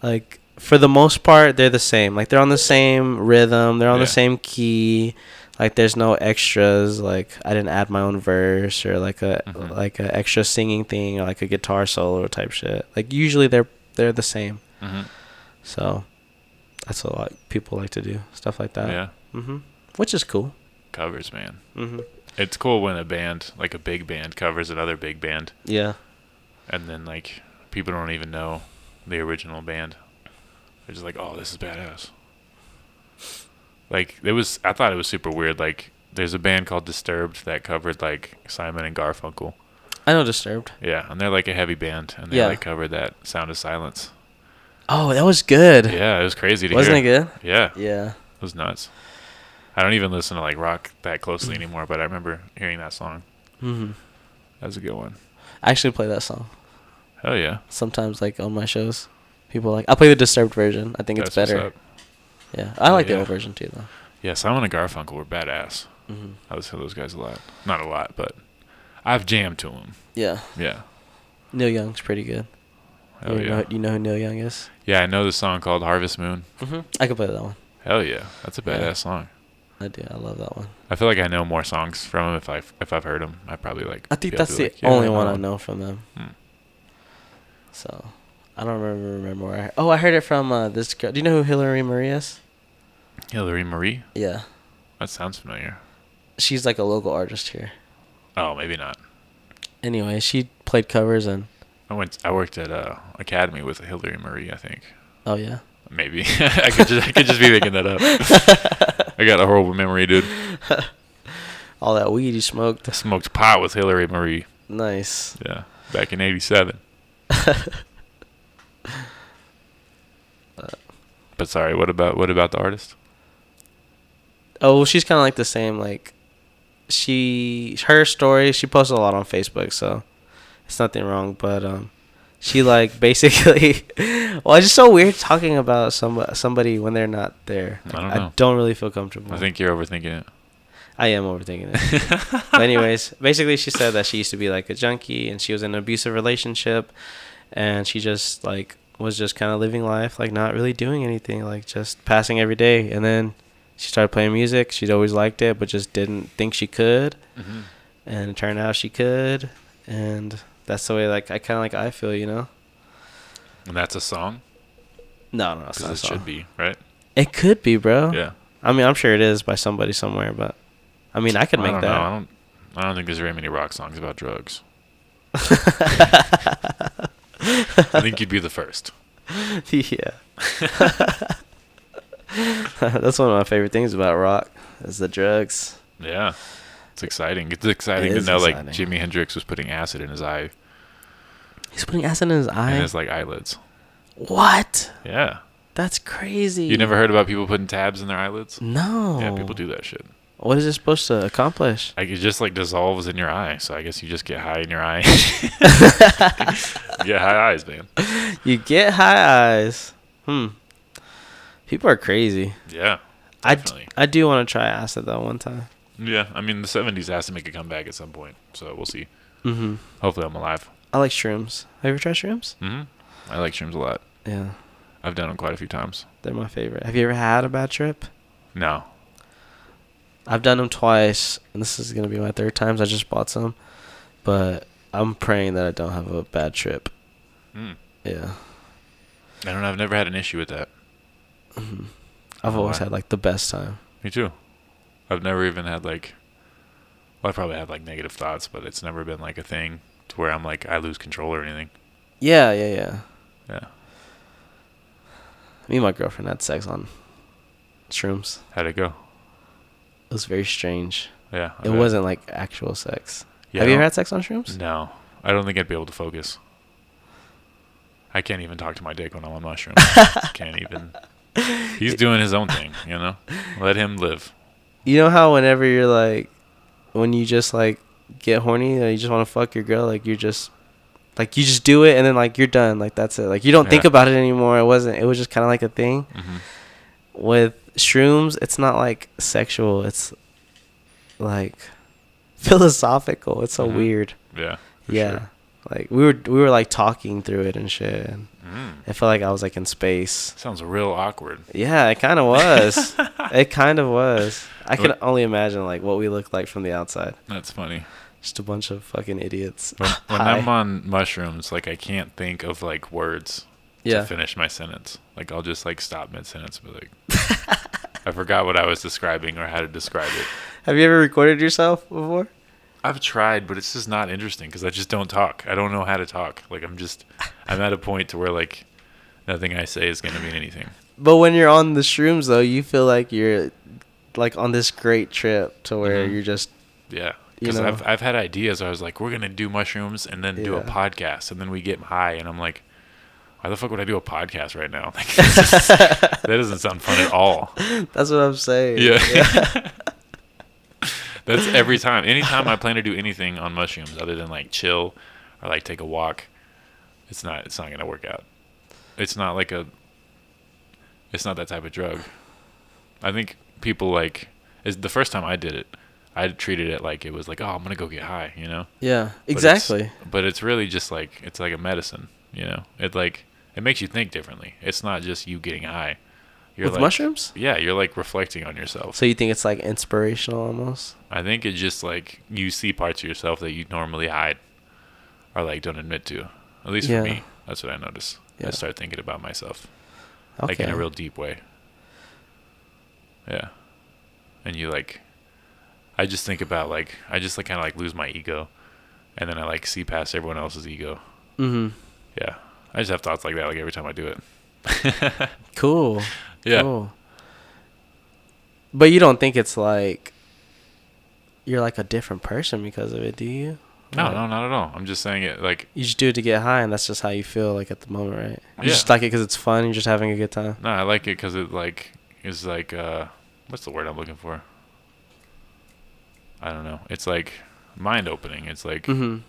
like for the most part, they're the same. Like they're on the same rhythm, they're on Yeah. the same key. Like there's no extras. Like I didn't add my own verse or like a Mhm. like a extra singing thing or like a guitar solo type shit. Like usually they're they're the same. hmm So that's a lot people like to do stuff like that. yeah, hmm Which is cool. covers, man. hmm It's cool when a band, like a big band, covers another big band, Yeah. and then like people don't even know the original band. They're just like, "Oh, this is badass." Like it was, I thought it was super weird. Like there's a band called Disturbed that covered like Simon and Garfunkel. I know Disturbed. Yeah, and they're like a heavy band, and they Yeah. like covered that Sound of Silence. Oh, that was good. Yeah, it was crazy to hear. Wasn't it good? Yeah, Yeah. it was nuts. I don't even listen to like rock that closely anymore, but I remember hearing that song. hmm That was a good one. I actually play that song Hell yeah, sometimes, like on my shows. People like I play the Disturbed version. I think it's That's what's better. Yeah, I like the Yeah. old version too, though. Yeah, Simon and Garfunkel were badass. hmm I listen to those guys a lot. Not a lot, but I've jammed to them. Yeah, Yeah. Neil Young's pretty good. Hell you yeah. Know, you know who Neil Young is? Yeah, I know the song called Harvest Moon. hmm I could play that one. Hell yeah, that's a Yeah. badass song. I do. I love that one. I feel like I know more songs from him if I if I've heard them. I probably like. I think that's the like, yeah, only that one I know from them. Hmm. So I don't remember remember where. I, oh, I heard it from uh, this girl. Do you know who Hillary Marie is? Hillary Marie. Yeah, That sounds familiar. she's like a local artist here. Oh, maybe not. Anyway, she played covers and I went. I worked at uh, Academy with Hillary Marie. I think oh yeah. maybe I could just I could just be making that up. I got a horrible memory, dude. All that weed you smoked. I smoked pot with Hillary Marie. Nice. Yeah, back in '87. but sorry, what about what about the artist? Oh, well, she's kind of like the same. Like, she her story. She posts a lot on Facebook, so it's nothing wrong. But um, she like basically. well, it's just so weird talking about some somebody when they're not there. I don't Like, know. don't really feel comfortable. I think you're overthinking it. I am overthinking it. but anyways, basically, she said that she used to be like a junkie and she was in an abusive relationship, and she just like was just kind of living life, like not really doing anything, like just passing every day. And then she started playing music. She'd always liked it, but just didn't think she could. Mm-hmm. And it turned out she could, and that's the way like I kind of like I feel, you know. And that's a song No, no, it's not a it should be right. It could be, bro. Yeah. I mean, I'm sure it is by somebody somewhere, but I mean, I could I make don't that. know. I don't. I don't think there's very many rock songs about drugs. I think you'd be the first. yeah. That's one of my favorite things about rock is the drugs. Yeah. It's exciting. It's exciting It to know like. Jimi Hendrix was putting acid in his eye He's putting acid in his eye. and his like eyelids. what? Yeah. That's crazy. You never heard about people putting tabs in their eyelids? No. Yeah, people do that shit. What is it supposed to accomplish? Like it just like dissolves in your eye. So I guess you just get high in your eye. get high eyes, man. You get high eyes. Hmm. People are crazy. Yeah. I, d- Definitely. I do want to try acid though one time. Yeah. I mean, the '70s has to make a comeback at some point. So we'll see. Mm-hmm. Hopefully, I'm alive. I like shrooms. Have you ever tried shrooms? hmm I like shrooms a lot. Yeah, I've done them quite a few times. they're my favorite. Have you ever had a bad trip? No. I've done them twice, and this is gonna be my third times. I just bought some, but I'm praying that I don't have a bad trip. Mm. Yeah, I don't know. I've never had an issue with that. I've Oh, always had like the best time. Me too. I've never even had like. Well, I probably had like negative thoughts, but it's never been like a thing to where I'm like I lose control or anything. Yeah, yeah, yeah. Yeah. Me and my girlfriend had sex on shrooms. How'd it go? It was very strange. Yeah. I It bet. wasn't like actual sex. Yeah, have you ever had sex on shrooms? No, I don't think I'd be able to focus. I can't even talk to my dick when I'm on mushrooms. can't even. He's doing his own thing, you know. Let him live. You know how whenever you're like, when you just like get horny and you just want to fuck your girl, like you're just, like you just do it and then like you're done, like that's it. Like you don't think about it anymore. It wasn't. It was just kind of like a thing. hmm With shrooms, it's not like sexual. It's like philosophical. It's so Mhm. weird. Yeah. yeah. sure. Like we were we were like talking through it and shit. And Mm. I felt like I was like in space. Sounds real awkward. Yeah, it kind of was. it kind of was. I can only imagine like what we looked like from the outside. That's funny. Just a bunch of fucking idiots. When, when I'm on mushrooms, like I can't think of like words Yeah. to finish my sentence. Like I'll just like stop mid sentence, but like I forgot what I was describing or how to describe it. Have you ever recorded yourself before? I've tried, but it's just not interesting because I just don't talk. I don't know how to talk. Like I'm just, I'm at a point to where like nothing I say is gonna mean anything. But when you're on the shrooms though, you feel like you're like on this great trip to where Mhm. you're just Yeah, You because know? I've I've had ideas. I was like, we're gonna do mushrooms and then do a podcast, and then we get high, and I'm like, why the fuck would I do a podcast right now? Like, just- that doesn't sound fun at all. that's what I'm saying. Yeah. That's every time. Anytime I plan to do anything on mushrooms other than like chill or like take a walk, it's not it's not gonna work out. It's not like a it's not that type of drug. I think people like is the first time I did it, I treated it like it was like, oh, I'm gonna go get high, you know? Yeah, But it's- exactly. But it's really just like it's like a medicine, you know. It like it makes you think differently. It's not just you getting high. You're With like, mushrooms? Yeah, you're like reflecting on yourself. So you think it's like inspirational almost? I think it's just like you see parts of yourself that you normally hide or like don't admit to. At least Yeah. for me, that's what I notice. Yeah. I start thinking about myself Okay. like in a real deep way. Yeah. And you like I just think about like I just like kind of like lose my ego and then I like see past everyone else's ego. Mhm. Yeah. I just have thoughts like that like every time I do it. Cool. Yeah. Cool. But you don't think it's like you're like a different person because of it, do you? No, Like, no, not at all. I'm just saying it like You just do it to get high, and that's just how you feel like at the moment, right? You Yeah. just like it because it's fun. You're just having a good time. no, I like it cuz it like is like uh what's the word I'm looking for? I don't know. It's like mind opening. It's like Mm-hmm.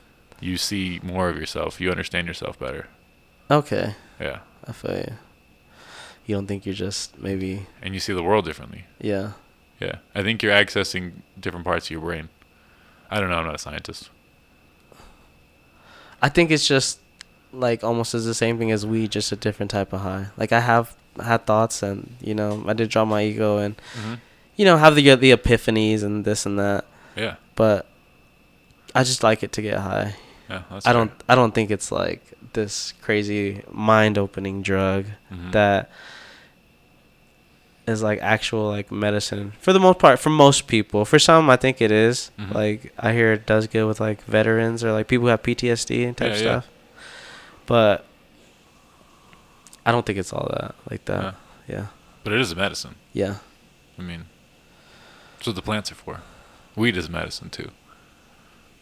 you see more of yourself. You understand yourself better. Okay, Yeah. I feel you. You don't think you're just maybe And you see the world differently. yeah. Yeah. I think you're accessing different parts of your brain. I don't know. I'm not a scientist. I think it's just like almost as the same thing as weed, just a different type of high. Like I have had thoughts, and you know, I did drop my ego, and Mm-hmm. you know, have the the epiphanies and this and that. Yeah. But I just like it to get high. Yeah. I don't. I don't think it's like this crazy mind-opening drug Mhm. that is like actual like medicine for the most part for most people for some i think it is. Mhm. like i hear it does good with like veterans or like people who have ptsd and type Yeah, yeah. stuff but i don't think it's all that like that yeah But it is a medicine. yeah I mean, that's what the plants are for. Weed is medicine too.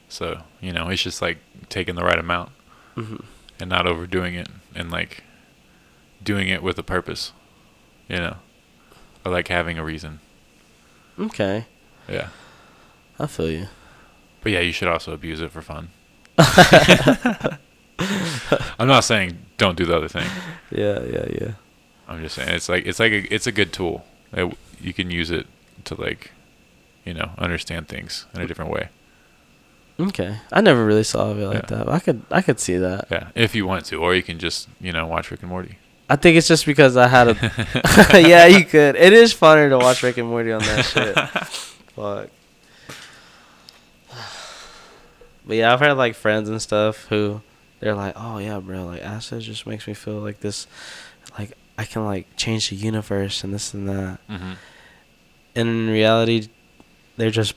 So you know, it's just like taking the right amount hmm and not overdoing it, and like doing it with a purpose. You know, I like having a reason. Okay, Yeah, I feel you. but yeah, you should also abuse it for fun. I'm not saying don't do the other thing. Yeah, yeah, yeah. I'm just saying it's like it's like a, it's a good tool. It, you can use it to like, you know, understand things in a different way. Okay, I never really saw it like Yeah. that. I could, I could see that. Yeah, if you want to, or you can just you know watch Rick and Morty. I think it's just because I had a. yeah, you could. It is funner to watch Rick and Morty on that shit. Fuck. But yeah, I've had like friends and stuff who they're like, "Oh yeah, bro, like acid just makes me feel like this, like I can like change the universe and this and that." Mm-hmm. And in reality, they're just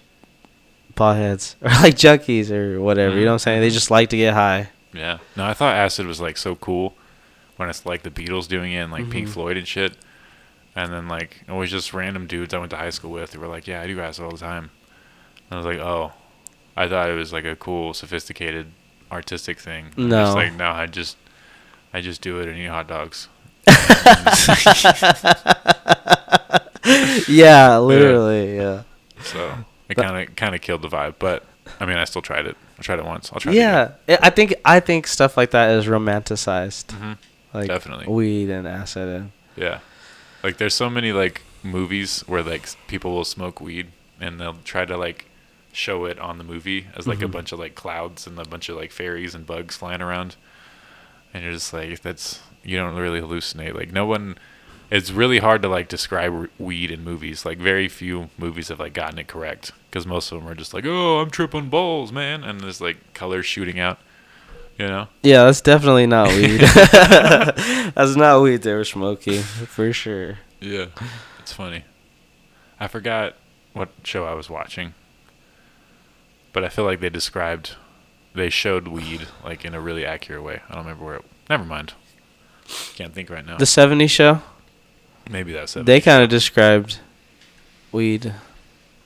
potheads or like junkies or whatever. You know what I'm saying? They just like to get high. Yeah. No, I thought acid was like so cool when it's like the Beatles doing it and like Pink Mhm. Floyd and shit. And then like it was just random dudes I went to high school with who were like, "Yeah, I do acid all the time." And I was like, "Oh." I thought it was like a cool, sophisticated, artistic thing. It's No. like no, I just, I just do it and eat hot dogs. yeah, literally. Yeah. So it kind of kind of killed the vibe. But I mean, I still tried it. I tried it once. I'll try. it again. Yeah, I think I think stuff like that is romanticized, Mhm. Like Definitely. weed and acid. And, Yeah. Like there's so many like movies where like people will smoke weed and they'll try to like show it on the movie as like a Mhm. bunch of like clouds and a bunch of like fairies and bugs flying around. And you're just like that's you don't really hallucinate. Like no one it's really hard to like describe weed in movies. Like very few movies have like gotten it correct because most of them are just like, "Oh, I'm tripping balls, man." And there's like colors shooting out, you know? yeah, that's definitely not weed. that's not weed they were smoking for sure. Yeah, it's funny. I forgot what show I was watching, but I feel like they described, they showed weed like in a really accurate way. I don't remember where. It, never mind. Can't think right now. The '70s show, Maybe that's it. they kind of described weed.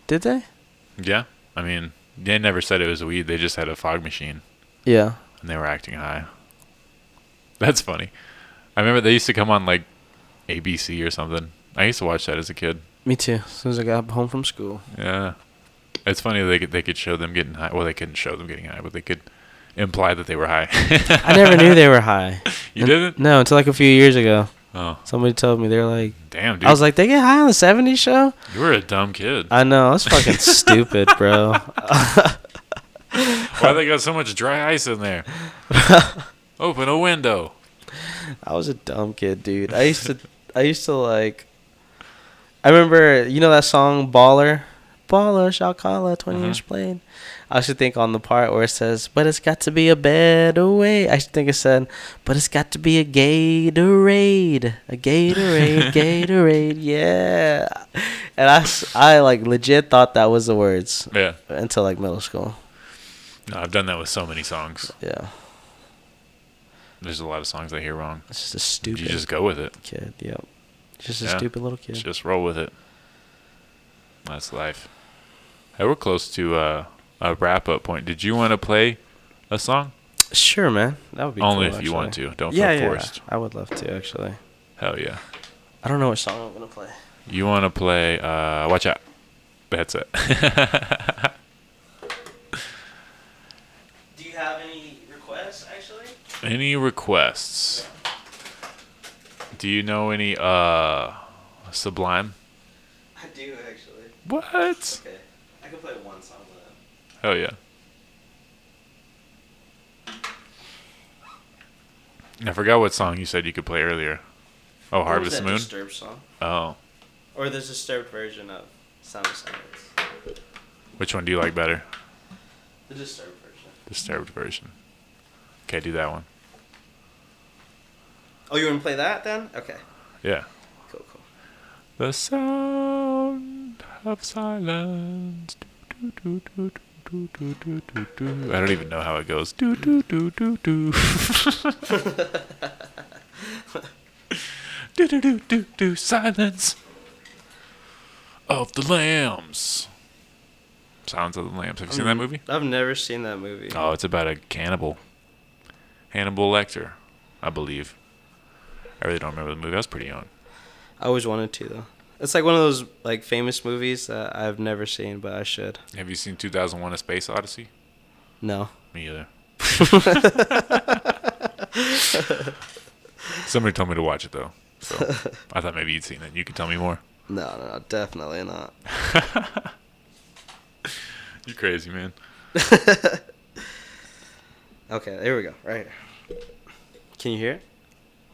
Did they? Yeah, I mean, they never said it was weed. They just had a fog machine Yeah. And they were acting high. That's funny. I remember they used to come on like ABC or something. I used to watch that as a kid. Me too. As soon as I got home from school. Yeah, it's funny they could they could show them getting high. Well, they couldn't show them getting high, but they could imply that they were high. I never knew they were high. You Un- didn't? No, until like a few years ago. Oh, Somebody told me they're like, damn, dude! I was like, they get high on the '70s show. you were a dumb kid. I know, that's fucking stupid, bro. Why they got so much dry ice in there? Open a window. I was a dumb kid, dude. I used to, I used to like. I remember, you know that song "Baller," "Baller," Shalkala, 20 Mhm. inch blade. I should think on the part where it says, "But it's got to be a better way." I should think it said, "But it's got to be a Gatorade, a Gatorade, Gatorade." Yeah, and I, I like legit thought that was the words Yeah, until like middle school. No, I've done that with so many songs. Yeah, There's a lot of songs I hear wrong. it's just a stupid You just go with it. kid. Yep, just a Yeah. stupid little kid. Just roll with it. That's life. Hey, we're close to uh, a wrap up point. Did you want to play a song? Sure, man. That would be Only cool, if you want to. Don't yeah, feel yeah, forced. I would love to actually. Hell yeah. I don't know what song I'm gonna play. You want to play? Uh, watch out. That's it. Do you have any requests actually? any requests? Do you know any uh Sublime? I do actually. What? Okay, I can play one song with them. Hell yeah. I forgot what song you said you could play earlier. Oh, Harvest Moon. Disturbed song, Oh, or the disturbed version of Sound of Silence. which one do you like better? The disturbed version. Disturbed version. Okay, do that one. Oh, you want to play that then? Okay. Yeah. Cool, cool. The sound of silence. Do, do, do, do, do, do, do, do. I don't even know how it goes. Do, do, do, do, do. do, do, do, do, do. Silence of the Lambs. Sounds of the Lambs. Have you seen that mm, movie? I've never seen that movie. Oh, it's about a cannibal. Hannibal Lecter, I believe. I really don't remember the movie. I was pretty young. I always wanted to though. It's like one of those like famous movies that I've never seen, but I should. Have you seen 2001: A Space Odyssey? No. Me either. Somebody told me to watch it though, so I thought maybe you'd seen it. You could tell me more. No, no, no, definitely not. You're crazy, man. Okay, there we go. Right. here. Can you hear it?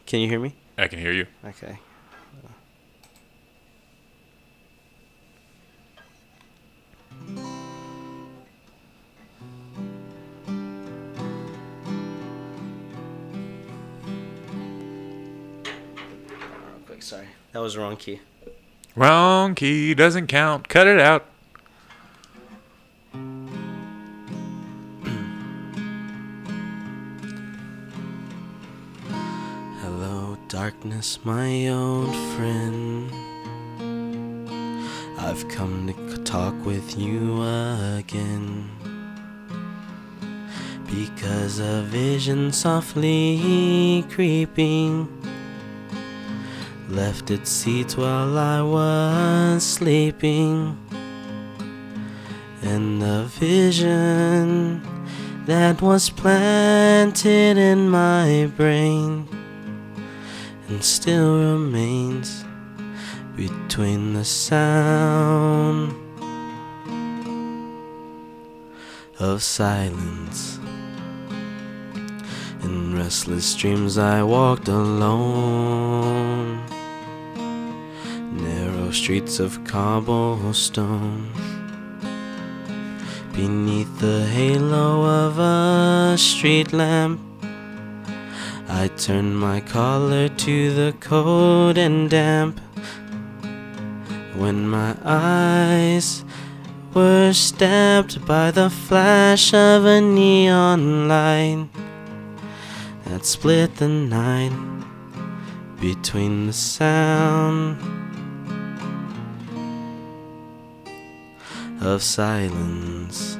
Can you hear me? I can hear you. Okay. Quick, sorry. That was the wrong key. Wrong key doesn't count. Cut it out. Darkness, my old friend. I've come to talk with you again. Because a vision softly creeping left its seat while I was sleeping. And the vision that was planted in my brain still remains between the sound of silence. In restless dreams, I walked alone. Narrow streets of cobblestone. Beneath the halo of a street lamp, I turned my collar to the cold and damp. When my eyes were stabbed by the flash of a neon light that split the night between the sound of silence.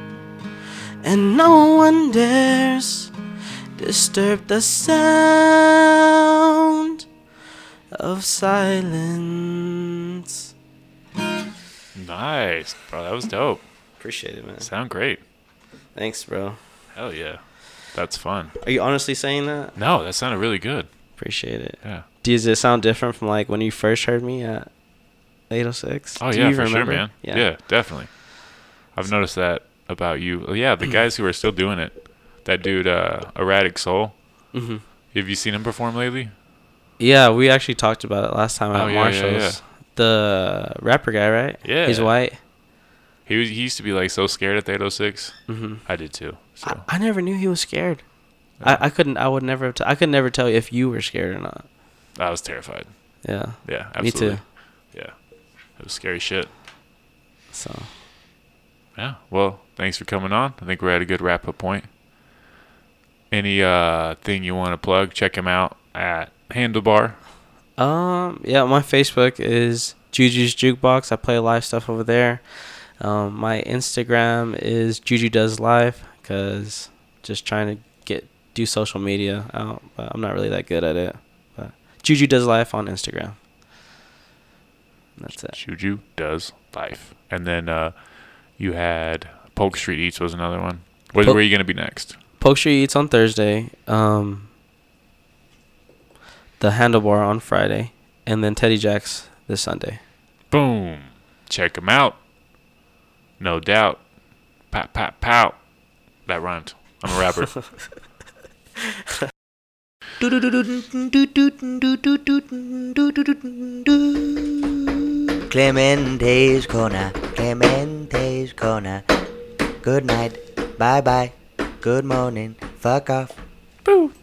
And no one dares disturb the sound of silence. Nice, bro. That was dope. Appreciate it, man. Sound great. Thanks, bro. Hell yeah. That's fun. Are you honestly saying that? No, that sounded really good. Appreciate it. Yeah. Does it sound different from like when you first heard me at 806? Oh Do yeah, you for remember? sure, man. Yeah. definitely. I've noticed that about you. Oh, Yeah, the guys who are still doing it. That dude, uh, Erratic Soul. hmm Have you seen him perform lately? Yeah, we actually talked about it last time Oh, at yeah, yeah, Marshall's. yeah. The rapper guy, right? Yeah. He's white. He was, he used to be like so scared at the 806. hmm I did too. So I, I never knew he was scared. Yeah. I, I couldn't. I would never. Have t- I could never tell you if you were scared or not. I was terrified. Yeah. Yeah, Me too. Yeah, it was scary shit. So Yeah. Well, thanks for coming on. I think we're at a good wrap up point. Any uh thing you want to plug? Check him out at Handlebar. Um, yeah, my Facebook is Juju's Jukebox. I play live stuff over there. Um, my Instagram is Juju Does Live because just trying to get do social media out, but I'm not really that good at it. But Juju Does Life on Instagram. That's it. Juju does life. And then uh you had Polk Street Eats was another one. Where, Polk- where are you gonna be next? Polk Street Eats on Thursday. Um, the Handlebar on Friday, and then Teddy Jacks this Sunday. Boom. Check him out. No doubt. Pat pat pout. That rhymed. I'm a rapper. Clemente's Corner, Clemente's Corner. Good night, bye bye, good morning, fuck off. Boo.